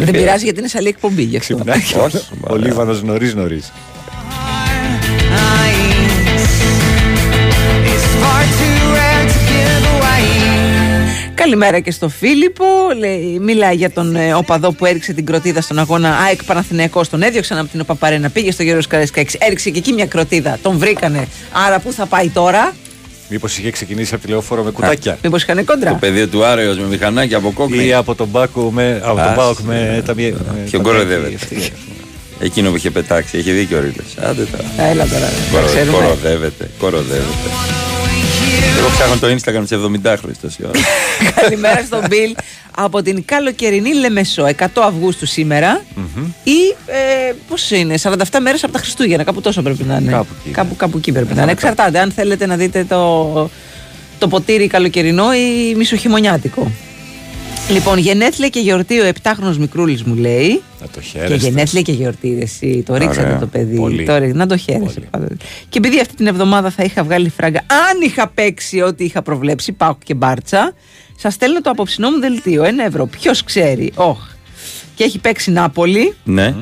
Speaker 4: δεν πειράζει γιατί είναι σε άλλη εκπομπή γι' αυτό
Speaker 3: Ξυπνάει.
Speaker 2: Όχι,
Speaker 3: Ο Λίβανος νωρίς νωρίς.
Speaker 4: Καλημέρα και στο Φίλιππο. Λέει, μιλάει για τον ε, οπαδό που έριξε την κροτίδα στον αγώνα ΑΕΚ Παναθηναϊκός. Τον έδιωξαν από την ΟΠΑΠΑΡΕΝΑ. Πήγε στο Γέρο Καρέσκα 6. Έριξε και εκεί μια κροτίδα. Τον βρήκανε. Άρα πού θα πάει τώρα;
Speaker 3: Μήπως είχε ξεκινήσει από τη λεωφόρο με κουτάκια;
Speaker 4: Μήπως είχαν
Speaker 2: Το
Speaker 4: κόντρα.
Speaker 2: πεδίο του Άρεος με μηχανάκι από κόκκινη.
Speaker 3: Ή από τον Μπάκο με. Από τον
Speaker 2: Ας,
Speaker 3: Μπάουκ με τα μία.
Speaker 2: Ποιον κοροϊδεύεται. Εκείνο που είχε πετάξει. Έχει δίκιο ο Ρίλο. Άντε τώρα.
Speaker 4: Έλα τώρα. Δεν
Speaker 2: Κορο-
Speaker 4: ξέρουμε.
Speaker 2: Κοροδεύεται. Κοροδεύεται. Εγώ ψάχνω το Instagram σε 70 τόση ώρα.
Speaker 4: Καλημέρα στον Μπιλ από την καλοκαιρινή Λεμεσό. 100 Αυγούστου σήμερα. Ή ε, πώς είναι, 47 μέρες από τα Χριστούγεννα. Κάπου τόσο πρέπει να είναι.
Speaker 3: Κάπου εκεί.
Speaker 4: Κάπου, κάπου εκεί πρέπει να είναι. Εξαρτάται αν θέλετε να δείτε το, το ποτήρι καλοκαιρινό ή μισοχειμωνιάτικο. Λοιπόν, γενέθλια και γιορτή ο 7χρονο μικρούλης μου λέει.
Speaker 3: Να το
Speaker 4: Και
Speaker 3: χαίρεστε.
Speaker 4: γενέθλια και γιορτή, ρε, εσύ. Το ρίξατε
Speaker 3: Ωραία.
Speaker 4: το παιδί.
Speaker 3: Πολύ.
Speaker 4: Το ρί- να το χαίρεσαι. πάντα. Και επειδή αυτή την εβδομάδα θα είχα βγάλει φράγκα, αν είχα παίξει ό,τι είχα προβλέψει, ΠΑΟΚ και Μπάρτσα, σας στέλνω το απόψινό μου δελτίο. Ένα ευρώ. Ποιος ξέρει. Οχ. Και έχει παίξει Νάπολη
Speaker 2: Ναι,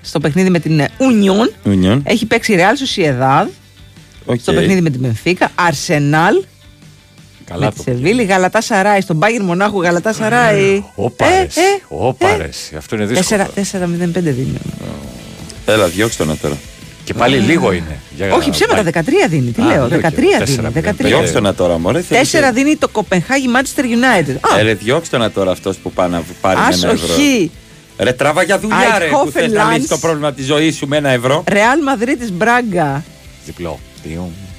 Speaker 4: στο παιχνίδι με την Union.
Speaker 2: Union.
Speaker 4: Έχει παίξει Real Sociedad
Speaker 2: Οκ.
Speaker 4: στο παιχνίδι με την Μπενφίκα. Arsenal
Speaker 3: Καλά
Speaker 4: με τη
Speaker 3: το
Speaker 4: Σεβίλη. Γαλατά Σαράι. Στον Μπάγερν Μονάχου Γαλατά Σαράι.
Speaker 3: Όπα
Speaker 4: Ε,
Speaker 3: ρε,
Speaker 4: ε,
Speaker 3: όπα ρε, αυτό είναι δύσκολο.
Speaker 4: 4-0-5 δίνει.
Speaker 2: Έλα, διώξτε το τώρα.
Speaker 3: Και πάλι λίγο είναι. Για-
Speaker 4: Όχι, ψέματα, 13 δίνει. Τι
Speaker 3: Α,
Speaker 4: λέω,
Speaker 3: λέω
Speaker 4: 13
Speaker 3: και εγώ,
Speaker 4: δίνει.
Speaker 3: 4-0.
Speaker 4: 13.
Speaker 2: Διώξτε να τώρα, μωρέ. θέλει
Speaker 4: 4
Speaker 2: και-
Speaker 4: δίνει το Κοπενχάγη Manchester United. Α,
Speaker 2: Ε, ρε, διώξτε να τώρα αυτός που πάει να πάρει με
Speaker 4: ας
Speaker 2: ένα ευρώ.
Speaker 4: οχή.
Speaker 2: Ρε, τράβα για δουλειά, ρε, που
Speaker 4: Eindhoven
Speaker 2: θες να λύσεις
Speaker 4: Lance.
Speaker 2: το πρόβλημα της ζωής σου με ένα ευρώ.
Speaker 4: Ρεάλ Μαδρίτη Μπράγκα.
Speaker 3: Διπλό.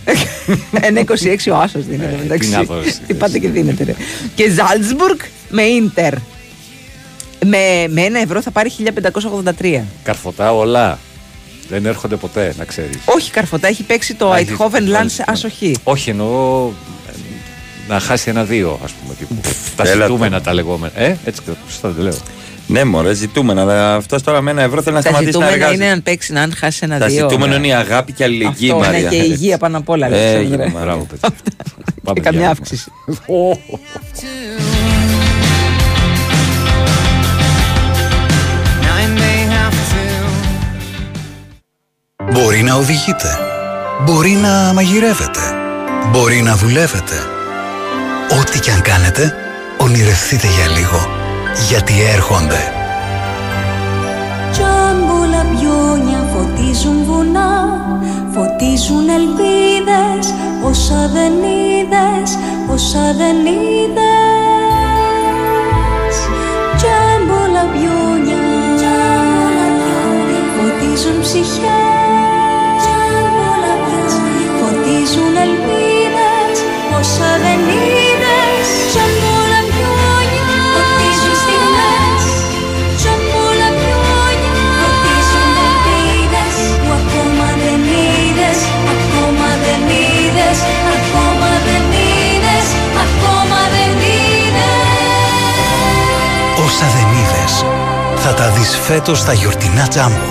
Speaker 3: Διού.
Speaker 4: 1,26 ο Άσος δίνεται.
Speaker 3: Ε,
Speaker 4: μεταξύ.
Speaker 3: τι να δώσεις,
Speaker 4: Τι πάτε και δίνετε, ρε. Και Ζάλτσμπουργκ με Ίντερ. Με, με ένα ευρώ θα πάρει 1583.
Speaker 3: Καρφωτά όλα. Δεν έρχονται ποτέ, να ξέρεις.
Speaker 4: Όχι καρφωτά, έχει παίξει το
Speaker 3: Α, έχει-
Speaker 4: Eindhoven Lance
Speaker 3: μάλιστα.
Speaker 4: ασοχή.
Speaker 3: Όχι, εννοώ ε, να χάσει ένα-δύο, ας πούμε. Τύπου. τα
Speaker 2: έλα
Speaker 3: ζητούμενα τα λεγόμενα. Ε, έτσι σωστά δεν λέω.
Speaker 2: Ναι, μωρέ, ζητούμενα. Αλλά αυτός τώρα με ένα ευρώ θέλει να
Speaker 4: Τα
Speaker 2: σταματήσει να
Speaker 4: ζητούμενα
Speaker 2: εργάζεται.
Speaker 4: είναι αν παίξει να αν χάσει ένα
Speaker 2: Τα
Speaker 4: δύο.
Speaker 2: ζητούμενο είναι η αγάπη και η αλληλεγγύη,
Speaker 4: Αυτό είναι
Speaker 2: Μαρία.
Speaker 4: και η υγεία πάνω απ' όλα.
Speaker 2: Ε,
Speaker 4: Αλέξανδρε.
Speaker 2: Μαρία.
Speaker 3: Μπράβο, παιδιά. Πάμε
Speaker 4: Και καμιά
Speaker 3: διάλειμμα.
Speaker 4: αύξηση.
Speaker 5: Μπορεί να οδηγείτε. Μπορεί να μαγειρεύετε. Μπορεί να δουλεύετε. Ό,τι και αν κάνετε, ονειρευτείτε για λίγο. Γιατί έρχονται.
Speaker 10: Τζάμπολα πιόνια φωτίζουν βουνά Φωτίζουν ελπίδες Όσα δεν είδες Όσα δεν είδες Τζάμπολα πιόνια Φωτίζουν ψυχές Φωτίζουν ελπίδες Όσα δεν είδες είδες
Speaker 5: Όσα δεν είδες, θα τα δεις φέτος στα γιορτινά τζάμπο.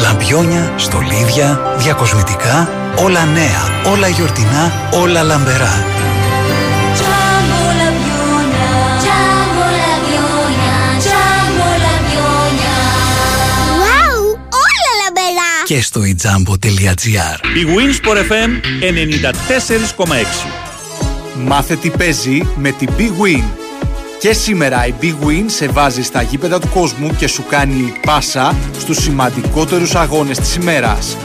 Speaker 5: Λαμπιόνια, στολίδια, διακοσμητικά, όλα νέα, όλα γιορτινά, όλα λαμπερά.
Speaker 10: Τζάμπολα πιόνια Τζάμπολα πιόνια Τζάμπολα πιόνια Βάου, όλα λαμπερά
Speaker 5: Και στο ijambo.gr
Speaker 12: Η Winsport FM 94,6.
Speaker 21: Μάθε τι παίζει με την Big Win. Και σήμερα η Big Win σε βάζει στα γήπεδα του κόσμου και σου κάνει πάσα στους σημαντικότερους αγώνες της ημέρας.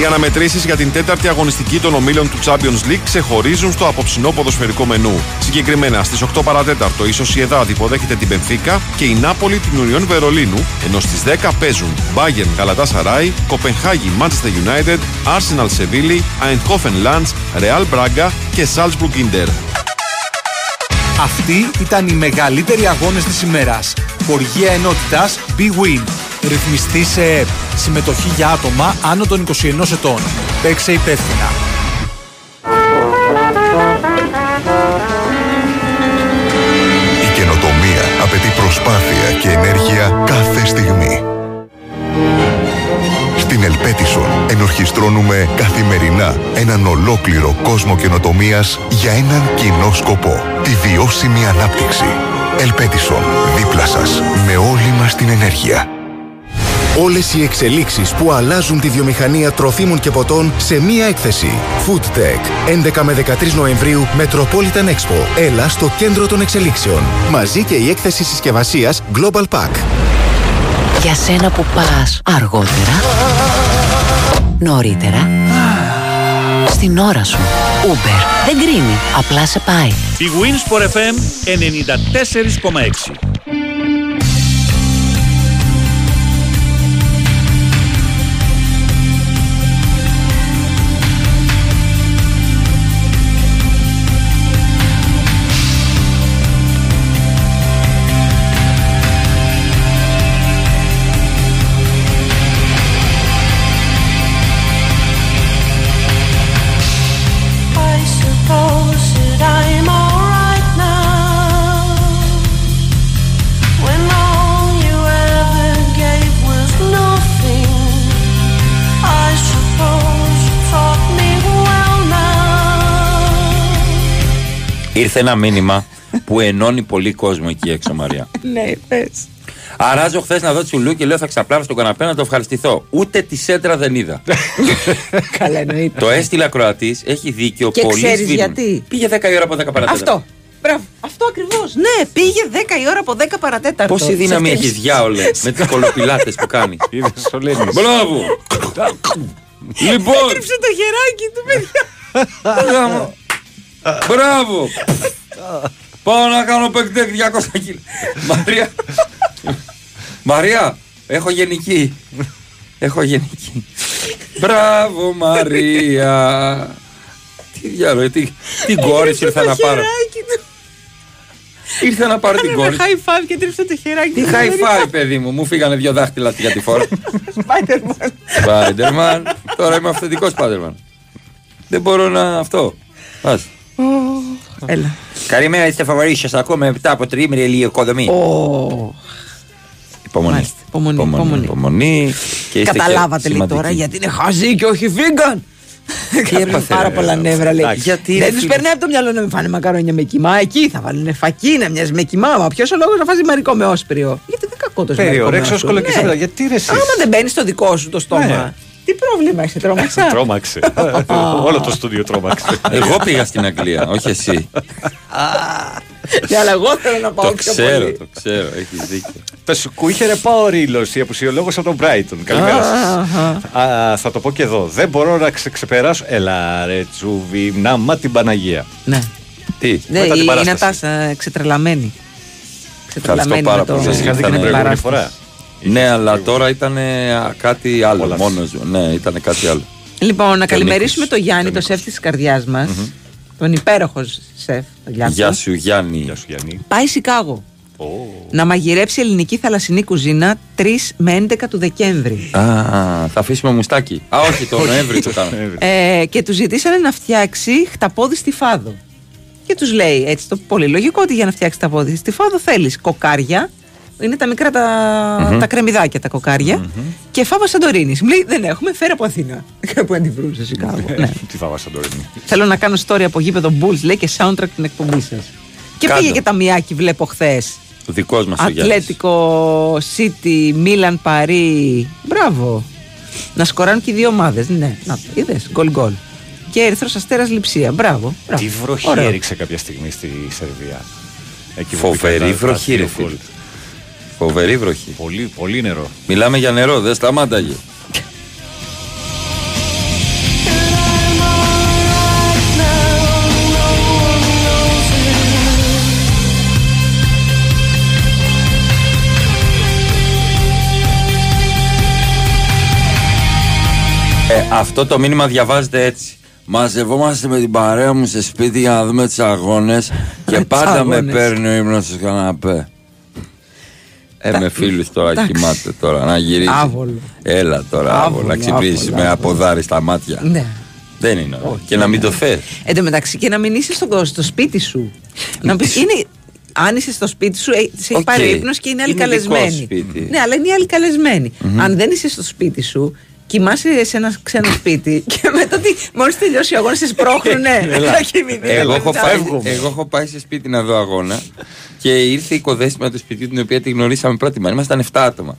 Speaker 27: Οι αναμετρήσεις για την τέταρτη αγωνιστική των ομίλων του Champions League ξεχωρίζουν στο απόψινό ποδοσφαιρικό μενού. Συγκεκριμένα στις 8 παρατέταρτο η Σοσιεδάδ υποδέχεται την Πενφύκα και η Νάπολη την Ουριόν Βερολίνου, ενώ στις 10 παίζουν Bayern Γαλατά Σαράι, Κοπενχάγη Manchester United, Arsenal Σεβίλη, Eindhoven Lance, Real Braga και Salzburg Inter.
Speaker 21: Αυτοί ήταν οι μεγαλύτεροι αγώνες της ημέρας. Χοργία ενότητας Big Win. Ρυθμιστή σε ΕΠ. Συμμετοχή για άτομα άνω των 21 ετών. Παίξε υπεύθυνα.
Speaker 14: Η καινοτομία απαιτεί προσπάθεια και ενέργεια κάθε στιγμή. Στην Ελπέτισον ενορχιστρώνουμε καθημερινά έναν ολόκληρο κόσμο καινοτομίας για έναν κοινό σκοπό. Τη βιώσιμη ανάπτυξη. Ελπέτισον, δίπλα σας, με όλη μας την ενέργεια.
Speaker 28: Όλες οι εξελίξεις που αλλάζουν τη βιομηχανία τροφίμων και ποτών σε μία έκθεση. Food Tech. 11 με 13 Νοεμβρίου Metropolitan Expo. Έλα στο κέντρο των εξελίξεων. Μαζί και η έκθεση συσκευασίας Global Pack.
Speaker 29: Για σένα που πας αργότερα, νωρίτερα, στην ώρα σου. Uber. Δεν κρίνει. Απλά σε πάει.
Speaker 12: Η Winsport FM 94,6.
Speaker 2: Ήρθε ένα μήνυμα που ενώνει πολύ κόσμο εκεί έξω, Μαρία.
Speaker 4: Ναι, πες.
Speaker 2: Αράζω χθες να δω τσουλού και λέω θα ξαπλάρω στον καναπέ να το ευχαριστηθώ. Ούτε τη σέντρα δεν είδα.
Speaker 4: Καλά εννοείται.
Speaker 2: το έστειλα Κροατής, έχει δίκιο.
Speaker 4: Και
Speaker 2: πολλοί
Speaker 4: ξέρεις
Speaker 2: σβήνουν.
Speaker 4: γιατί;
Speaker 2: Πήγε 10 η ώρα από 10 παρατέταρτο.
Speaker 4: Αυτό. Μπράβο. Αυτό ακριβώς. Ναι, πήγε 10 η ώρα από 10 παρατέταρτο.
Speaker 2: Πόση δύναμη
Speaker 4: Σε
Speaker 2: έχεις
Speaker 4: αυτές-
Speaker 2: διάολε με τις κολοπιλάτες που κάνεις;
Speaker 3: Είδες το λένε.
Speaker 2: Μπράβο! λοιπόν,
Speaker 4: Έτριψε το χεράκι του, παιδιά.
Speaker 2: Μπράβο. Μπράβο! Πάω να κάνω πεκτέκ 200 κιλά. Μαρία. Μαρία, έχω γενική. Έχω γενική. Μπράβο Μαρία. Τι διάλογο, τι, την κόρη σου ήρθα να πάρω. Ήρθα να πάρω την
Speaker 4: Κάνε
Speaker 2: κόρη.
Speaker 4: ένα high five και τρίψε το χεράκι
Speaker 2: Τι
Speaker 4: του.
Speaker 2: high five, παιδί μου, μου φύγανε δύο δάχτυλα για τη φορά.
Speaker 4: Spider-Man.
Speaker 2: Spider-Man. Τώρα είμαι αυθεντικός Spider-Man. Δεν μπορώ να αυτό. Ας.
Speaker 4: Έλα.
Speaker 2: Καλημέρα, είστε φαβοροί σας. Ακούμε μετά από τριήμερη ηλιοκοδομή.
Speaker 4: Ω,
Speaker 2: Υπομονή.
Speaker 4: Μάλιστα, υπομονή, υπομονή.
Speaker 2: υπομονή. Και είστε
Speaker 4: Καταλάβατε
Speaker 2: και
Speaker 4: λέει
Speaker 2: σημαντικοί.
Speaker 4: τώρα γιατί είναι χαζί και όχι vegan. Κάνουν
Speaker 2: έπαθε,
Speaker 4: πάρα
Speaker 2: ρε,
Speaker 4: πολλά
Speaker 2: αυτό.
Speaker 4: νεύρα λέει.
Speaker 2: Εντάξει. Γιατί, ρε,
Speaker 4: Δεν τους
Speaker 2: φίλε.
Speaker 4: περνάει από το μυαλό να μην φάνε μακαρόνια με κοιμά. Εκεί θα βάλουν φακί να μοιάζει με κοιμά. Μα ποιος ο λόγος να φάζει μαρικό με όσπριο; Γιατί δεν κακό το
Speaker 3: Περίεργο,
Speaker 4: μαρικό με
Speaker 3: έξω
Speaker 4: όσπριο.
Speaker 3: σκολοκύστα,
Speaker 4: Ναι.
Speaker 3: γιατί ρε εσύ.
Speaker 4: Άμα δεν μπαίνεις στο δικό σου το στόμα.
Speaker 3: Ναι.
Speaker 4: Τι πρόβλημα έχει, τρόμαξα;
Speaker 3: Τρόμαξε. Όλο το στούντιο τρόμαξε.
Speaker 2: Εγώ πήγα στην Αγγλία, όχι εσύ.
Speaker 4: Ναι, αλλά εγώ θέλω να πάω
Speaker 2: το
Speaker 4: πιο
Speaker 2: ξέρω,
Speaker 4: πολύ.
Speaker 2: το ξέρω, έχεις δίκιο.
Speaker 3: Πε σου, είχε ρε πάω ρίλος, η απουσιολόγος από τον Brighton. Καλημέρα σας.
Speaker 4: Αχα.
Speaker 3: Θα το πω και εδώ. Δεν μπορώ να ξε- ξεπεράσω. Ελά, ρε τσούβι, να μα την Παναγία.
Speaker 4: Ναι.
Speaker 2: Τι,
Speaker 4: Ναι,
Speaker 3: μετά την
Speaker 4: η
Speaker 3: παράσταση.
Speaker 4: Νατάσα ξετρελαμένη.
Speaker 2: Ευχαριστώ πάρα
Speaker 4: με το-
Speaker 2: πολύ.
Speaker 3: Σα είχα δει και την
Speaker 2: Ήτανε-
Speaker 3: προηγούμενη φορά.
Speaker 2: Ναι, αλλά τώρα ήταν κάτι άλλο.
Speaker 3: Απόλαυση.
Speaker 2: Μόνος Ναι, ήταν κάτι άλλο.
Speaker 4: Λοιπόν, να
Speaker 2: Και ο
Speaker 4: καλημερίσουμε
Speaker 2: Νίκος.
Speaker 4: τον Γιάννη, το σεφ της καρδιάς μας. Τον υπέροχο σεφ. τον Γιάννη.
Speaker 2: Γεια σου, Γιάννη.
Speaker 3: Γεια σου, Γιάννη.
Speaker 4: Πάει Σικάγο. Να μαγειρέψει ελληνική θαλασσινή κουζίνα 3 με 11 του Δεκέμβρη.
Speaker 2: Α, θα αφήσουμε μουστάκι. Α, όχι, το Νοέμβρη το κάνω.
Speaker 4: Ε, και τους ζητήσανε να φτιάξει χταπόδι στη φάδο. Και τους λέει έτσι το πολύ λογικό ότι για να φτιάξει χταπόδι στη φάδο θέλεις κοκάρια. Είναι τα μικρά τα,
Speaker 3: Μμμ.
Speaker 4: τα κρεμμυδάκια τα κοκάρια. Και φάβα Σαντορίνης. Μου λέει δεν έχουμε, φέρε από Αθήνα. Κάπου αν τη βρουν σε Σικάγο. ναι.
Speaker 3: Τι θα βάζω τώρα.
Speaker 4: Θέλω να κάνω story από γήπεδο Bulls, λέει και soundtrack την εκπομπή σας. Και
Speaker 2: Κάντο.
Speaker 4: πήγε και τα Μιάκη, βλέπω χθες.
Speaker 2: Ο δικό μας ο Γιάννης.
Speaker 4: Ατλέτικο City, Μίλαν, Παρί. Μπράβο. Να σκοράνουν και οι δύο ομάδες. Ναι, να είδες. Γκολ γκολ. Και Ερυθρός Αστέρας Λειψία. Μπράβο. μπράβο.
Speaker 3: Τι βροχή
Speaker 4: Ωραίο.
Speaker 3: έριξε κάποια στιγμή στη Σερβία. Εκεί που
Speaker 2: Φοβερή
Speaker 3: μπήκαν τα- τα
Speaker 2: βροχή, ρε
Speaker 3: δύο
Speaker 2: φίλε.
Speaker 3: Γκολ.
Speaker 2: Φοβερή βροχή.
Speaker 3: Πολύ, πολύ νερό.
Speaker 2: Μιλάμε για νερό, δεν σταμάταγε. Ε, αυτό το μήνυμα διαβάζεται έτσι. Μαζευόμαστε με την παρέα μου σε σπίτι για να δούμε τις αγώνες και πάντα με
Speaker 4: αγώνες.
Speaker 2: παίρνει ο ύπνο στο καναπές. Ε, με φίλους τώρα
Speaker 4: εντάξει.
Speaker 2: κοιμάται τώρα να γυρίσει.
Speaker 4: Άβολο.
Speaker 2: Έλα τώρα,
Speaker 4: Άβολο,
Speaker 2: άβολο, να ξυπνήσεις
Speaker 4: άβολο,
Speaker 2: με
Speaker 4: άβολο.
Speaker 2: αποδάρι στα μάτια.
Speaker 4: Ναι.
Speaker 2: Δεν είναι ωραίο. Και να μην το θες.
Speaker 4: Εν τω μεταξύ και να μην είσαι στο, στο σπίτι σου. να πεις, είναι, αν είσαι στο σπίτι σου, ε, σε έχει
Speaker 2: Οκ.
Speaker 4: πάρει ο ύπνος και είναι άλλοι
Speaker 2: Είναι δικό
Speaker 4: καλεσμένοι.
Speaker 2: σπίτι.
Speaker 4: Ναι, αλλά είναι οι άλλοι καλεσμένοι. Αν δεν είσαι στο σπίτι σου, κοιμάσαι σε ένα ξένο σπίτι και μετά τι, μόλις τελειώσει ο αγώνας σε σπρώχνουνε.
Speaker 2: Έλα.
Speaker 4: Θα κοιμηθείς.
Speaker 2: εγώ, έχω πάει,
Speaker 4: Φεύγουμε.
Speaker 2: εγώ έχω πάει σε σπίτι να δω αγώνα και ήρθε η οικοδέσποινα του σπιτιού την οποία τη γνωρίσαμε πρώτη μέρα. Ήμασταν 7 άτομα.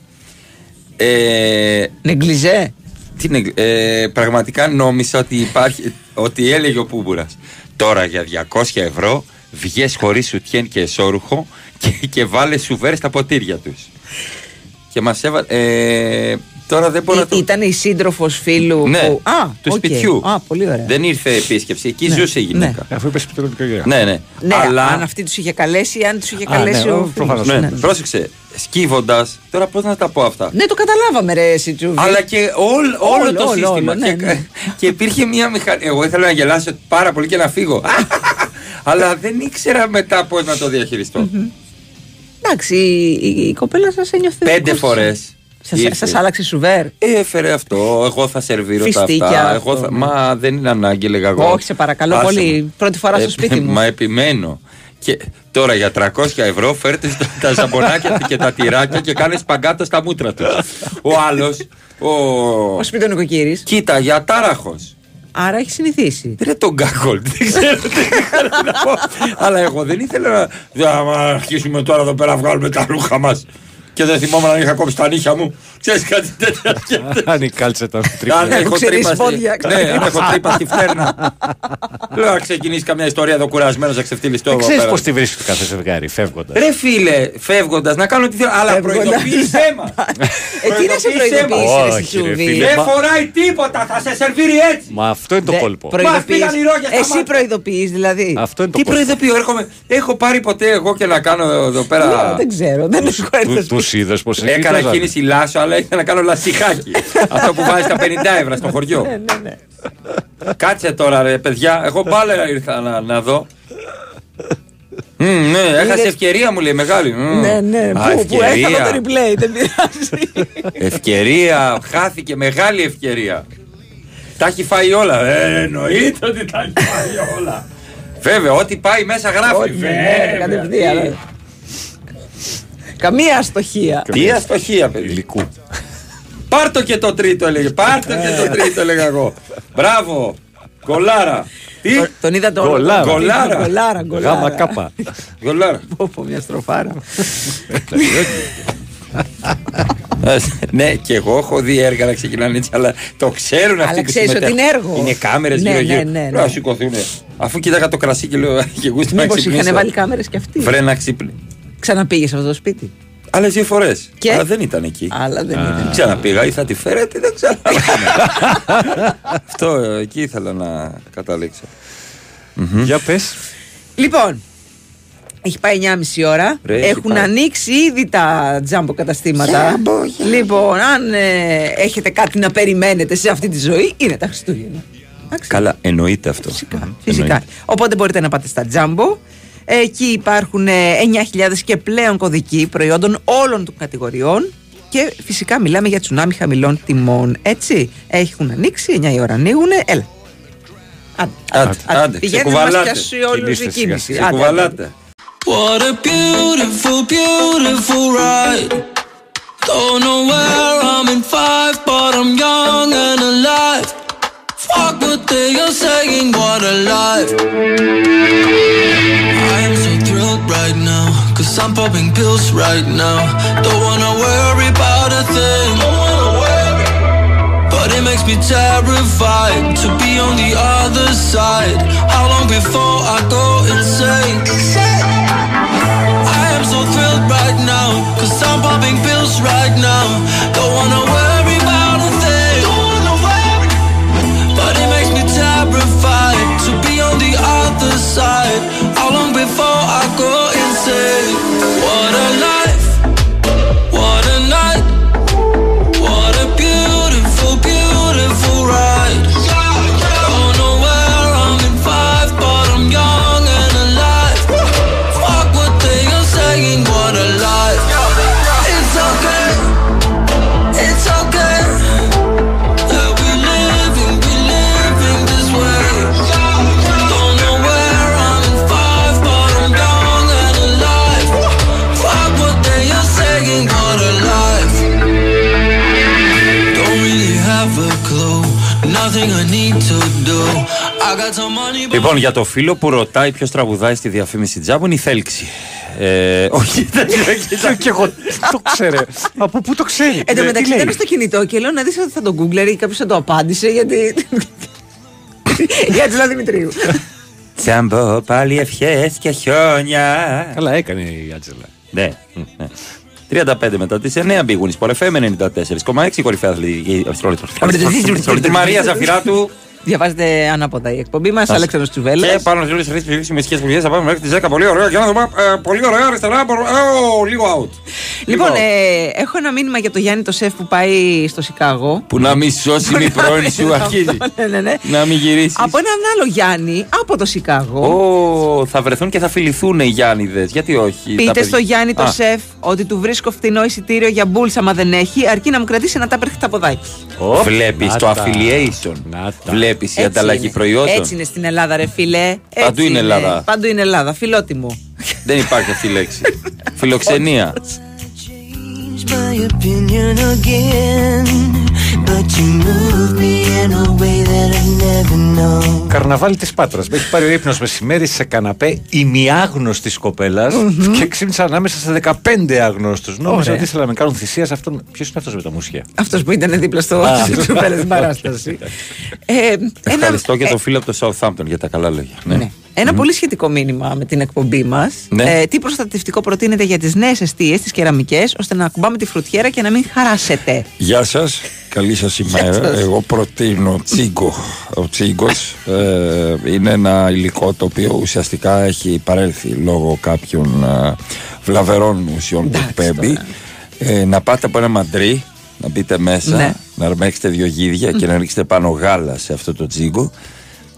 Speaker 2: Ε,
Speaker 4: Νεγκλιζέ;
Speaker 2: τι νεγ- ε, πραγματικά νόμισα ότι υπάρχει, ότι έλεγε ο Πούμπουρας. Τώρα για 200 ευρώ βγες χωρίς σουτιέν και εσώρουχο και, και βάλες σουβέρ στα ποτήρια τους. Και μας έβαλε. Ε, τώρα δεν μπορώ να το.
Speaker 4: Ήταν η σύντροφος φίλου
Speaker 2: Ναι,
Speaker 4: που. Α,
Speaker 2: του
Speaker 4: οκ.
Speaker 2: σπιτιού.
Speaker 4: Α, πολύ ωραία.
Speaker 2: Δεν ήρθε επίσκεψη. Εκεί
Speaker 4: Ναι,
Speaker 2: ζούσε η γυναίκα.
Speaker 3: Αφού είπε σπιτικό δικαιογραφία.
Speaker 2: Ναι, ναι.
Speaker 4: Ναι,
Speaker 2: Αλλά.
Speaker 4: αν αυτή τους είχε καλέσει, αν τους είχε
Speaker 3: Α,
Speaker 4: καλέσει
Speaker 3: ναι,
Speaker 4: ο
Speaker 3: ο-
Speaker 4: φίλος.
Speaker 3: προφανώς.
Speaker 2: Ναι,
Speaker 4: Ναι.
Speaker 2: πρόσεξε. Σκύβοντας. Τώρα πώς να τα πω αυτά;
Speaker 4: Ναι, το καταλάβαμε, ρε, εσύ, Τζούβι.
Speaker 2: Αλλά και όλ- όλο,
Speaker 4: Όλο,
Speaker 2: το
Speaker 4: όλο,
Speaker 2: σύστημα.
Speaker 4: όλο, ναι,
Speaker 2: και,
Speaker 4: ναι.
Speaker 2: και υπήρχε μια μηχανή. Εγώ ήθελα να γελάσω πάρα πολύ και να φύγω. Αλλά δεν ήξερα μετά πώς να το διαχειριστώ.
Speaker 4: Εντάξει, η, η, η κοπέλα σας ένιωθε.
Speaker 2: Πέντε
Speaker 4: δικός
Speaker 2: φορές.
Speaker 4: Σας, σας άλλαξε σουβέρ;
Speaker 2: Έφερε αυτό, εγώ θα σερβίρω τα
Speaker 4: Φιστίκια
Speaker 2: αυτά.
Speaker 4: αυτό,
Speaker 2: Εγώ θα...
Speaker 4: ναι.
Speaker 2: Μα δεν είναι ανάγκη, έλεγα εγώ.
Speaker 4: Όχι, σε παρακαλώ
Speaker 2: Άσε
Speaker 4: πολύ.
Speaker 2: με.
Speaker 4: Πρώτη φορά στο
Speaker 2: Ε,
Speaker 4: σπίτι μου.
Speaker 2: Μα επιμένω. Και τώρα για 300 ευρώ φέρτε στο- τα ζαμπονάκια και τα τυράκια και κάνε σπαγκάτα στα μούτρα του. Ο άλλος. Ο...
Speaker 4: Ο σπίτι νοικοκύρη.
Speaker 2: Κοίτα, για τάραχος.
Speaker 4: Άρα έχει συνηθίσει.
Speaker 2: Δεν είναι τον γκάκολ. Δεν ξέρω τι ήθελα να πω. Αλλά εγώ δεν ήθελα να. «Για να αρχίσουμε τώρα εδώ πέρα να βγάλουμε τα ρούχα μας. Και δεν θυμόμουν αν είχα κόψει τα νύχια μου. Ξέρεις κάτι τέτοιο.
Speaker 3: Αν η κάλτσα ήταν
Speaker 2: Αν
Speaker 3: τρίπλα.
Speaker 2: έχω
Speaker 4: ξέρεις
Speaker 2: τρύπα στη-
Speaker 4: πόδια,
Speaker 2: Ναι, αν έχω τρύπα στη φλέρνα. Λέω να ξεκινήσει καμιά ιστορία εδώ κουρασμένος να ξεφτύλει το
Speaker 3: Ξέρεις
Speaker 2: πέρα.
Speaker 3: πώς τη βρίσκεις κάθε ζευγάρι, φεύγοντας.
Speaker 2: Ρε φίλε, φεύγοντας να κάνω τι θέλω. Αλλά
Speaker 4: Φεύγοντας.
Speaker 2: προειδοποίησέ μας.
Speaker 4: Εκεί να σε
Speaker 2: Προειδοποίησέ
Speaker 4: προειδοποιήσει, ρε
Speaker 3: Όχι, ρε
Speaker 4: Σιτσούβη.
Speaker 3: φίλε.
Speaker 2: Δεν
Speaker 3: Μα-
Speaker 2: φοράει τίποτα, θα σε σερβίρει έτσι.
Speaker 3: Μα αυτό είναι το
Speaker 4: Δεν-
Speaker 3: κόλπο.
Speaker 4: προειδοποιείς.
Speaker 2: Μας πήγαν οι ρόγες στα
Speaker 4: Εσύ
Speaker 2: μάτια.
Speaker 4: προειδοποιείς δηλαδή.
Speaker 3: Αυτό είναι το
Speaker 2: Τι
Speaker 3: κόλπο.
Speaker 2: προειδοποιώ, έρχομαι. Έχω πάρει ποτέ εγώ και να κάνω εδώ πέρα.
Speaker 4: Ναι, Δεν ξέρω, δεν έχω έρθει.
Speaker 3: Τους είδες πώ
Speaker 2: Έκανα κίνηση λάσο, αλλά ήθελα να κάνω λασιχάκι. Αυτό που βάζεις τα 50 ευρώ στο χωριό.
Speaker 4: Ναι,
Speaker 2: Κάτσε τώρα, ρε παιδιά. Εγώ πάλι ήρθα να, να δω. Μμ, ναι, έχασε ευκαιρία μου λέει μεγάλη. Μμ.
Speaker 4: Ναι, ναι,
Speaker 2: Α,
Speaker 4: που, που
Speaker 2: ευκαιρία.
Speaker 4: έκανα το replay, δεν πειράζει.
Speaker 2: Ευκαιρία, χάθηκε μεγάλη ευκαιρία. Τα έχει φάει όλα. Ε, εννοείται ότι τα έχει φάει όλα. Βέβαια, ό,τι πάει μέσα γράφει.
Speaker 4: Όχι, ναι, ναι, κατευθείαν.
Speaker 2: Βέβαια.
Speaker 4: Καμία αστοχία.
Speaker 2: Τι αστοχία, παιδί.
Speaker 3: Υλικού.
Speaker 2: Πάρτο και το τρίτο έλεγε. Πάρτο και το τρίτο έλεγα εγώ. Μπράβο. Γκολάρα. Τι;
Speaker 4: Τον είδα το
Speaker 3: Γκολάρα.
Speaker 2: Γκολάρα.
Speaker 4: Γκολάρα, γκολάρα.
Speaker 3: Γάμα κάπα.
Speaker 2: Γκολάρα.
Speaker 4: Πω, πω, μια στροφάρα.
Speaker 2: Ε, ναι, και εγώ έχω δει έργα να ξεκινάνε έτσι, αλλά το ξέρουν αυτοί
Speaker 4: Αλλά
Speaker 2: που
Speaker 4: ξέρεις ότι
Speaker 2: συμμετέχουν.
Speaker 4: είναι έργο.
Speaker 2: Είναι κάμερες
Speaker 4: Ναι,
Speaker 2: γύρω-γύρω.
Speaker 4: ναι, ναι, ναι.
Speaker 2: Πρέπει Να σηκωθούν. Αφού κοίταγα το κρασί και λέω, και γούστα να
Speaker 4: Μήπως
Speaker 2: ξυπνήσω.
Speaker 4: είχαν βάλει κάμερες και αυτοί.
Speaker 2: Βρε να ξυπνήσω.
Speaker 4: Ξαναπήγες σε αυτό το σπίτι.
Speaker 2: Άλλες δύο φορές.
Speaker 4: Και;
Speaker 2: Αλλά δεν ήταν εκεί.
Speaker 4: Αλλά δεν
Speaker 2: Δεν
Speaker 4: ήταν.
Speaker 2: ξαναπήγα ή θα τη φέρετε, δεν ξέρω. Αυτό ε, εκεί ήθελα να καταλήξω.
Speaker 3: Για πες.
Speaker 4: Λοιπόν, έχει πάει 9,5 ώρα.
Speaker 2: Ρε, έχει
Speaker 4: Έχουν
Speaker 2: πάει.
Speaker 4: ανοίξει ήδη τα τζάμπο καταστήματα. Λοιπόν, αν ε, έχετε κάτι να περιμένετε σε αυτή τη ζωή, είναι τα Χριστούγεννα.
Speaker 2: Καλά, εννοείται αυτό.
Speaker 4: Φυσικά. Οπότε μπορείτε να πάτε στα τζάμπο. Εκεί υπάρχουν ε, 9.000 και πλέον κωδικοί προϊόντων όλων των κατηγοριών. Και φυσικά μιλάμε για τσουνάμι χαμηλών τιμών. Έτσι. Έχουν ανοίξει, 9 η ώρα ανοίγουν. Έλα. Άντε,
Speaker 2: Άντε, άντε,
Speaker 4: Πηγαίνετε να μας
Speaker 2: ξεκουβαλάτε.
Speaker 4: πιάσει όλους η
Speaker 2: Κινήστε
Speaker 4: κίνηση.
Speaker 2: σιγά,
Speaker 4: Άντε, άντε.
Speaker 2: Ξεκουβαλάτε.
Speaker 30: What a beautiful, beautiful ride. Don't know where I'm in five, but I'm young and alive. Fuck what they are saying, what a life. I am so thrilled right now, cause I'm popping pills right now. Don't wanna worry about a thing. But it makes me terrified to be on the other side. How long before I go insane? I am so thrilled right now, cause I'm popping pills right now. Don't wanna worry
Speaker 2: Λοιπόν, για το φίλο που ρωτάει ποιο τραγουδάει στη διαφήμιση τζάμπου είναι η Θέλξη. Ε, όχι, δεν είναι
Speaker 3: Και εγώ το ξέρε. Από πού το ξέρει.
Speaker 4: Εν τω
Speaker 3: Ε,
Speaker 4: μεταξύ
Speaker 3: τι λέει?
Speaker 4: ήταν στο κινητό και λέω να δεις ότι θα τον Google ή κάποιος θα το απάντησε γιατί... Η Άτζελα Δημητρίου.
Speaker 2: Τζάμπο, πάλι ευχέ και χιόνια.
Speaker 3: Καλά έκανε η Άτζελα.
Speaker 2: Ναι. ναι. 35 μετά τι 9 μπήγουν Sport FM 94,6 κορυφαία αθλητική. Μαρία Ζαφυράτου.
Speaker 4: Διαβάζετε ανάποδα η εκπομπή μας,
Speaker 2: Ας.
Speaker 4: Αλέξανδρος Τσουβέλλας.
Speaker 2: Και πάνω σε όλε τι χρήσει με σχέσει που θα πάμε μέχρι τις 10. Πολύ ωραία. Για να δούμε. ε, Πολύ ωραία αριστερά. μπορώ- Ω, Λίγο out.
Speaker 4: Λοιπόν, ε, έχω ένα μήνυμα για το Γιάννη το σεφ που πάει στο Σικάγο.
Speaker 2: Που να μην σώσει η πρώην σου αρχίζει.
Speaker 4: ναι, ναι, ναι.
Speaker 2: Να μην γυρίσεις.
Speaker 4: Από έναν άλλο Γιάννη από το Σικάγο.
Speaker 2: Ω, θα βρεθούν και θα φιληθούν οι Γιάννηδες. Γιατί όχι. τα
Speaker 4: Πείτε
Speaker 2: παιδιά.
Speaker 4: στο Γιάννη το
Speaker 2: Α,
Speaker 4: σεφ ότι του βρίσκω φθηνό εισιτήριο για μπούλς άμα δεν έχει, αρκεί να μου κρατήσει ένα τάπερ χταποδάκι.
Speaker 2: Βλέπεις
Speaker 3: να
Speaker 2: το
Speaker 3: τα.
Speaker 2: affiliation. Βλέπει η
Speaker 4: Έτσι
Speaker 2: ανταλλαγή
Speaker 4: είναι.
Speaker 2: προϊόντων;
Speaker 4: Έτσι είναι στην Ελλάδα, ρε φίλε. Έτσι
Speaker 2: Παντού είναι Ελλάδα.
Speaker 4: Παντού είναι Ελλάδα. Φιλότιμο.
Speaker 2: Δεν υπάρχει αυτή η λέξη. Φιλοξενία.
Speaker 30: My opinion again, but you move me
Speaker 19: in a way that I've never known.
Speaker 3: Καρναβάλι της Πάτρας. Με έχει πάρει ο ύπνος μεσημέρι σε καναπέ ημιάγνωστης κοπέλας και ξύπνησα ανάμεσα σε 15 αγνώστου. Νόμιζα
Speaker 4: Ωραία.
Speaker 3: ότι ήθελα να με κάνουν θυσία σε αυτόν. Ποιος είναι αυτός με τα μουσια.
Speaker 4: Αυτός που ήταν δίπλα στο
Speaker 3: Α,
Speaker 4: στην
Speaker 3: αυτό.
Speaker 4: τσουπέλα στην παράσταση. Ε, ένα-
Speaker 31: Ευχαριστώ και
Speaker 4: ε,
Speaker 31: το φίλο από το Southampton για τα καλά λόγια. Ναι.
Speaker 4: Ένα πολύ σχετικό μήνυμα με την εκπομπή μας.
Speaker 31: Ναι.
Speaker 4: Ε, τι προστατευτικό προτείνετε για τις νέες αιστείες, τις κεραμικές, ώστε να ακουμπάμε τη φρουτιέρα και να μην χαράσετε.
Speaker 2: Γεια σας, καλή σας ημέρα.
Speaker 4: σας.
Speaker 2: Εγώ προτείνω τσίγκο. Ο τσίγκος ε, είναι ένα υλικό το οποίο ουσιαστικά έχει παρέλθει λόγω κάποιων ε, βλαβερών ουσιών που εκπέμπει. Ε, να πάτε από ένα μαντρί, να μπείτε μέσα,
Speaker 4: Ναι.
Speaker 2: να αρμέξετε δύο γίδια και να ρίξετε πάνω γάλα σε αυτό το τσίγκο.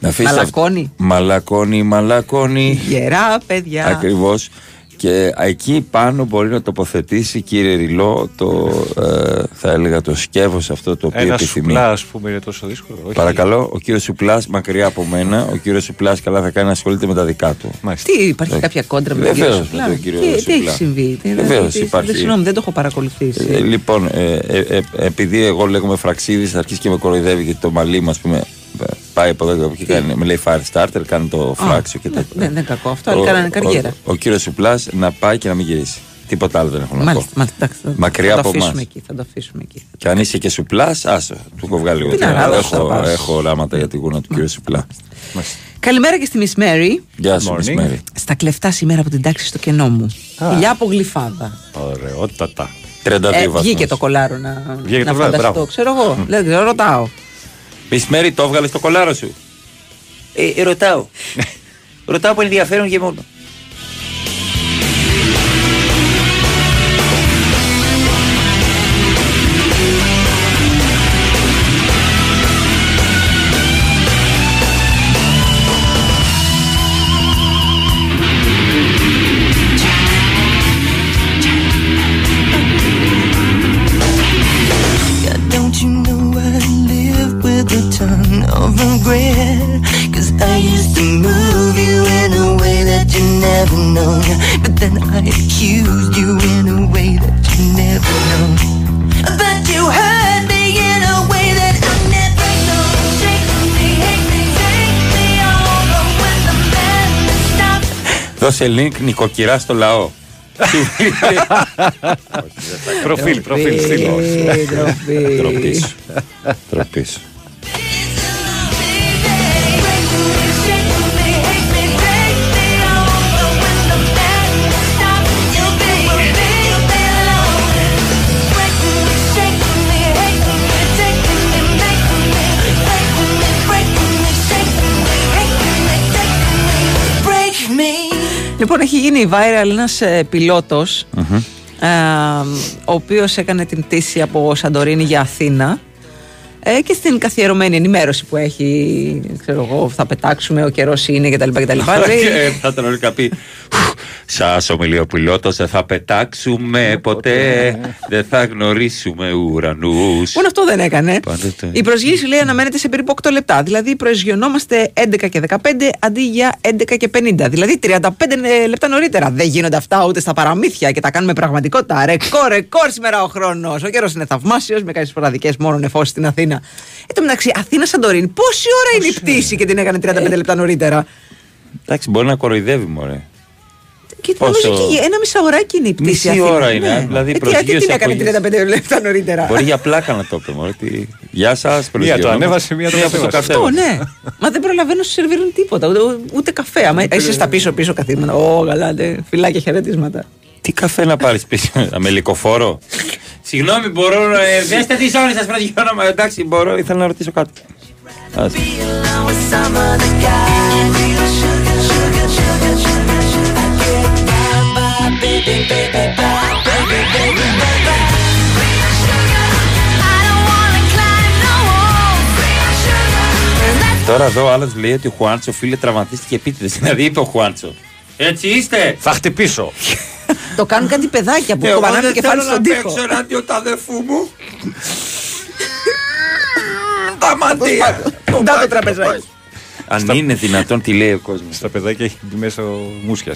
Speaker 2: Να αφήσετε-
Speaker 4: Μαλακώνει.
Speaker 2: Μαλακώνει, μαλακώνει.
Speaker 4: Γερά, παιδιά.
Speaker 2: Ακριβώς. Και εκεί πάνω μπορεί να τοποθετήσει κύριε Ριλό το, ε, θα έλεγα το σκεύος αυτό το οποίο
Speaker 3: Ένα
Speaker 2: επιθυμεί.
Speaker 3: σουπλά, ας πούμε, είναι τόσο δύσκολο. Όχι;
Speaker 2: Παρακαλώ, ο κύριος Σουπλάς μακριά από μένα, ο κύριος Σουπλάς καλά θα κάνει να ασχολείται με τα δικά του.
Speaker 4: Τι, υπάρχει κάποια κόντρα με τον κύριο
Speaker 2: Βεβαίως,
Speaker 4: Σουπλά;
Speaker 2: με τον κύριο
Speaker 4: Τι, τι έχει
Speaker 2: Σουπλά.
Speaker 4: συμβεί, τι,
Speaker 2: Βεβαίως,
Speaker 4: τι-
Speaker 2: υπάρχει.
Speaker 4: δεν- Συγγνώμη, δεν το έχω παρακολουθήσει.
Speaker 2: Ε, λοιπόν, ε, ε, ε, επειδή εγώ λέγομαι Φραξίδης, θα αρχίσει και με κοροϊδεύει γιατί το μαλλί μου, ας πούμε, ε, πάει από εδώ και από εκεί, κάνει, με λέει fire starter, κάνει το φράξιο και
Speaker 4: ναι,
Speaker 2: τέτοια.
Speaker 4: ναι, δεν είναι κακό αυτό, αλλά
Speaker 2: Ο-
Speaker 4: κάνανε καριέρα.
Speaker 2: Ο, ο κύριος Σουπλάς να πάει και να μην γυρίσει. Τίποτα άλλο δεν έχω να πω.
Speaker 4: Μάλιστα, μάλιστα, εντάξει, θα-
Speaker 2: Μακριά
Speaker 4: θα το
Speaker 2: από
Speaker 4: αφήσουμε
Speaker 2: εμάς.
Speaker 4: εκεί, θα το αφήσουμε εκεί.
Speaker 2: Και αν είσαι και σουπλά, άσο. Του έχω βγάλει λίγο.
Speaker 4: Τι να
Speaker 2: τώρα.
Speaker 4: ράβω, θα
Speaker 2: Έχω,
Speaker 4: πας.
Speaker 2: έχω οράματα για τη γούνα του κύριου Σουπλά.
Speaker 4: Καλημέρα και στη Miss Mary.
Speaker 2: Γεια σου, Miss Mary.
Speaker 4: Στα κλεφτά σήμερα από την τάξη στο κενό μου. Φιλιά από γλυφάδα.
Speaker 3: Ωραιότατα.
Speaker 2: 32
Speaker 4: Ε,
Speaker 2: βαθμούς.
Speaker 4: βγήκε το κολάρο να,
Speaker 2: Βγήκε
Speaker 4: να
Speaker 2: το βράδυ,
Speaker 4: φανταστώ.
Speaker 2: μπράβο.
Speaker 4: Ξέρω εγώ. Δεν ξέρω, ρωτάω.
Speaker 2: Miss Mary, το έβγαλες στο κολάρο σου.
Speaker 32: Ε, ρωτάω. ρωτάω από ενδιαφέρον και μόνο.
Speaker 31: Δώσε link νοικοκυρά στο λαό.
Speaker 3: Προφίλ, προφίλ, στείλω.
Speaker 19: Τροπής
Speaker 4: Λοιπόν, έχει γίνει viral ένας ε, πιλότος ε, ο οποίος έκανε την πτήση από Σαντορίνη για Αθήνα ε, και στην καθιερωμένη ενημέρωση που έχει, ξέρω εγώ, θα πετάξουμε, ο καιρός είναι κτλ. κτλ. λέει,
Speaker 31: Ε, Θα ήταν όλοι καπί. Σας ομιλεί ο πιλότο, δεν θα πετάξουμε ποτέ. Δεν θα γνωρίσουμε ουρανούς.
Speaker 4: Μόνο αυτό δεν έκανε.
Speaker 31: Πάντοτε.
Speaker 4: Η προσγείωση λέει αναμένεται σε περίπου 8 λεπτά. Δηλαδή προεσγειωνόμαστε 11 και 15 αντί για 11 και 50. Δηλαδή 35 λεπτά νωρίτερα. Δεν γίνονται αυτά ούτε στα παραμύθια και τα κάνουμε πραγματικότητα. Ρεκόρ, ρεκόρ σήμερα ο χρόνος. Ο καιρός είναι θαυμάσιος με κάποιες σποραδικές μόνο νεφώσει στην Αθήνα. Εν τω μεταξύ, Αθήνα Σαντορίνη, πόση ώρα είναι η πτήση και την έκανε 35 λεπτά νωρίτερα;
Speaker 31: Εντάξει, μπορεί να κοροϊδεύει, μωρέ.
Speaker 4: Και
Speaker 31: Πόσο;
Speaker 4: νομίζω εκεί ένα μισάωράκι είναι η πτήση.
Speaker 31: Μισή
Speaker 4: Αθήνα.
Speaker 31: ώρα είναι, δηλαδή
Speaker 4: Ε, τι, τι
Speaker 31: προσγείωση
Speaker 4: την έκανε
Speaker 31: από
Speaker 4: 35 λεπτά νωρίτερα;
Speaker 31: Μπορεί για πλάκα να το πει, μωρέ. τι- Γεια σας,
Speaker 3: Μία το ανέβασε, μία το κατέβασε.
Speaker 4: Αυτό, ναι. Μα δεν προλαβαίνω να σου σερβίρουν τίποτα, ούτε, ούτε καφέ. Άμα είσαι στα πίσω-πίσω καθίσματα. Ω, καλά, ναι. Φυλάκια χαιρετίσματα.
Speaker 31: Τι καφέ να πάρεις πίσω, με λικοφόρο. Συγγνώμη, μπορώ να. ε, Δέστε τις ώρες σας προδιώνα. Εντάξει, μπορώ, ήθελα να ρωτήσω κάτι. Ας. Τώρα εδώ ο άλλος λέει ότι ο Χουάντσο φίλε τραυματίστηκε επίτηδες. Δηλαδή είπε ο Χουάντσο. Έτσι είστε!
Speaker 3: Θα χτυπήσω.
Speaker 4: Το κάνουν κάτι παιδάκια που
Speaker 31: Εγώ
Speaker 4: κοβανάνε
Speaker 31: δεν
Speaker 4: το κεφάλι
Speaker 31: θέλω
Speaker 4: στον
Speaker 31: να
Speaker 4: τοίχο.
Speaker 31: παίξω ράδιο τα αδερφού μου. Τα μαντία.
Speaker 4: Κοντά το τραπεζάκι.
Speaker 2: Αν
Speaker 3: Στα-
Speaker 2: είναι δυνατόν, τι λέει ο κόσμος.
Speaker 3: Στα παιδάκια έχει μπει μέσα ο Μούσια.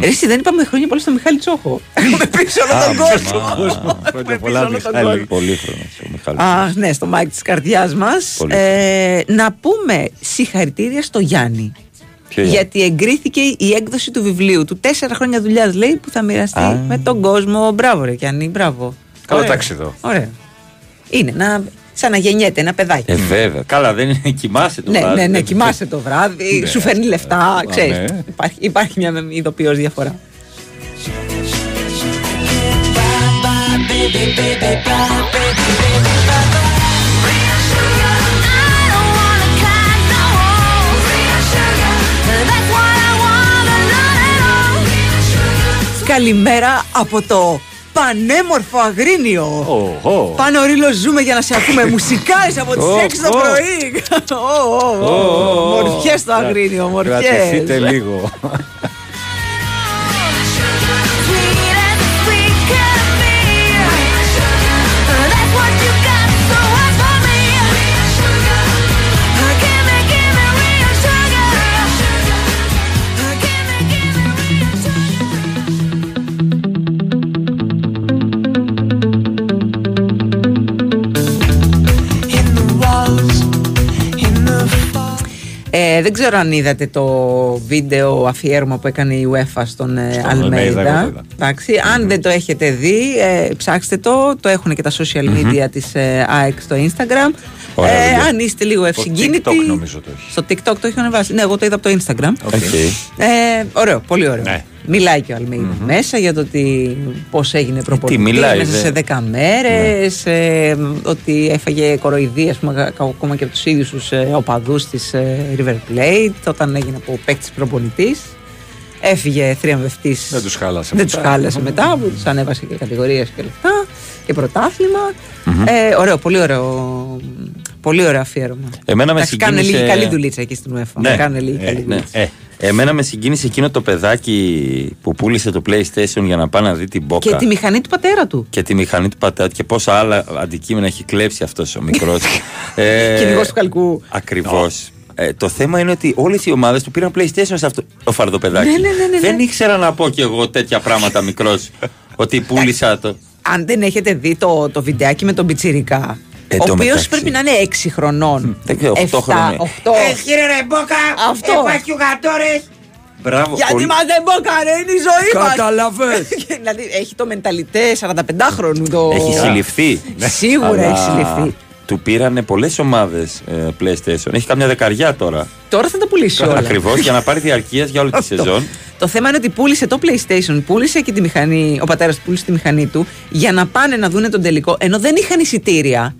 Speaker 4: Ρε, εσύ δεν είπαμε χρόνια πολλά στο Μιχάλη Τσόχο. Έχουμε πίσω όλο τον κόσμο.
Speaker 3: Χρόνια
Speaker 4: πολλά,
Speaker 3: πολλά,
Speaker 4: όλο τον
Speaker 3: Μιχάλη.
Speaker 4: κόσμο.
Speaker 2: Πολύ χρόνο ο Μιχάλης.
Speaker 4: Αχ, ναι, στο μάικ της καρδιάς μας.
Speaker 2: Πολύ.
Speaker 4: Ε, να πούμε συγχαρητήρια στο Γιάννη.
Speaker 2: Ποιο Γιάννη;
Speaker 4: Γιατί εγκρίθηκε η έκδοση του βιβλίου του. Τέσσερα χρόνια δουλειάς λέει που θα μοιραστεί
Speaker 2: Α.
Speaker 4: με τον κόσμο. Μπράβο, ρε Γιάννη, μπράβο.
Speaker 3: Καλό
Speaker 4: Ωραίο.
Speaker 3: ταξίδο.
Speaker 4: Ωραίο. Είναι να, σαν να γεννιέται ένα παιδάκι.
Speaker 2: Ε, βέβαια. Καλά, δεν είναι. Κοιμάσαι το
Speaker 4: ναι,
Speaker 2: βράδυ.
Speaker 4: ναι, ναι,
Speaker 2: δεν-
Speaker 4: κοιμάσαι το βράδυ,
Speaker 2: Ναι.
Speaker 4: σου φέρνει λεφτά,
Speaker 2: Α,
Speaker 4: ξέρεις.
Speaker 2: ναι.
Speaker 4: Υπάρχει, υπάρχει μια ειδοποιός διαφορά. Καλημέρα από το πανέμορφο Αγρίνιο. Πάνω ρίλο ζούμε για να σε ακούμε μουσικάρες από τις
Speaker 3: Ω,
Speaker 4: 6 το
Speaker 3: ω.
Speaker 4: πρωί. Ω, ω, ω. Μορφιές στο Αγρίνιο, μορφιές.
Speaker 3: Κρατηθείτε λίγο.
Speaker 4: Ε, δεν ξέρω αν είδατε το βίντεο αφιέρωμα που έκανε η UEFA στον ε,
Speaker 3: Στον Αλμέιδα, εγώ το
Speaker 4: Αλμέιδα.
Speaker 3: είδα.
Speaker 4: Εντάξει, Αν δεν το έχετε δει, ε, ψάξτε το. Το έχουν και τα social media της ε, ΑΕΚ στο Instagram.
Speaker 2: Ωραία
Speaker 4: Ε,
Speaker 2: δουλειά.
Speaker 4: αν είστε λίγο ευσυγκίνητοι.
Speaker 3: TikTok νομίζω το έχεις.
Speaker 4: Στο TikTok το έχεις ανεβάσει. Ναι, εγώ το είδα από το Instagram.
Speaker 2: Οκ.
Speaker 4: Ε, ωραίο, πολύ ωραίο.
Speaker 3: Ναι.
Speaker 4: Μιλάει και ο Αλμέιδα μέσα για το ότι πώς έγινε προπονητής
Speaker 2: Ε, μιλάει,
Speaker 4: μέσα
Speaker 2: δε.
Speaker 4: σε 10 μέρες, ε, ότι έφαγε κοροϊδία ας πούμε, κα- ακόμα και από τους ίδιους τους ε, οπαδούς της ε, River Plate όταν έγινε από παίκτης προπονητής. Έφυγε θριαμβευτής.
Speaker 3: Δεν τους χάλασε
Speaker 4: Δεν
Speaker 3: μετά.
Speaker 4: τους χάλασε μετά, που τους ανέβασε και κατηγορίες και λεφτά και πρωταθλημα Ε, ωραίο, πολύ ωραίο. Πολύ ωραίο αφιέρωμα.
Speaker 2: Εμένα με
Speaker 4: Εντάξει, κάνουν
Speaker 2: συγκίνησε-
Speaker 4: λίγη καλή δουλίτσα εκεί στην UEFA. Κάνουν λίγη
Speaker 2: ε,
Speaker 4: καλή
Speaker 2: ναι.
Speaker 4: δουλίτσα.
Speaker 2: Ε, εμένα με συγκίνησε εκείνο το παιδάκι που πούλησε το PlayStation για να πάει να δει την Boca.
Speaker 4: Και τη μηχανή του πατέρα του.
Speaker 2: και τη μηχανή του πατέρα και πόσα άλλα αντικείμενα έχει κλέψει αυτός ο μικρός. ε,
Speaker 4: Κυνηγός του καλκού.
Speaker 2: Ακριβώς. Ε, το θέμα είναι ότι όλες οι ομάδες του πήραν PlayStation σε αυτό το φαρδοπεδάκι.
Speaker 4: Ναι, ναι, ναι, ναι,
Speaker 2: Δεν
Speaker 4: ναι.
Speaker 2: ήξερα να πω κι εγώ τέτοια πράγματα μικρός. ότι πούλησα το.
Speaker 4: Αν δεν έχετε δει το, το βιντεάκι με τον Πιτσιρικά,
Speaker 2: Ε,
Speaker 4: ο
Speaker 2: το
Speaker 4: οποίος
Speaker 2: μεταξύ.
Speaker 4: πρέπει να είναι 6 χρονών.
Speaker 2: Δεν ξέρω, 8 χρόνια.
Speaker 4: 8.
Speaker 26: Έχει ρε μπόκα,
Speaker 4: Αυτό.
Speaker 26: υπάρχει ο γατόρες.
Speaker 2: Μπράβο.
Speaker 4: Γιατί
Speaker 2: πολύ-
Speaker 4: μα δεν μπόκαρε, είναι η ζωή μας.
Speaker 2: Καταλαβες.
Speaker 4: δηλαδή έχει το μενταλιτέ 45χρονου. Το...
Speaker 2: Έχει συλληφθεί.
Speaker 4: Σίγουρα
Speaker 2: Αλλά
Speaker 4: έχει συλληφθεί.
Speaker 2: Του πήρανε πολλές ομάδες PlayStation. Έχει καμιά δεκαριά τώρα.
Speaker 4: Τώρα θα τα πουλήσει όλα.
Speaker 2: Ακριβώς για να πάρει διαρκείας για όλη τη
Speaker 4: Αυτό.
Speaker 2: σεζόν.
Speaker 4: Το θέμα είναι ότι πούλησε το PlayStation, πούλησε και τη μηχανή, ο πατέρας του πούλησε τη μηχανή του για να πάνε να δούνε τον τελικό, ενώ δεν είχαν εισιτήρια.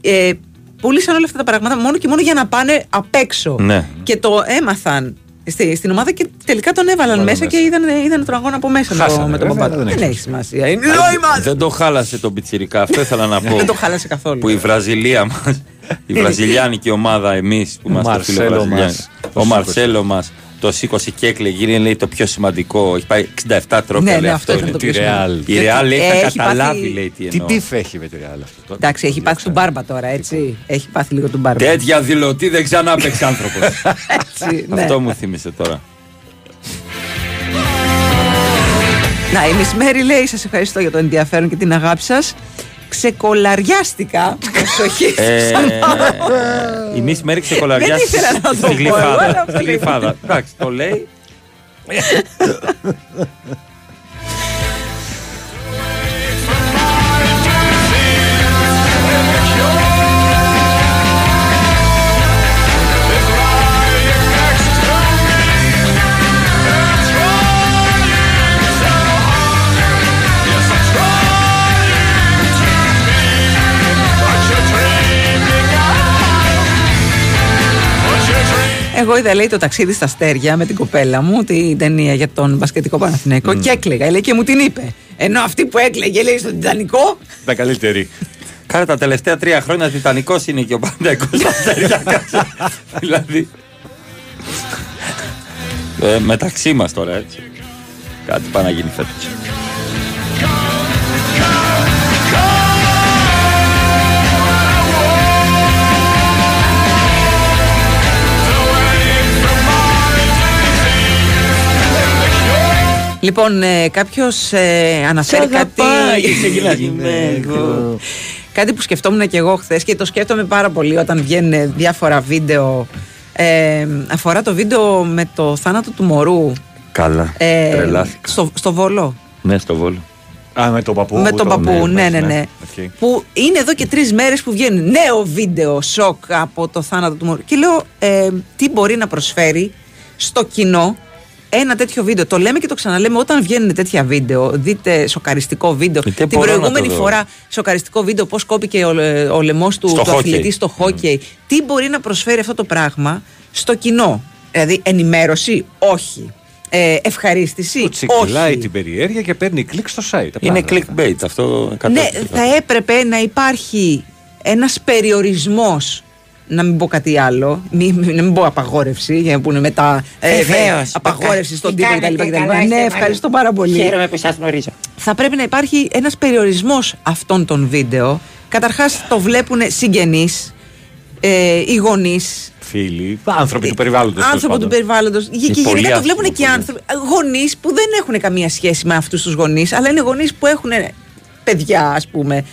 Speaker 4: Ε, πούλησαν όλα αυτά τα πράγματα μόνο και μόνο για να πάνε απ' έξω.
Speaker 2: Ναι.
Speaker 4: Και το έμαθαν στη, στην ομάδα και τελικά τον έβαλαν
Speaker 3: Βάλαν
Speaker 4: μέσα,
Speaker 3: μέσα.
Speaker 4: και είδαν, είδαν τον αγώνα από μέσα
Speaker 3: Χάσανε,
Speaker 4: με τον
Speaker 3: βέβαια,
Speaker 4: παπά του.
Speaker 3: δεν
Speaker 4: Δεν
Speaker 3: έχει
Speaker 4: έχει σημασία. Είναι η ζωή μα!
Speaker 2: Δεν το χάλασε τον πιτσιρικά. Αυτό ήθελα να πω.
Speaker 4: Δεν το χάλασε καθόλου.
Speaker 2: που η Βραζιλία μας, η βραζιλιάνικη ομάδα, εμείς που είμαστε
Speaker 3: Μαρσέλο
Speaker 2: φιλοβραζιλιάνοι,
Speaker 3: μας, το
Speaker 2: ο
Speaker 3: σήκωσε.
Speaker 2: Μαρσέλο μας το σήκωσε και έκλαιγε. Είναι λέει το πιο σημαντικό. Έχει πάει 67 τρόπια.
Speaker 4: Ναι,
Speaker 2: λέει,
Speaker 4: ναι, αυτό ήταν
Speaker 2: είναι.
Speaker 4: το
Speaker 3: Τη
Speaker 4: πιο σημαντικό.
Speaker 3: Ρεάλ.
Speaker 2: Η
Speaker 4: Και
Speaker 2: Ρεάλ λέει θα
Speaker 4: έχει
Speaker 2: καταλάβει
Speaker 4: πάθει-
Speaker 2: λέει τι
Speaker 3: Τι
Speaker 2: εννοώ.
Speaker 3: μπιφ έχει με τη Ρεάλ αυτό; τώρα.
Speaker 4: Εντάξει, έχει πάθει του μπάρμπα τώρα, έτσι. Έχει πάθει λίγο του μπάρμπα.
Speaker 2: Τέτοια δηλωτή δεν ξανά παίξει άνθρωπος.
Speaker 4: Έτσι, ναι.
Speaker 2: Αυτό μου θύμισε τώρα.
Speaker 4: Να, η Miss Mary λέει: Σας ευχαριστώ για το ενδιαφέρον και την αγάπη σας. Ξεκολαριάστηκα. Προσοχή.
Speaker 2: Ε, η Miss Μέρη ξεκολαριά
Speaker 4: Δεν ήθελα να το
Speaker 2: στη
Speaker 4: πω, εγώ, αλλά
Speaker 2: γλυφάδα.
Speaker 4: αυτό
Speaker 2: Στη
Speaker 4: λέει.
Speaker 2: γλυφάδα. Εντάξει, το λέει.
Speaker 4: Εγώ είδα, λέει, το ταξίδι στα αστέρια με την κοπέλα μου, την ταινία για τον μπασκετικό Παναθηναϊκό και έκλαιγα. Λέει και μου την είπε. Ενώ αυτή που έκλαιγε, λέει, στον Τιτανικό.
Speaker 3: Τα καλύτερη.
Speaker 2: Κάρα τα τελευταία τρία χρόνια Τιτανικός είναι και ο Πανταϊκό στα αστέρια. δηλαδή. Ε, μεταξύ μας τώρα έτσι. Κάτι πάει να γίνει φέτος.
Speaker 4: Λοιπόν, ε, κάποιος ε, αναφέρει
Speaker 33: Σ'
Speaker 4: κάτι.
Speaker 33: αγαπάει και ξεκινάς. Είμαι εγώ.
Speaker 4: κάτι που σκεφτόμουν και εγώ χθες και το σκέφτομαι πάρα πολύ όταν βγαίνουν διάφορα βίντεο. Ε, αφορά το βίντεο με το θάνατο του μωρού
Speaker 2: Καλά.
Speaker 4: ε,
Speaker 2: Τρελάθηκα.
Speaker 4: στο, στο Βόλο.
Speaker 2: Ναι, στο Βόλο.
Speaker 3: Α, με τον παππού.
Speaker 4: με τον
Speaker 3: το-
Speaker 4: παππού, ναι, ναι, ναι.
Speaker 3: Οκ.
Speaker 4: Που είναι εδώ και τρεις μέρες που βγαίνει νέο βίντεο σοκ από το θάνατο του μωρού. Και λέω, ε, τι μπορεί να προσφέρει στο κοινό ένα τέτοιο βίντεο. Το λέμε και το ξαναλέμε όταν βγαίνουν τέτοια βίντεο. Δείτε σοκαριστικό βίντεο. Την
Speaker 2: μπορώ να
Speaker 4: προηγούμενη
Speaker 2: το δω.
Speaker 4: φορά σοκαριστικό βίντεο πώς κόπηκε ο, ο λαιμός του,
Speaker 2: Στο
Speaker 4: του
Speaker 2: χόκεϊ.
Speaker 4: αθλητή στο χόκεϊ. Τι μπορεί να προσφέρει αυτό το πράγμα στο κοινό; Δηλαδή ενημέρωση, όχι. Ε, ευχαρίστηση,
Speaker 3: Του τσικλάει
Speaker 4: όχι.
Speaker 3: την περιέργεια και παίρνει κλικ στο site.
Speaker 2: Είναι
Speaker 3: Απλά.
Speaker 2: clickbait αυτό.
Speaker 4: Ναι, θα έπρεπε να υπάρχει ένας περιορισμός να μην πω κάτι άλλο, μη, μη- να μην πω απαγόρευση, για να πούνε μετά ε,
Speaker 33: Βεβαίως.
Speaker 4: απαγόρευση στον
Speaker 33: Τι
Speaker 4: τύπο κτλ.
Speaker 33: κάνετε,
Speaker 4: κτλ.
Speaker 33: καλά
Speaker 4: Ναι,
Speaker 33: είστε,
Speaker 4: ευχαριστώ
Speaker 33: μάλλον.
Speaker 4: πάρα πολύ.
Speaker 33: Χαίρομαι που σας γνωρίζω.
Speaker 4: Θα πρέπει να υπάρχει ένας περιορισμός αυτών των βίντεο. Καταρχάς το βλέπουν συγγενείς, ε, οι γονείς,
Speaker 3: Φίλοι, άνθρωποι του περιβάλλοντος.
Speaker 4: άνθρωποι του περιβάλλοντος. Και, και
Speaker 3: πολλοί
Speaker 4: γενικά το
Speaker 3: άνθρωποι,
Speaker 4: βλέπουν και άνθρωποι. Γονείς που δεν έχουν καμία σχέση με αυτούς τους γονείς, αλλά είναι γονείς που έχουν παιδιά, ας πούμε.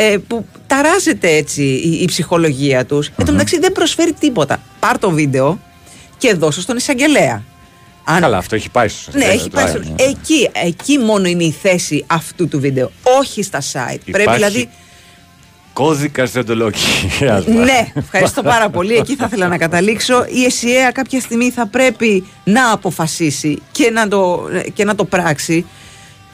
Speaker 4: Ε, που ταράζεται έτσι η, η ψυχολογία τους. Εν τω μεταξύ δεν προσφέρει τίποτα. Πάρ το βίντεο και δώσω στον εισαγγελέα. Αν...
Speaker 3: Καλά, αυτό έχει πάει στο
Speaker 4: Ναι,
Speaker 3: σωστό.
Speaker 4: έχει πάει στο... εκεί, εκεί μόνο είναι η θέση αυτού του βίντεο. Όχι στα site. Πρέπει
Speaker 3: Υπάρχει
Speaker 4: δηλαδή.
Speaker 3: Κώδικας διοντολογίας.
Speaker 4: Ναι, ευχαριστώ πάρα πολύ. Εκεί θα ήθελα να καταλήξω. Η ΕΣΥΑ κάποια στιγμή θα πρέπει να αποφασίσει και να το, και να το πράξει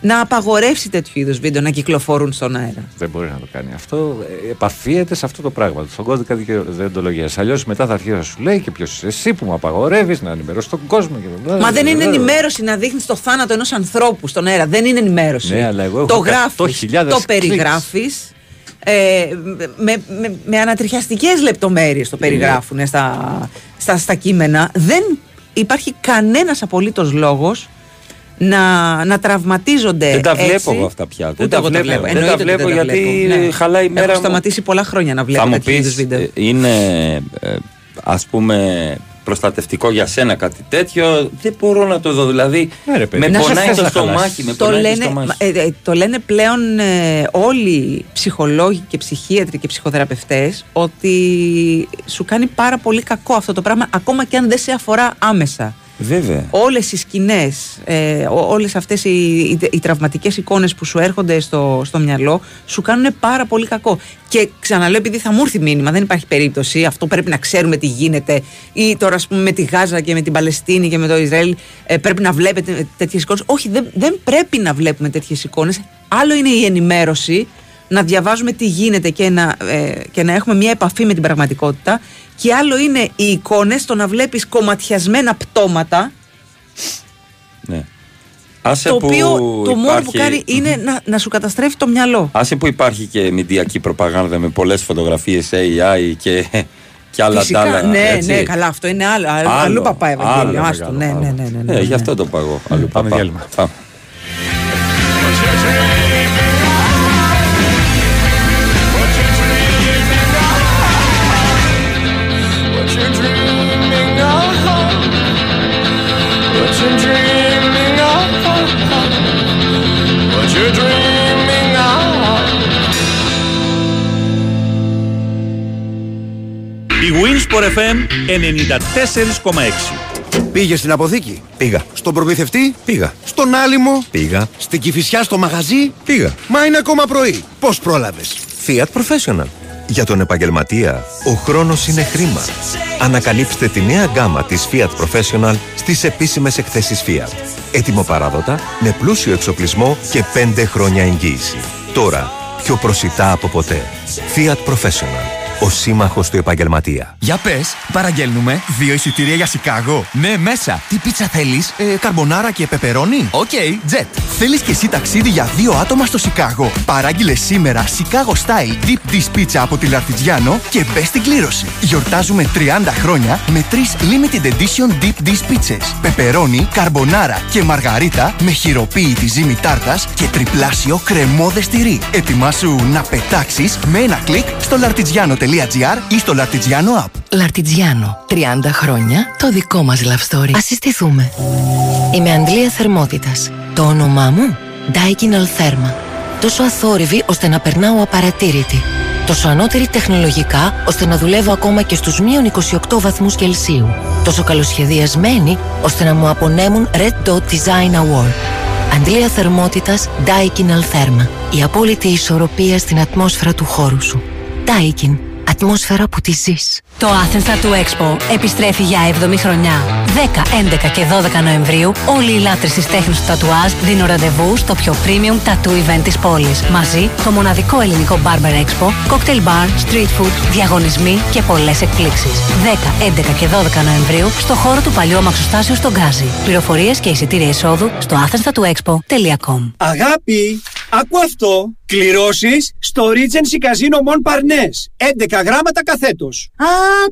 Speaker 4: να απαγορεύσει τέτοιου είδους βίντεο να κυκλοφορούν στον αέρα.
Speaker 3: Δεν μπορεί να το κάνει αυτό. Ε, Επαφίεται σε αυτό το πράγμα, στον κώδικα διοντολογία. Αλλιώς μετά θα αρχίσει να σου λέει και ποιος είσαι εσύ που μου απαγορεύεις να ενημερώσεις τον κόσμο. Και...
Speaker 4: Μα δεν είναι ενημέρωση να δείχνεις το θάνατο ενός ανθρώπου στον αέρα. Δεν είναι ενημέρωση.
Speaker 3: Ναι, αλλά εγώ έχω
Speaker 4: το γράφεις,
Speaker 3: 100.000
Speaker 4: το
Speaker 3: clicks.
Speaker 4: περιγράφεις. Ε, με, με, με ανατριχιαστικές λεπτομέρειες το περιγράφουν στα, στα, στα κείμενα δεν υπάρχει κανένας απολύτως λόγος να, να τραυματίζονται
Speaker 2: Δεν τα
Speaker 4: έτσι.
Speaker 2: βλέπω εγώ αυτά πια. Δεν
Speaker 4: Ούτε
Speaker 2: τα
Speaker 4: εγώ
Speaker 2: βλέπω. Δεν
Speaker 4: Εννοείται
Speaker 2: τα
Speaker 4: ότι
Speaker 2: βλέπω
Speaker 4: δεν τα
Speaker 2: γιατί
Speaker 4: βλέπω. Ναι.
Speaker 2: χαλάει η μέρα
Speaker 4: Έχω
Speaker 2: μου.
Speaker 4: σταματήσει πολλά χρόνια να βλέπω
Speaker 2: Θα μου
Speaker 4: τέτοιου είδους
Speaker 2: πεις,
Speaker 4: βίντεο.
Speaker 2: ε, είναι ε, ας πούμε προστατευτικό για σένα κάτι τέτοιο; Δεν μπορώ να το δω. Δηλαδή με
Speaker 4: Να σε
Speaker 2: πονάει
Speaker 4: θες
Speaker 2: το
Speaker 4: να
Speaker 2: στομάχι. Με
Speaker 4: το,
Speaker 2: πονάει το
Speaker 4: λένε,
Speaker 2: στομάχι.
Speaker 4: ε, ε, το λένε πλέον ε, όλοι οι ψυχολόγοι και ψυχίατροι και ψυχοθεραπευτές ότι σου κάνει πάρα πολύ κακό αυτό το πράγμα ακόμα και αν δεν σε αφορά άμεσα.
Speaker 2: Βέβαια.
Speaker 4: Όλες οι σκηνές, ε, ό- όλες αυτές οι, οι, οι τραυματικές εικόνες που σου έρχονται στο, στο μυαλό σου κάνουν πάρα πολύ κακό. Και ξαναλέω επειδή θα μου έρθει μήνυμα, δεν υπάρχει περίπτωση, αυτό πρέπει να ξέρουμε τι γίνεται ή τώρα ας πούμε με τη Γάζα και με την Παλαιστίνη και με το Ισραήλ ε, πρέπει να βλέπετε τέτοιες εικόνες. Όχι, δεν, δεν πρέπει να βλέπουμε τέτοιες εικόνες. Άλλο είναι η ενημέρωση, να διαβάζουμε τι γίνεται και να, ε, και να έχουμε μια επαφή με την πραγματικότητα και άλλο είναι οι εικόνες, το να βλέπεις κομματιασμένα πτώματα
Speaker 2: Ναι. Άσε
Speaker 4: το
Speaker 2: που
Speaker 4: οποίο το μόνο που
Speaker 2: υπάρχει-
Speaker 4: κάνει είναι να, να σου καταστρέφει το μυαλό.
Speaker 2: Άσε που υπάρχει και μηντιακή προπαγάνδα με πολλές φωτογραφίες AI και, και άλλα
Speaker 4: Φυσικά,
Speaker 2: τ' άλλα.
Speaker 4: ναι,
Speaker 2: έτσι.
Speaker 4: ναι, καλά, αυτό είναι άλλο. άλλο,
Speaker 2: Άλλο,
Speaker 4: αλλού παπά Ευαγγέλιο.
Speaker 2: άλλο
Speaker 4: Άστο,
Speaker 2: μεγάλο
Speaker 4: ναι, ναι, ναι, ναι, ναι,
Speaker 2: Ε,
Speaker 4: ναι.
Speaker 2: γι' αυτό το παγώ. Αλλού
Speaker 3: Πάμε
Speaker 2: παπά.
Speaker 3: διάλειμμα.
Speaker 2: Πάμε.
Speaker 19: What you dreaming of?
Speaker 12: Η Winsport FM 94,6.
Speaker 34: Πήγες στην αποθήκη; Πήγα. Στον προμηθευτή; Πήγα. Στον άλυμο; Πήγα. Στην κυφισιά στο μαγαζί; Πήγα. Μα είναι ακόμα πρωί. Πώς πρόλαβες;
Speaker 35: Fiat Professional. Για τον επαγγελματία, ο χρόνος είναι χρήμα. Ανακαλύψτε τη νέα γκάμα της Fiat Professional στις επίσημες εκθέσεις Fiat. Ετοιμοπαράδοτα, με πλούσιο εξοπλισμό και 5 χρόνια εγγύηση. Τώρα, πιο προσιτά από ποτέ. Fiat Professional. Ο σύμμαχος του επαγγελματία.
Speaker 28: Για πες, παραγγέλνουμε δύο εισιτήρια για Σικάγο. Ναι, μέσα. Τι πίτσα θέλεις,
Speaker 34: Ε, καρμπονάρα και πεπερώνι.
Speaker 28: Οκ, τζετ. Θέλεις και εσύ ταξίδι για δύο άτομα στο Σικάγο; Παράγγειλε σήμερα Chicago Style Deep Dish Pizza από τη L'Artigiano και μπες στην κλήρωση. Γιορτάζουμε 30 χρόνια με τρεις Limited Edition Deep Dish Pizzas. Πεπερώνι, καρμπονάρα και μαργαρίτα με χειροποίητη ζύμη τάρτας και τριπλάσιο κρεμώδες τυρί. Ετοιμάσου να πετάξεις με ένα κλικ στο lartigiano.gr ή στο Lartigiano app.
Speaker 29: Λαρτιτζιάνο. 30 χρόνια το δικό μας love story. Ας συστηθούμε. Είμαι Αντλία Θερμότητας. Το όνομά μου? Daikin Altherma. Τόσο αθόρυβη ώστε να περνάω απαρατήρητη. Τόσο ανώτερη τεχνολογικά ώστε να δουλεύω ακόμα και στους μείον 28 βαθμούς Κελσίου. Τόσο καλοσχεδιασμένη ώστε να μου απονέμουν Red Dot Design Award. Αντλία θερμότητας Daikin Altherma. Η απόλυτη ισορροπία στην ατμόσφαιρα του χώρου σου. Daikin. Ατμόσφαιρα που τη ζεις.
Speaker 36: Το Athens Tattoo Expo επιστρέφει για 7η χρονιά. 10, 11 και 12 Νοεμβρίου όλοι οι λάτρες της τέχνης του τατουάζ δίνουν ραντεβού στο πιο premium tattoo event της πόλης. Μαζί το μοναδικό ελληνικό Barber Expo, cocktail bar, street food, διαγωνισμοί και πολλές εκπλήξεις. 10, 11 και 12 Νοεμβρίου στο χώρο του παλιού αμαξοστάσιου στον Γκάζι. Πληροφορίες και εισιτήρια εισόδου στο athenstatoexpo.com
Speaker 37: Αγάπη, άκου αυτό. Κληρώσεις στο Regency Casino Mon Parnes. 11 γράμματα καθέτος.
Speaker 38: Α,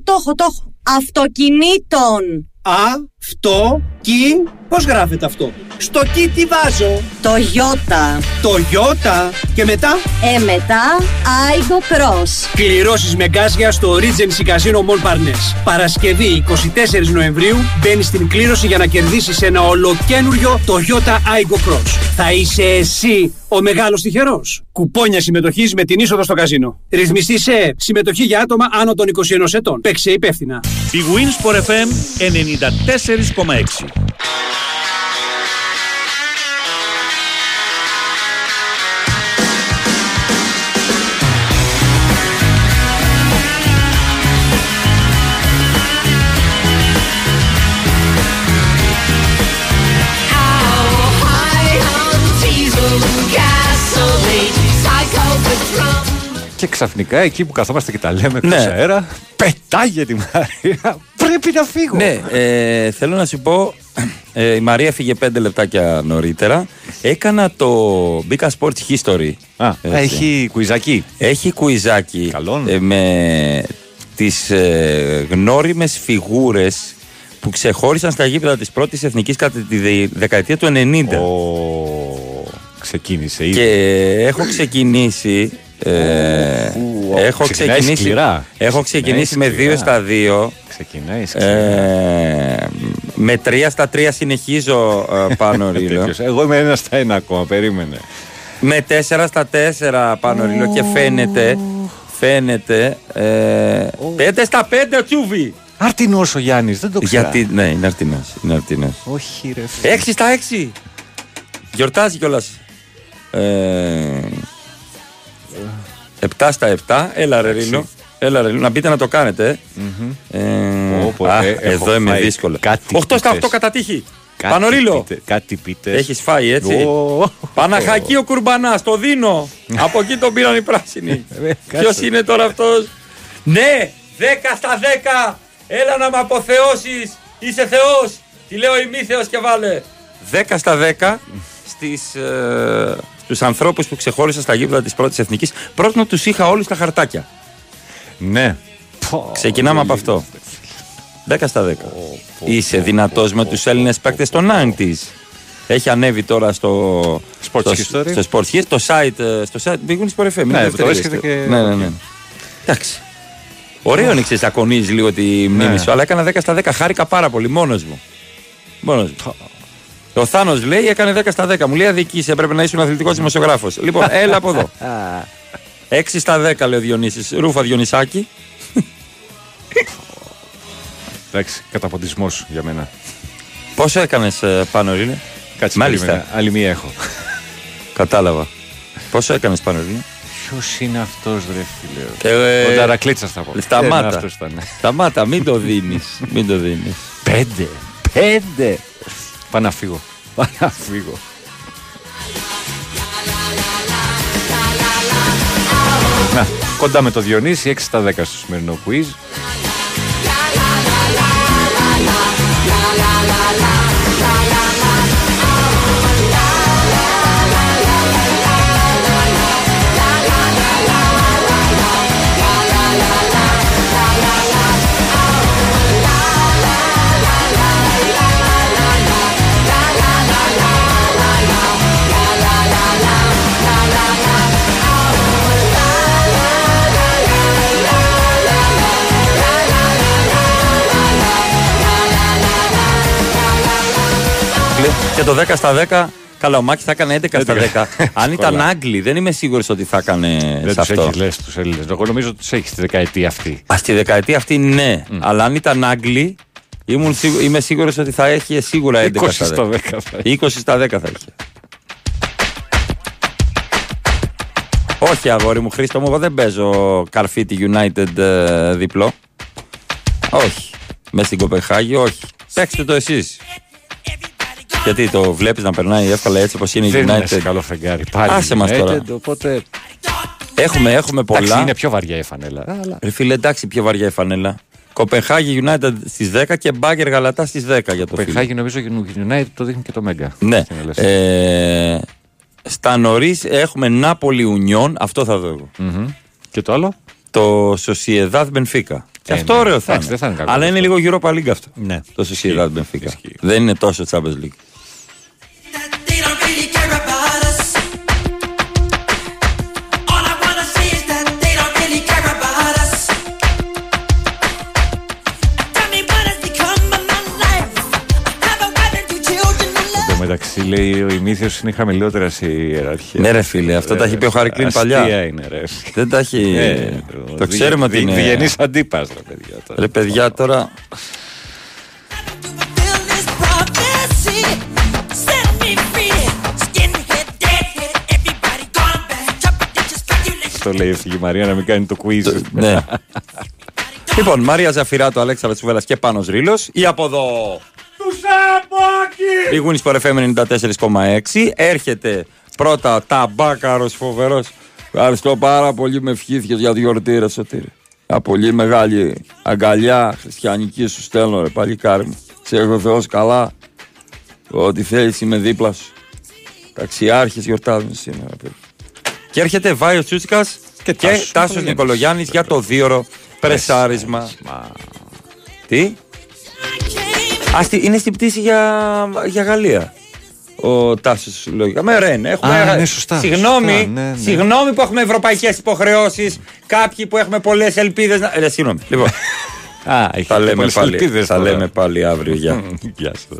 Speaker 38: το έχω, το έχω. Αυτοκινήτων.
Speaker 37: Α, αυτό, κι, πώς γράφεται αυτό; Στο κι τι βάζω;
Speaker 38: Το Ιώτα.
Speaker 37: Το Ιώτα. Και μετά;
Speaker 38: Ε, μετά, Aigo Cross.
Speaker 37: Κληρώσεις με γκάζια στο Regency Casino Mon Parnes. Παρασκευή 24 Νοεμβρίου μπαίνεις στην κλήρωση για να κερδίσεις ένα ολοκένουργιο Toyota Aigo Cross. Θα είσαι εσύ ο μεγάλος τυχερός. Κουπόνια συμμετοχής με την είσοδο στο καζίνο. Ρυθμιστή σε συμμετοχή για άτομα άνω των 21 ετών. Παίξε υπεύθυνα.
Speaker 12: Η Winsport FM Mercedes Comex.
Speaker 3: Και ξαφνικά εκεί που καθόμαστε και τα λέμε εκτός
Speaker 2: Ναι.
Speaker 3: αέρα, πετάγε τη Μαρία. Πρέπει να φύγω.
Speaker 2: Ναι, ε, θέλω να σου πω, ε, η Μαρία φύγε πέντε λεπτάκια νωρίτερα. Έκανα το Big Sports History.
Speaker 3: Α,
Speaker 2: Έτσι.
Speaker 3: έχει κουιζάκι;
Speaker 2: Έχει κουιζάκι ε, με τις ε, γνώριμες φιγούρες που ξεχώρισαν στα γήπεδα της πρώτης εθνικής κατά τη δε- δεκαετία του 90.
Speaker 3: ξεκίνησε ήδη.
Speaker 2: Και έχω ξεκινήσει... ε, έχω
Speaker 3: ξεκινάει
Speaker 2: ξεκινήσει,
Speaker 3: σκληρά.
Speaker 2: έχω ξεκινήσει με
Speaker 3: Ξεκινάει
Speaker 2: 2
Speaker 3: σκληρά.
Speaker 2: στα 2.
Speaker 3: Ξεκινάει σκληρά.
Speaker 2: Ε, με 3 στα 3 συνεχίζω ε, πάνω ρίλο.
Speaker 3: Τέτοιος. Εγώ είμαι ένας στα ένα ακόμα, περίμενε.
Speaker 2: με 4 στα 4 πάνω ρίλο και φαίνεται. Φαίνεται. Ε, 5 στα 5 ο Τσούβι.
Speaker 3: Αρτινό ο Γιάννης, δεν το ξέρω.
Speaker 2: Γιατί, ναι, είναι αρτινό. Είναι αρτινός.
Speaker 3: Όχι, ρε. φίλε.
Speaker 2: 6 στα 6. Γιορτάζει κιόλας. Ε, 7 στα 7. Έλα ρε Ρίλο. Έλα ρε Ρίλο. Να μπείτε να το κάνετε. ε. Ε,
Speaker 3: Πω, πω,
Speaker 2: α,
Speaker 3: ε, έχω
Speaker 2: εδώ είμαι
Speaker 3: φάει
Speaker 2: δύσκολο.
Speaker 3: κάτι
Speaker 2: 8 στα 8
Speaker 3: πίτες.
Speaker 2: κατά τύχη.
Speaker 3: Κάτι
Speaker 2: Πανορίλο.
Speaker 3: πίτε- Κάτι πείτε.
Speaker 2: Έχεις φάει έτσι.
Speaker 3: Ω.
Speaker 2: Παναχακί ο Κουρμπανά, το δίνω. Από εκεί τον πήραν οι πράσινοι.
Speaker 3: Ε,
Speaker 2: Ποιο
Speaker 3: κάτσε.
Speaker 2: είναι τώρα αυτός; Ναι, 10 στα 10. Έλα να με αποθεώσεις. Είσαι Θεός. Τι λέω ημίθεος και βάλε. 10 στα 10 στις, ε, στους ανθρώπους που ξεχώρισα στα γήπεδα της πρώτης εθνικής πρώτον τους είχα όλους τα χαρτάκια
Speaker 3: Ναι.
Speaker 2: ξεκινάμε από αυτό 10 στα 10 είσαι δυνατός με τους Έλληνες παίκτες των 90s έχει ανέβει τώρα στο
Speaker 3: Sports
Speaker 2: στο,
Speaker 3: History.
Speaker 2: στο Sports History, το site, ε, στο site Big Wings Sport FM. είναι
Speaker 3: Ναι,
Speaker 2: δεύτερη
Speaker 3: το βρίσκεται
Speaker 2: λίστα.
Speaker 3: και-
Speaker 2: Ναι, ναι, ναι. Εντάξει. Ωραίο είναι ξέρεις, να κονίζει λίγο τη μνήμη
Speaker 3: Ναι.
Speaker 2: σου, αλλά έκανα 10 στα 10. Χάρηκα πάρα πολύ μόνος μου. Μόνος μου. Ο Θάνος λέει έκανε 10 στα 10. Μου λέει αδική, έπρεπε να είσαι αθλητικός δημοσιογράφος. Λοιπόν, έλα από εδώ. 6 στα 10 λέει ο Διονύσης. Ρούφα Διονυσάκη.
Speaker 3: Εντάξει, καταποντισμός για μένα.
Speaker 2: Πόσο έκανες πάνω, Ρήνε;
Speaker 3: Κάτσε
Speaker 2: Μάλιστα.
Speaker 3: περίμενε. Άλλη μία έχω.
Speaker 2: Κατάλαβα. Πόσο έκανες πάνω, Ρήνε;
Speaker 3: Ποιος είναι αυτός, ρε φίλε;
Speaker 2: Ε,
Speaker 3: Ο Ταρακλίτσα θα πω.
Speaker 2: Σταμάτα.
Speaker 3: Δεν, αυτός ήταν.
Speaker 2: Σταμάτα, μην το δίνεις. μην το δίνεις.
Speaker 3: Πέντε. Πέντε. Πάω να φύγω. Πάω να φύγω. Να, κοντά με το Διονύση, 6 στα 10 στο σημερινό quiz.
Speaker 2: Και το 10 στα 10 Καλά, ο Μάκης θα έκανε 11 στα 10. Αν ήταν Άγγλοι, δεν είμαι σίγουρος ότι θα έκανε
Speaker 3: Δεν
Speaker 2: σε
Speaker 3: τους
Speaker 2: αυτό.
Speaker 3: έχεις λες τους Έλληνες. Εγώ νομίζω ότι τους έχεις στη δεκαετία αυτή.
Speaker 2: Α, στη δεκαετία αυτή ναι. Αλλά αν ήταν Άγγλοι, ήμουν σίγου- είμαι σίγουρος ότι θα έχει σίγουρα 11
Speaker 3: 20
Speaker 2: στα 10.
Speaker 3: στο 10 θα έχει.
Speaker 2: 20 στα 10 θα είχε. Όχι, αγόρι μου, Χρήστο μου, εγώ δεν παίζω Καρφίτι United ε, διπλό. Όχι. Μες στην Κοπεχάγη, όχι. Παίξτε το εσείς. Γιατί το βλέπεις να περνάει εύκολα έτσι όπως είναι η
Speaker 3: Δεν είναι σε
Speaker 2: United.
Speaker 3: καλό φεγγάρι. Πάλι
Speaker 2: Άσε μας τώρα.
Speaker 3: United, Οπότε.
Speaker 2: Έχουμε, έχουμε πολλά.
Speaker 3: Εντάξει, είναι πιο βαριά η φανέλα. Αλλά...
Speaker 2: Ρε φίλε, εντάξει, πιο βαριά η φανέλα. Κοπεχάγη United στις 10 και Μπάγκερ Γαλατά στις 10 για το φίλο.
Speaker 3: Κοπεχάγη νομίζω United το δείχνει και το Μέγκα.
Speaker 2: Ναι.
Speaker 3: Στην LSE.
Speaker 2: Ε, στα νωρίς έχουμε Νάπολη Ουνιόν, αυτό θα δω εγώ.
Speaker 3: Μμμ. Και το άλλο;
Speaker 2: Το Sociedad Benfica. Και
Speaker 3: Ε,
Speaker 2: αυτό
Speaker 3: ναι.
Speaker 2: ωραίο θα
Speaker 3: Εντάξει,
Speaker 2: είναι.
Speaker 3: δεν θα είναι κακό
Speaker 2: Αλλά είναι
Speaker 3: αυτό.
Speaker 2: λίγο Europa League αυτό.
Speaker 3: Ναι.
Speaker 2: Το Sociedad Benfica. Δεν είναι τόσο Champions League.
Speaker 3: Μεταξύ λέει ο ημίθιο είναι χαμηλότερα σε ιεραρχία.
Speaker 2: Ναι, ρε φίλε, αυτό τα έχει πει ο Χάρη Κλίν παλιά.
Speaker 3: Αστεία είναι, ρε.
Speaker 2: Δεν τα έχει.
Speaker 3: Ε,
Speaker 2: το ξέρουμε ότι είναι.
Speaker 3: Διγενή αντίπας, ρε παιδιά. τώρα.
Speaker 2: Ρε παιδιά τώρα.
Speaker 19: Prophecy, set me free. Skinhead, deadhead, everybody gone back. Chopper ditches, calculation.
Speaker 3: Αυτό λέει ευθυγή Μαρία να μην κάνει το quiz.
Speaker 2: Ναι. λοιπόν, Μαρία Ζαφυράτου, Αλέξανδρος Τσουβέλλας και Πάνος Ρήλος. Ή από εδώ.
Speaker 19: Τους Σαμπάκη!
Speaker 2: Η Winsport FM 94,6. Έρχεται πρώτα ταμπάκαρος φοβερός. Ευχαριστώ πάρα πολύ με ευχήθηκες για τη γιορτή ρε Σωτήρη. Μια πολύ μεγάλη αγκαλιά χριστιανική σου στέλνω ρε παλικάρι μου. Σε έχω Θεός καλά. Ό,τι θέλεις είμαι δίπλα σου. Ταξιάρχες γιορτάζουν σήμερα. παιδί. Και έρχεται Βάιος Τσούτσικας και, και
Speaker 3: Τάσος
Speaker 2: Τάσος
Speaker 3: Νικολογιάννης.
Speaker 2: Νικολογιάννης για το δίωρο πρεσάρισμα. Τι; Α, στη- είναι στην πτήση για, για Γαλλία. Ο Τάσος λογικά. Με ρεν. Έχουμε...
Speaker 3: Α, ναι, σωστά,
Speaker 2: Συγγνώμη,
Speaker 3: σωστά, ναι, ναι.
Speaker 2: συγγνώμη που έχουμε ευρωπαϊκές υποχρεώσεις. Κάποιοι που έχουμε πολλές ελπίδες. Να... Ε, συγγνώμη. Λοιπόν.
Speaker 3: Α,
Speaker 2: θα λέμε,
Speaker 3: πολλές
Speaker 2: πάλι,
Speaker 3: ελπίδες
Speaker 2: θα
Speaker 3: τώρα.
Speaker 2: λέμε πάλι αύριο. Γεια.
Speaker 3: Γεια σας.